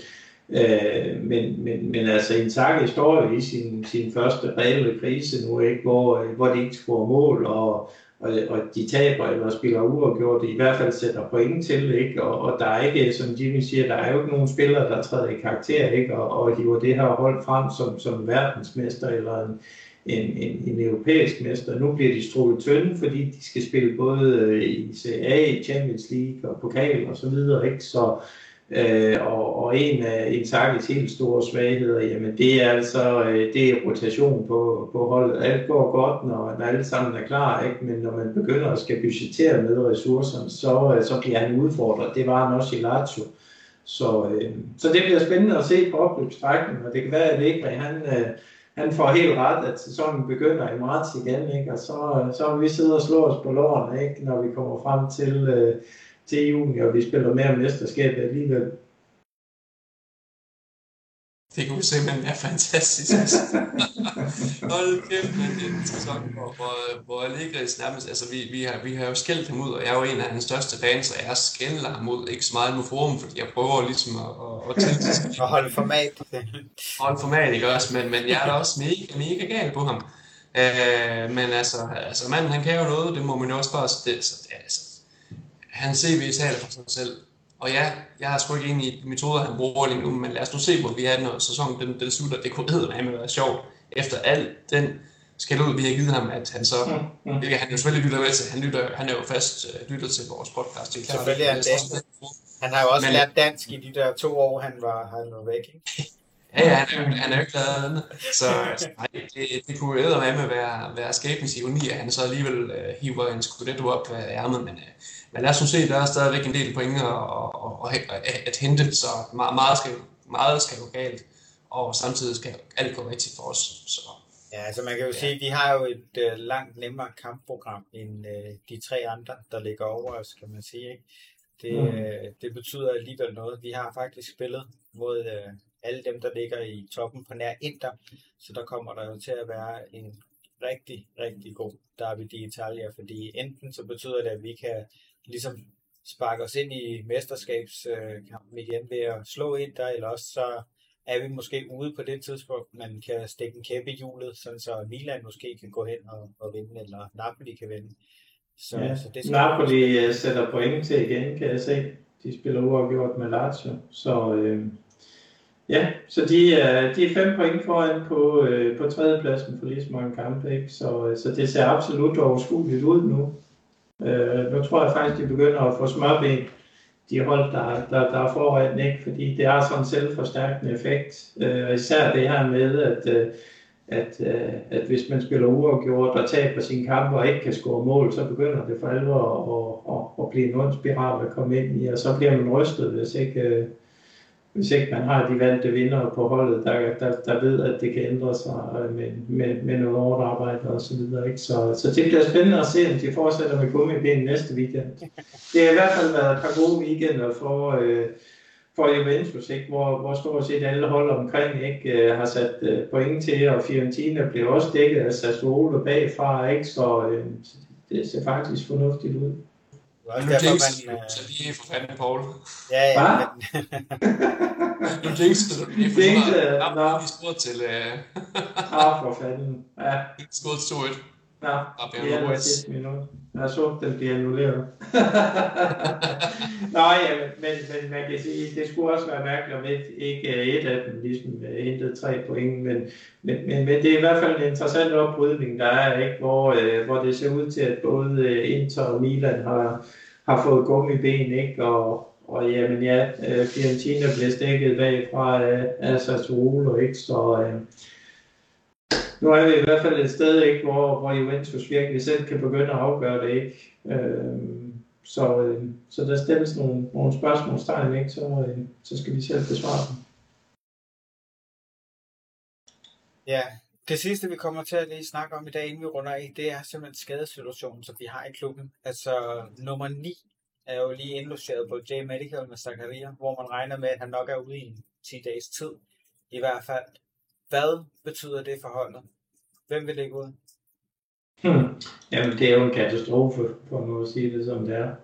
Uh, men, men, men altså Inzaghi står jo i sin, sin første reelle krise nu, ikke? Hvor, øh, hvor de ikke scorer mål, og, og, og de taber eller spiller uafgjort, i hvert fald sætter point til, ikke? Og, og der er ikke, som Jimmy siger, der er jo ikke nogen spillere, der træder i karakter, ikke? Og, og hiver det her hold frem som, som verdensmester eller en, en, en, en europæisk mester. Nu bliver de strukket tynde, fordi de skal spille både øh, i CA, Champions League og pokal og så videre, ikke? Så, Øh, Øh, og, og en af Intakis helt store svagheder, jamen det er altså øh, det er rotation på, på holdet. Alt går godt, når, når alle sammen er klar, ikke? men når man begynder at skal budgettere med ressourcerne, så, øh, så bliver han udfordret. Det var han også i Lazio. Så, øh, så det bliver spændende at se på opløbsstrækningen, og det kan være, at ikke, han, øh, han får helt ret, at sæsonen begynder i marts igen, ikke? og så, øh, så vil vi sidde og slå os på lårene, ikke? når vi kommer frem til... Øh, til juni, og vi spiller mere mesterskab alligevel. Det kunne simpelthen være fantastisk. Hold kæft, men det er en sæson, hvor, hvor, hvor Allegris nærmest, altså vi, vi, har, vi har jo skældt ham ud, og jeg er jo en af hans største fans, og jeg skælder ham ud, ikke så meget med forum, fordi jeg prøver ligesom at, at, at tiltæske. Og holde format. holde format, ikke også, men, men jeg er da også mega, mega gal på ham. Øh, men altså, altså manden, han kan jo noget, det må man jo også bare, det, det, altså, han CV taler for sig selv. Og ja, jeg har sgu ikke enig i de metoder, han bruger lige nu, men lad os nu se, hvor vi er, når sæsonen den, den slutter. Det kunne med være sjovt, efter al den skal ud, vi har givet ham, at han så, mm, mm. han jo selvfølgelig lytter med til, han, lytter, han er jo fast uh, lytter til vores podcast. Det er klart, selvfølgelig er han det. Han har jo også men, lært dansk i de der to år, han var, han var væk, ikke? Ja, ja, han er, han er jo ikke glad andet. Så nej, det, det kunne jo med at være, være skæbens ironi, at han så alligevel uh, hiver en skudetto op af ærmet, men uh, men lad os nu se, der er stadigvæk en del point at, at, at, at hente, så meget, meget, skal, meget skal gå galt, og samtidig skal alt gå rigtigt for os. Så, ja, altså man kan jo ja. sige, at de har jo et uh, langt nemmere kampprogram end uh, de tre andre, der ligger over os, kan man sige. Ikke? Det, mm. uh, det betyder alligevel noget. Vi har faktisk spillet mod uh, alle dem, der ligger i toppen på nær Inter, så der kommer der jo til at være en rigtig, rigtig god Derby d'Italia, fordi enten så betyder det, at vi kan ligesom sparke os ind i mesterskabskampen igen ved at slå ind der, eller også så er vi måske ude på det tidspunkt, man kan stikke en kæppe i hjulet, sådan så Milan måske kan gå hen og, og vinde, eller Napoli kan vinde. Så, ja. så det skal Napoli være... Øh, sætter point til igen, kan jeg se. De spiller uafgjort med Lazio, så øh, ja, så de er, de er fem point foran på, øh, på tredjepladsen for lige så mange kampe, ikke? Så, så det ser absolut overskueligt ud nu. Øh, nu tror jeg faktisk, de begynder at få smørben, de hold, der, der, der er foran, ikke? fordi det har sådan en selvforstærkende effekt. Øh, især det her med, at, øh, at, øh, at hvis man spiller uafgjort og taber sine kampe og ikke kan score mål, så begynder det for alvor at, at, at blive en ond spiral at komme ind i, og så bliver man rystet, hvis ikke, øh, hvis ikke man har de valgte vinder på holdet, der, der, der ved, at det kan ændre sig øh, med, med, med noget hårdt arbejde og så videre. Ikke? Så, så det bliver spændende at se, om de fortsætter med gummibenen næste weekend. Det har i hvert fald været et par gode weekender for, øh, for Juventus, ikke? Hvor, hvor stort set alle hold omkring ikke, øh, har sat øh, point til, og Fiorentina blev også dækket af Sassuolo bagfra, ikke? så øh, det ser faktisk fornuftigt ud. Også derfor, man... Uh... Så lige for fanden, Paul. Ja, ja. Hvad? nu jinxede du lige for fanden. Nå. Jeg spurgt til... Uh... ah, for fanden. Ja. Skåret 2-1. Ja, det er der sidste minut. Jeg så, den bliver annulleret. Nå ja, men, men man kan sige, det skulle også være mærkeligt, om ikke, ikke et af dem ligesom hentede tre point, men, men, men, men det er i hvert fald en interessant opbrydning, der er, ikke, hvor, øh, hvor det ser ud til, at både øh, Inter og Milan har, har fået gummiben, ikke, og, og jamen ja, øh, Fiorentina bliver stikket bagfra af, af Sassuolo, ikke, så... Øh, nu er vi i hvert fald et sted, ikke, hvor, hvor Juventus virkelig selv kan begynde at afgøre det. Ikke? Øh, så, øh, så der stilles nogle, nogle spørgsmålstegn, ikke? Så, øh, så skal vi selv besvare dem. Ja, det sidste vi kommer til at lige snakke om i dag, inden vi runder af, det er simpelthen skadesituationen, som vi har i klubben. Altså nummer 9 er jo lige indlogeret på J Medical med Zakaria, hvor man regner med, at han nok er ude i 10 dages tid. I hvert fald. Hvad betyder det for holdet? Hvem vil ligge ud? Hmm. Jamen, det er jo en katastrofe, for at sige det som det er.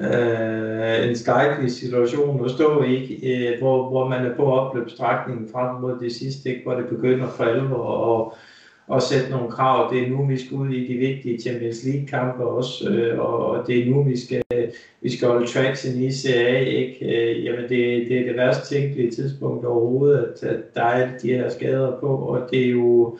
Øh, en skrækkelig situation at stå i, øh, hvor, hvor man er på opløbsstrækningen frem mod det sidste, ikke, hvor det begynder for alvor, og, at sætte nogle krav. Det er nu, vi skal ud i de vigtige Champions League-kampe også, øh, og det er nu, vi skal, vi skal holde traction i CA. Ikke? Øh, jamen, det, det er det værste tænkelige tidspunkt overhovedet, at, at der er de her skader på, og det er jo,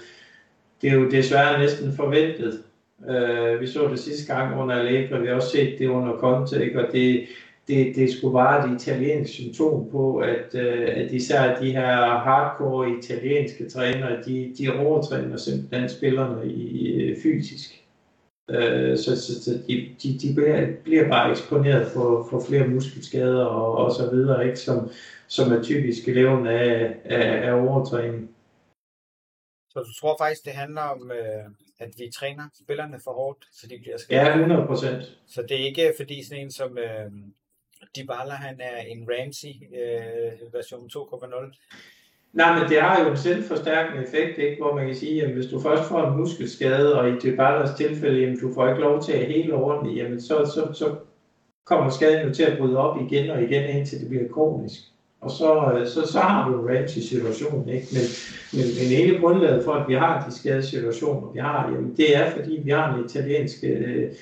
det er jo desværre næsten forventet. Øh, vi så det sidste gang under Allegri, vi har også set det under Conte, ikke? og det, det, det skulle bare et italiensk symptom på, at, øh, at især de her hardcore italienske trænere, de, de overtræner simpelthen spillerne i, i fysisk. Øh, så så, så de, de, de bliver, bliver bare eksponeret for, for flere muskelskader og, og så videre, ikke? Som, som er typisk eleven af, af, af overtræning. Så du tror faktisk, det handler om, øh, at vi træner spillerne for hårdt, så de bliver skadet? Ja, 100 procent. Så det er ikke fordi sådan en som øh, Dybala, han er en Ramsey øh, version 2.0? Nej, men det har jo en selvforstærkende effekt, ikke? hvor man kan sige, at hvis du først får en muskelskade, og i Dybalas tilfælde, jamen, du får ikke lov til at hele ordentligt, jamen, så, så, så kommer skaden jo til at bryde op igen og igen, indtil det bliver kronisk. Og så, øh, så, så har du en Ramsey-situation. Ikke? Men, men, men hele grundlaget for, at vi har de skadesituationer, vi har, jamen, det er, fordi vi har en italiensk øh,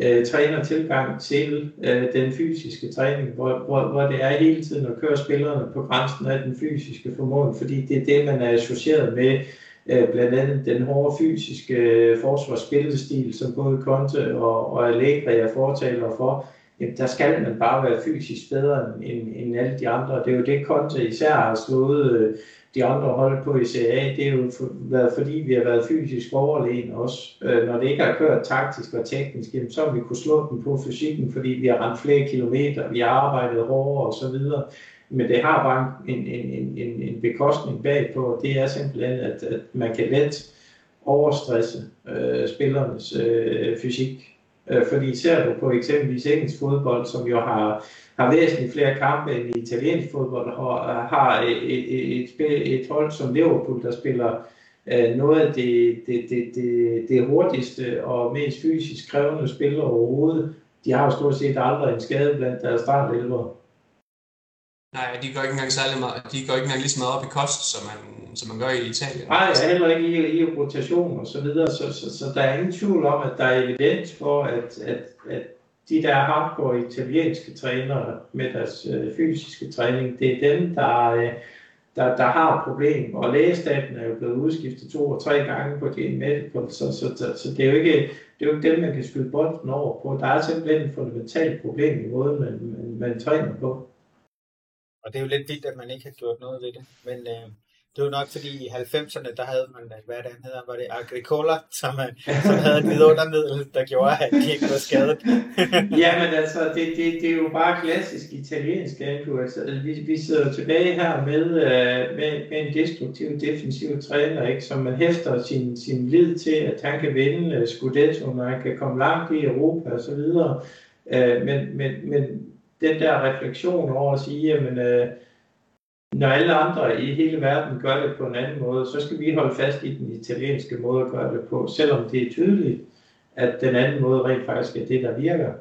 øh, trænertilgang til øh, den fysiske træning, hvor, hvor, hvor det er hele tiden at køre spillerne på grænsen af den fysiske formål, fordi det er det, man er associeret med, øh, blandt andet den hårde fysiske øh, forsvarsspillestil, som både Conte og, og Allegri er fortaler for, jamen, der skal man bare være fysisk bedre end, end alle de andre. Det er jo det, Conte især har slået øh, de andre hold på i CA. Det er jo for, været, fordi vi har været fysisk overlegen også. Øh, når det ikke har kørt taktisk og teknisk, jamen, så har vi kunne slå dem på fysikken, fordi vi har rendt flere kilometer, vi har arbejdet hårdere og så videre. Men det har bare en, en, en, en, en bekostning bagpå, og det er simpelthen, at, at man kan let overstresse øh, spillernes øh, fysik. Øh, fordi ser du på eksempelvis engelsk fodbold, som jo har, har væsentligt flere kampe end i italiensk fodbold, og øh, har et, et, et, et hold som Liverpool, der spiller øh, noget af det, det, det, det, det hurtigste og mest fysisk krævende spil overhovedet. De har jo stort set aldrig en skade blandt deres startelver. Nej, de går ikke engang særlig meget, de går ikke engang lige så meget op i kost, som man, som man gør i Italien. Nej, er heller ikke i, i rotation og så videre, så, så, så, der er ingen tvivl om, at der er evidens for, at, at, at de der hardcore italienske trænere med deres øh, fysiske træning, det er dem, der, øh, der, der har problem. Og lægestaten er jo blevet udskiftet to og tre gange på din medical, så, så, så, så det er jo ikke det er jo ikke dem, man kan skyde bolden over på. Der er simpelthen et fundamentalt problem i måden, man, man, man træner på. Og det er jo lidt vildt, at man ikke har gjort noget ved det. Men øh, det var nok fordi i 90'erne, der havde man, hvad det hedder, var det Agricola, som, øh, som havde et vidundermiddel, der gjorde, at de ikke var skadet. Jamen altså, det, det, det er jo bare klassisk italiensk, Andrew. Altså, vi, vi sidder tilbage her med, øh, med, med en destruktiv defensiv træner, ikke, som man hæfter sin, sin lid til, at han kan vinde øh, Scudetto, når han kan komme langt i Europa osv. Uh, men, men, men den der refleksion over at sige, jamen, øh, når alle andre i hele verden gør det på en anden måde, så skal vi holde fast i den italienske måde at gøre det på, selvom det er tydeligt, at den anden måde rent faktisk er det, der virker.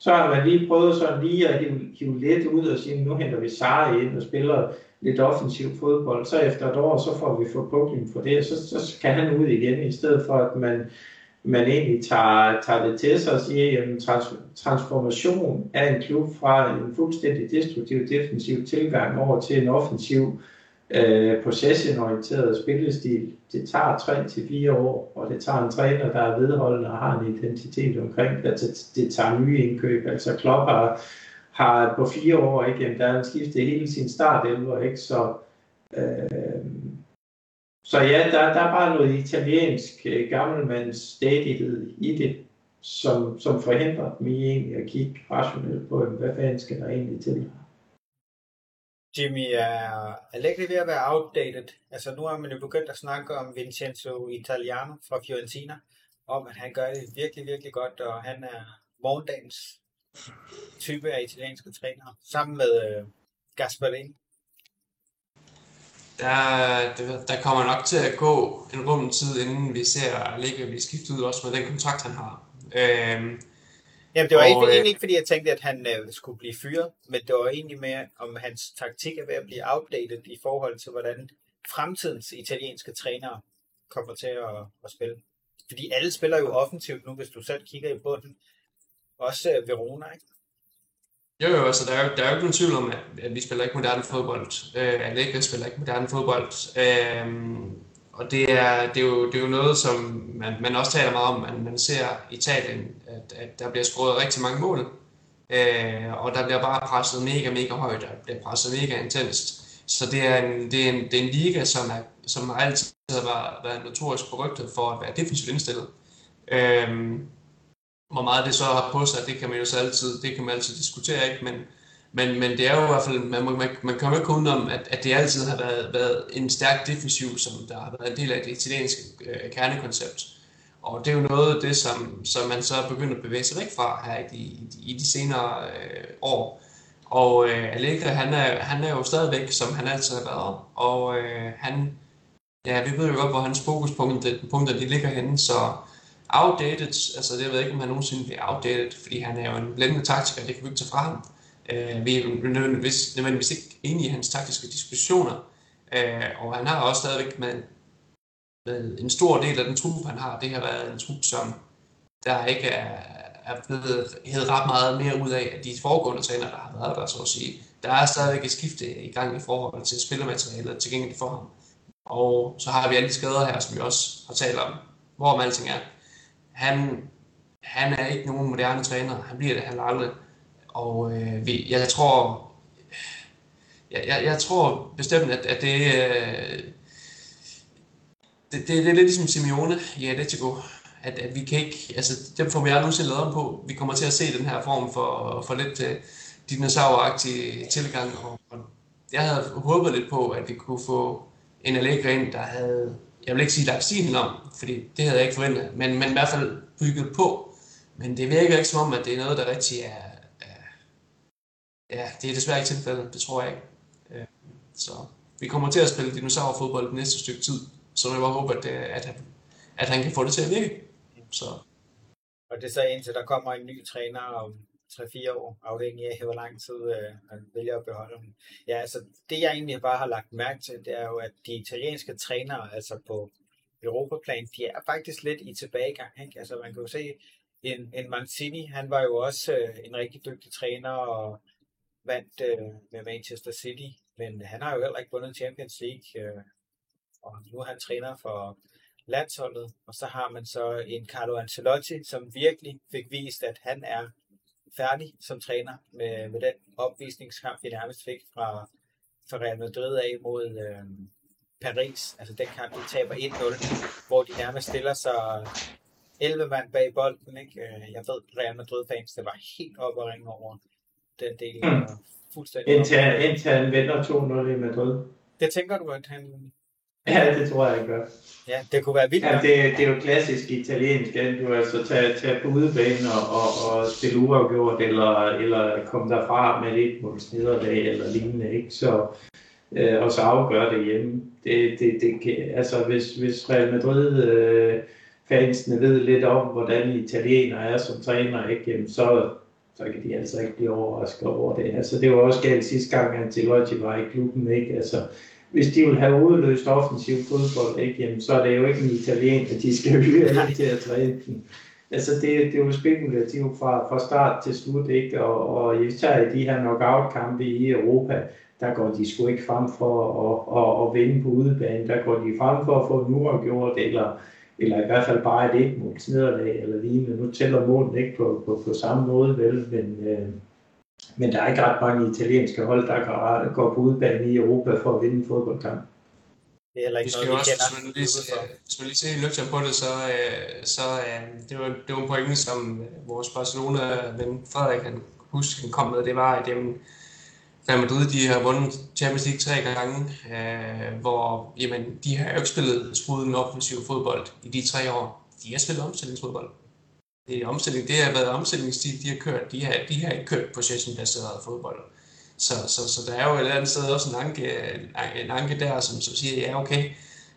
Så har man lige prøvet sådan lige at hive, hive lidt ud og sige, nu henter vi Sara ind og spiller lidt offensiv fodbold. Så efter et år, så får vi få for det, og så, så kan han ud igen, i stedet for at man man egentlig tager, tager det til sig og siger, at trans, transformation af en klub fra en fuldstændig destruktiv defensiv tilgang over til en offensiv øh, possession-orienteret spillestil. Det tager 3 til 4 år, og det tager en træner, der er vedholdende og har en identitet omkring det. Altså, det tager nye indkøb. Altså Klopp har, har på fire år, ikke, der har skiftet hele sin startelver, ikke? så øh, så ja, der, der er bare noget italiensk øh, gammelmands stadighed i det, som, som forhindrer dem i egentlig at kigge rationelt på, hvad fanden skal der egentlig til. Jimmy, er Allegri ved at være outdated? Altså nu har man jo begyndt at snakke om Vincenzo Italiano fra Fiorentina, om at han gør det virkelig, virkelig godt, og han er morgendagens type af italienske trænere, sammen med øh, Gasparini der, der, kommer nok til at gå en rum tid, inden vi ser Ligge blive skiftet ud også med den kontrakt, han har. Øhm, Jamen, det var og, egentlig, øh, egentlig ikke, fordi jeg tænkte, at han øh, skulle blive fyret, men det var egentlig mere, om hans taktik er ved at blive outdated i forhold til, hvordan fremtidens italienske trænere kommer til at, at spille. Fordi alle spiller jo offensivt nu, hvis du selv kigger i bunden. Også uh, Verona, ikke? Jo, jo, altså der er der er jo ikke nogen tvivl om, at, at vi spiller ikke moderne fodbold. Øh, Allegri spiller ikke moderne fodbold. Øh, og det er, det, er jo, det er jo noget, som man, man også taler meget om. Man, man ser i Italien, at, at der bliver scoret rigtig mange mål. Øh, og der bliver bare presset mega, mega højt. Der bliver presset mega intenst. Så det er en, det er en, det er en liga, som, er, som altid har været, været notorisk berygtet for at være defensivt indstillet. Øh, hvor meget det så har på sig, det kan man jo så altid, det kan man altid diskutere, ikke? Men, men, men det er jo i hvert fald, man, man, man kan ikke om, at, at det altid har været, været en stærk defensiv, som der har været en del af det italienske øh, kernekoncept. Og det er jo noget af det, som, som man så er begyndt at bevæge sig væk fra her i de, i de senere øh, år. Og øh, Allegri, han er, han er jo stadigvæk, som han altid har været. Og øh, han, ja, vi ved jo godt, hvor hans fokuspunkter de ligger henne, så outdated, altså det ved jeg ikke, om han nogensinde bliver outdated, fordi han er jo en blændende taktiker, det kan vi ikke tage fra ham. Øh, vi er nødvendigvis, nødvendigvis ikke enige i hans taktiske diskussioner, øh, og han har også stadigvæk med, med en stor del af den trup, han har, det har været en trup, som der ikke er, er blevet hævet ret meget mere ud af, at de foregående træner, der har været der, så at sige. Der er stadigvæk et skifte i gang i forhold til spillermaterialet tilgængeligt for ham. Og så har vi alle de skader her, som vi også har talt om, hvor alting er. Han, han er ikke nogen moderne træner. Han bliver det heller aldrig. Og øh, vi, jeg tror, jeg, jeg, jeg tror bestemt, at, at det, øh, det, det, det er lidt ligesom Simeone i Atletico at, at vi kan ikke, altså dem får vi aldrig nogensinde lavet om på. Vi kommer til at se den her form for, for lidt uh, dinosauragtig tilgang, og, og jeg havde håbet lidt på, at vi kunne få en Allegri ind, der havde, jeg vil ikke sige lagt stilen om, fordi det havde jeg ikke forventet, men, men i hvert fald bygget på. Men det virker ikke som om, at det er noget, der rigtig er, er ja, det er desværre ikke tilfældet, det tror jeg ikke. Øh, så vi kommer til at spille dinosaurfodbold det næste stykke tid, så jeg bare håber, at, øh, at, han, at han kan få det til at virke. Så. Og det er så indtil der kommer en ny træner om 3-4 år, afhængig af, hvor lang tid øh, man vælger at beholde dem. Ja, altså det jeg egentlig bare har lagt mærke til, det er jo, at de italienske trænere, altså på Europaplan, de er faktisk lidt i tilbagegang. Ikke? Altså man kan jo se, en, en Mancini, han var jo også øh, en rigtig dygtig træner og vandt øh, med Manchester City, men han har jo heller ikke vundet Champions League, øh, og nu er han træner for landsholdet, og så har man så en Carlo Ancelotti, som virkelig fik vist, at han er færdig som træner med, med den opvisningskamp, vi nærmest fik fra, fra Real Madrid af mod øh, Paris. Altså den kamp, de taber 1-0, hvor de nærmest stiller sig 11 mand bag bolden. Ikke? Øh, jeg ved, Real Madrid-fans, det var helt op og ringe over den del. Mm. Fuldstændig indtil, indtil han vinder 2-0 i Madrid. Det tænker du, at han Ja, det tror jeg, gør. Ja, det kunne være vildt. Ja, det, det er jo klassisk italiensk, at du altså tage, tage på udebanen og, og, og spille uafgjort, eller, eller komme derfra med et måls nederlag eller lignende, ikke? Så, øh, og så afgøre det hjemme. Det, det, det kan, altså, hvis, hvis Real Madrid øh, fansene ved lidt om, hvordan italiener er som træner, ikke? Jamen, så, så kan de altså ikke blive overrasket over det. Altså, det var også galt sidste gang, at Ancelotti var i klubben, ikke? Altså, hvis de vil have udløst offensiv fodbold, ikke, jamen, så er det jo ikke en italien, at de skal hyre ind til at træne den. Altså det, det er jo spekulativt fra, fra start til slut, ikke? Og, og især i de her knockout-kampe i Europa, der går de sgu ikke frem for at, at, at vinde på udebane. Der går de frem for at få en uafgjort, eller, eller i hvert fald bare et et måls nederlag, eller lignende. Nu tæller målen ikke på, på, på samme måde, vel, men, øh, men der er ikke ret mange italienske hold, der går på udbanen i Europa for at vinde en fodboldkamp. Det er heller ikke noget, vi også, kender. Hvis man lige, hvis man lige ser nøgtern på det, så, øh, så øh, det, var, det var en pointe, som øh, vores Barcelona-ven Frederik han huske, han kom med, det var, at jamen, Real Madrid de har vundet Champions League tre gange, øh, hvor jamen, de har jo ikke spillet sprudende offensiv fodbold i de tre år. De har spillet omstillingsfodbold det omstilling, det har været omstillingsstil, de har kørt. De har, de har ikke kørt possession-baseret fodbold. Så, så, så der er jo et eller andet sted også en anke, en anke der, som, som siger, ja okay,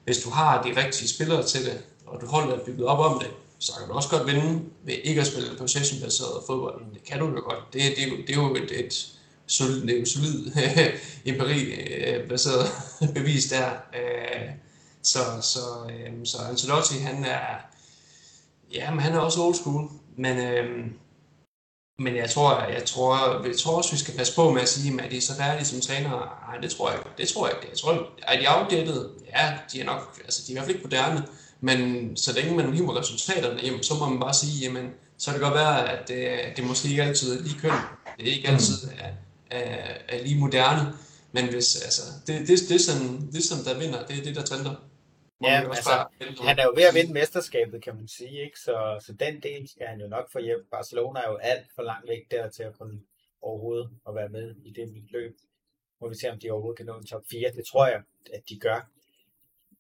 hvis du har de rigtige spillere til det, og du holder bygget op om det, så kan du også godt vinde ved ikke at spille possession-baseret fodbold. Det kan du jo godt. Det, det, det er jo et, et solid, det er jo solid empiri-baseret bevis der. Øh, Så, så, øh, så Ancelotti, han er, ja, men han er også old school, men, øh, men jeg tror, jeg tror, jeg tror også, vi skal passe på med at sige, at de er så færdige som træner. Nej, det tror jeg ikke. Det tror jeg ikke. Jeg tror, er de outdated? Ja, de er nok, altså de er i hvert fald ikke moderne. Men så længe man hiver resultaterne hjem, så må man bare sige, jamen, så kan det godt være, at det, det måske ikke altid er lige køn. Det er ikke altid er, er, er lige moderne. Men hvis, altså, det, det, det, som, det, som der vinder, det er det, der trender. Ja, altså, han er jo ved at vinde mesterskabet, kan man sige, ikke? Så, så den del skal han jo nok få hjem. Barcelona er jo alt for langt væk der til at kunne overhovedet at være med i det løb. Må vi se, om de overhovedet kan nå en top 4. Det tror jeg, at de gør.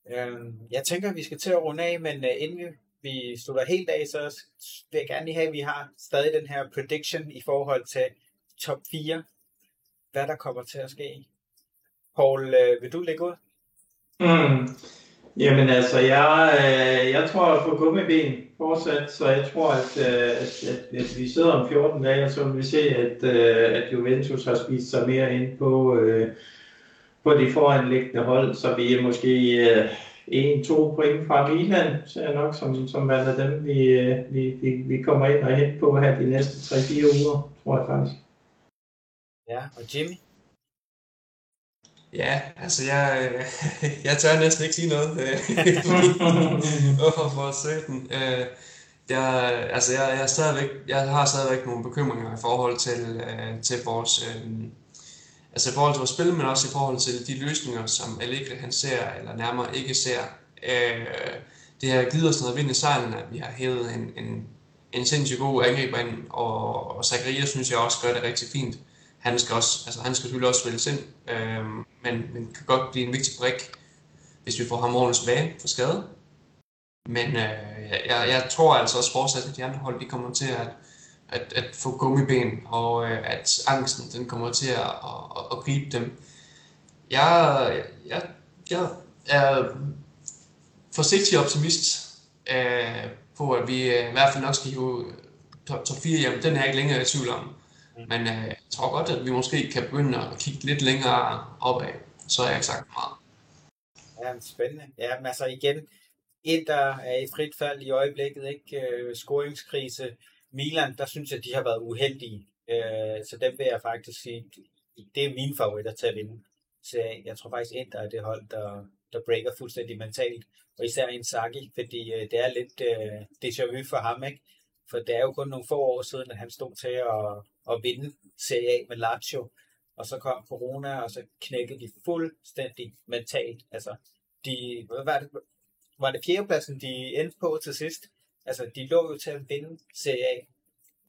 Øhm, jeg tænker, at vi skal til at runde af, men uh, inden vi, vi slutter helt af, så vil jeg gerne lige have, at vi har stadig den her prediction i forhold til top 4. Hvad der kommer til at ske. Paul, uh, vil du lægge ud? Mm. Jamen altså, jeg, øh, jeg tror på gummiben fortsat, så jeg tror, at, øh, at, at, at vi sidder om 14 dage, og så vil vi se, at, øh, at Juventus har spist sig mere ind på, øh, på de foranliggende hold, så vi er måske øh, en-to point fra Milan, så jeg nok som, som er af dem, vi, øh, vi, vi, vi kommer ind og hen på her de næste 3-4 uger, tror jeg faktisk. Ja, og Jimmy? Ja, altså jeg, øh, jeg tør næsten ikke sige noget. Øh, hvorfor for søden? Øh, jeg, altså jeg, jeg, stadigvæk, jeg har stadigvæk nogle bekymringer i forhold til, øh, til vores, altså i forhold til vores spil, men også i forhold til de løsninger, som Allegri han ser, eller nærmere ikke ser. det har givet os noget vind i sejlen, at vi har hævet en, en, en sindssygt god angriber ind, og, og Zacharias synes jeg også gør det rigtig fint han skal, også, altså, han skal selvfølgelig også spilles ind, øh, men, men kan godt blive en vigtig brik, hvis vi får ham ordentligt tilbage for skade. Men øh, jeg, jeg tror altså også fortsat, at de andre hold de kommer til at, at, at få gummiben, og øh, at angsten den kommer til at, at, at, at gribe dem. Jeg, jeg, jeg er forsigtig optimist øh, på, at vi øh, i hvert fald nok skal hive top, top 4 hjem. Den er jeg ikke længere i tvivl om. Men øh, jeg tror godt, at vi måske kan begynde at kigge lidt længere opad. Så er jeg ikke sagt meget. Ja, spændende. Ja, men altså igen, Inter er i frit fald i øjeblikket, ikke? Øh, scoringskrise. Milan, der synes jeg, de har været uheldige. Øh, så dem vil jeg faktisk sige, det er mine favoritter til at vinde. Så jeg tror faktisk, Inter er det hold, der, der breaker fuldstændig mentalt. Og især Inzaghi, fordi øh, det er lidt øh, déjà vu for ham, ikke? For det er jo kun nogle få år siden, at han stod til at, at vinde Serie A med Lazio. Og så kom corona, og så knækkede de fuldstændig mentalt. Altså, de, hvad var det, var det fjerdepladsen, de endte på til sidst? Altså, de lå jo til at vinde Serie A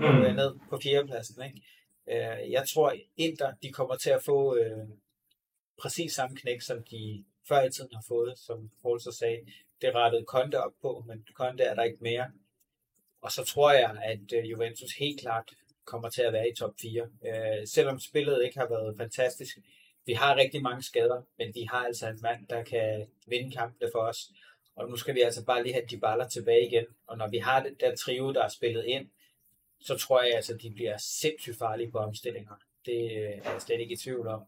mm. ned på fjerdepladsen. Ikke? Øh, jeg tror, Inter de kommer til at få øh, præcis samme knæk, som de før i tiden har fået, som Paul så sagde. Det rettede Conte op på, men Conte er der ikke mere. Og så tror jeg, at øh, Juventus helt klart kommer til at være i top 4. Øh, selvom spillet ikke har været fantastisk. Vi har rigtig mange skader, men vi har altså en mand, der kan vinde kampene for os. Og nu skal vi altså bare lige have Dybala tilbage igen. Og når vi har det der trio, der er spillet ind, så tror jeg altså, de bliver sindssygt farlige på omstillinger. Det øh, er jeg slet ikke i tvivl om.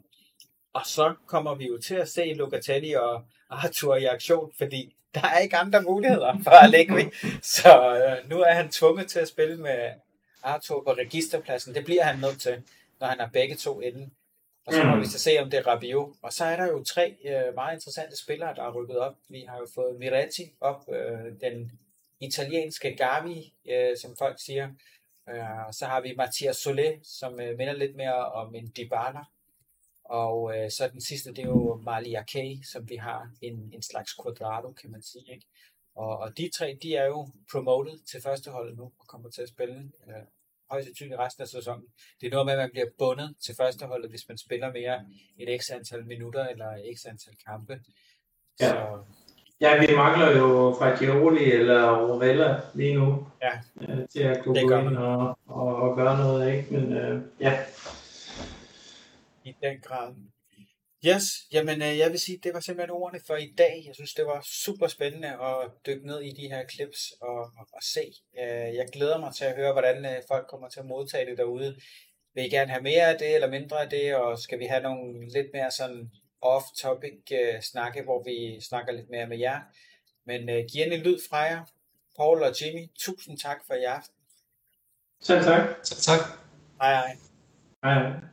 Og så kommer vi jo til at se Locatelli og Arthur i aktion, fordi der er ikke andre muligheder for Allegri. Så øh, nu er han tvunget til at spille med Arthur på registerpladsen. Det bliver han nødt til, når han har begge to inde. Og så må vi så se, om det er Rabiot. Og så er der jo tre øh, meget interessante spillere, der er rykket op. Vi har jo fået Miretti op, øh, den italienske Gavi, øh, som folk siger. Øh, så har vi Mathias Solé, som øh, minder lidt mere om en Dybala. Og øh, så den sidste, det er jo Malia Kay, som vi har en, en slags quadrado, kan man sige. Ikke? Og, og de tre, de er jo promoted til førsteholdet nu, og kommer til at spille øh, højst sandsynligt resten af sæsonen. Det er noget med, at man bliver bundet til førsteholdet, hvis man spiller mere et x antal minutter eller x antal kampe. Ja. Så, Ja, vi mangler jo Fagioli eller Rovella lige nu ja. øh, til at kunne gå ind og, og, og gøre noget, ikke? Men øh, ja. I den grad. Yes, jamen øh, jeg vil sige, det var simpelthen ordene for i dag. Jeg synes, det var super spændende at dykke ned i de her clips og, og, og se. Øh, jeg glæder mig til at høre, hvordan øh, folk kommer til at modtage det derude. Vil I gerne have mere af det eller mindre af det, og skal vi have nogle lidt mere sådan off-topic uh, snakke, hvor vi snakker lidt mere med jer. Men uh, giv en lyd fra jer. Paul og Jimmy, tusind tak for i aften. Selv tak. Så tak. Hej hej. Hej.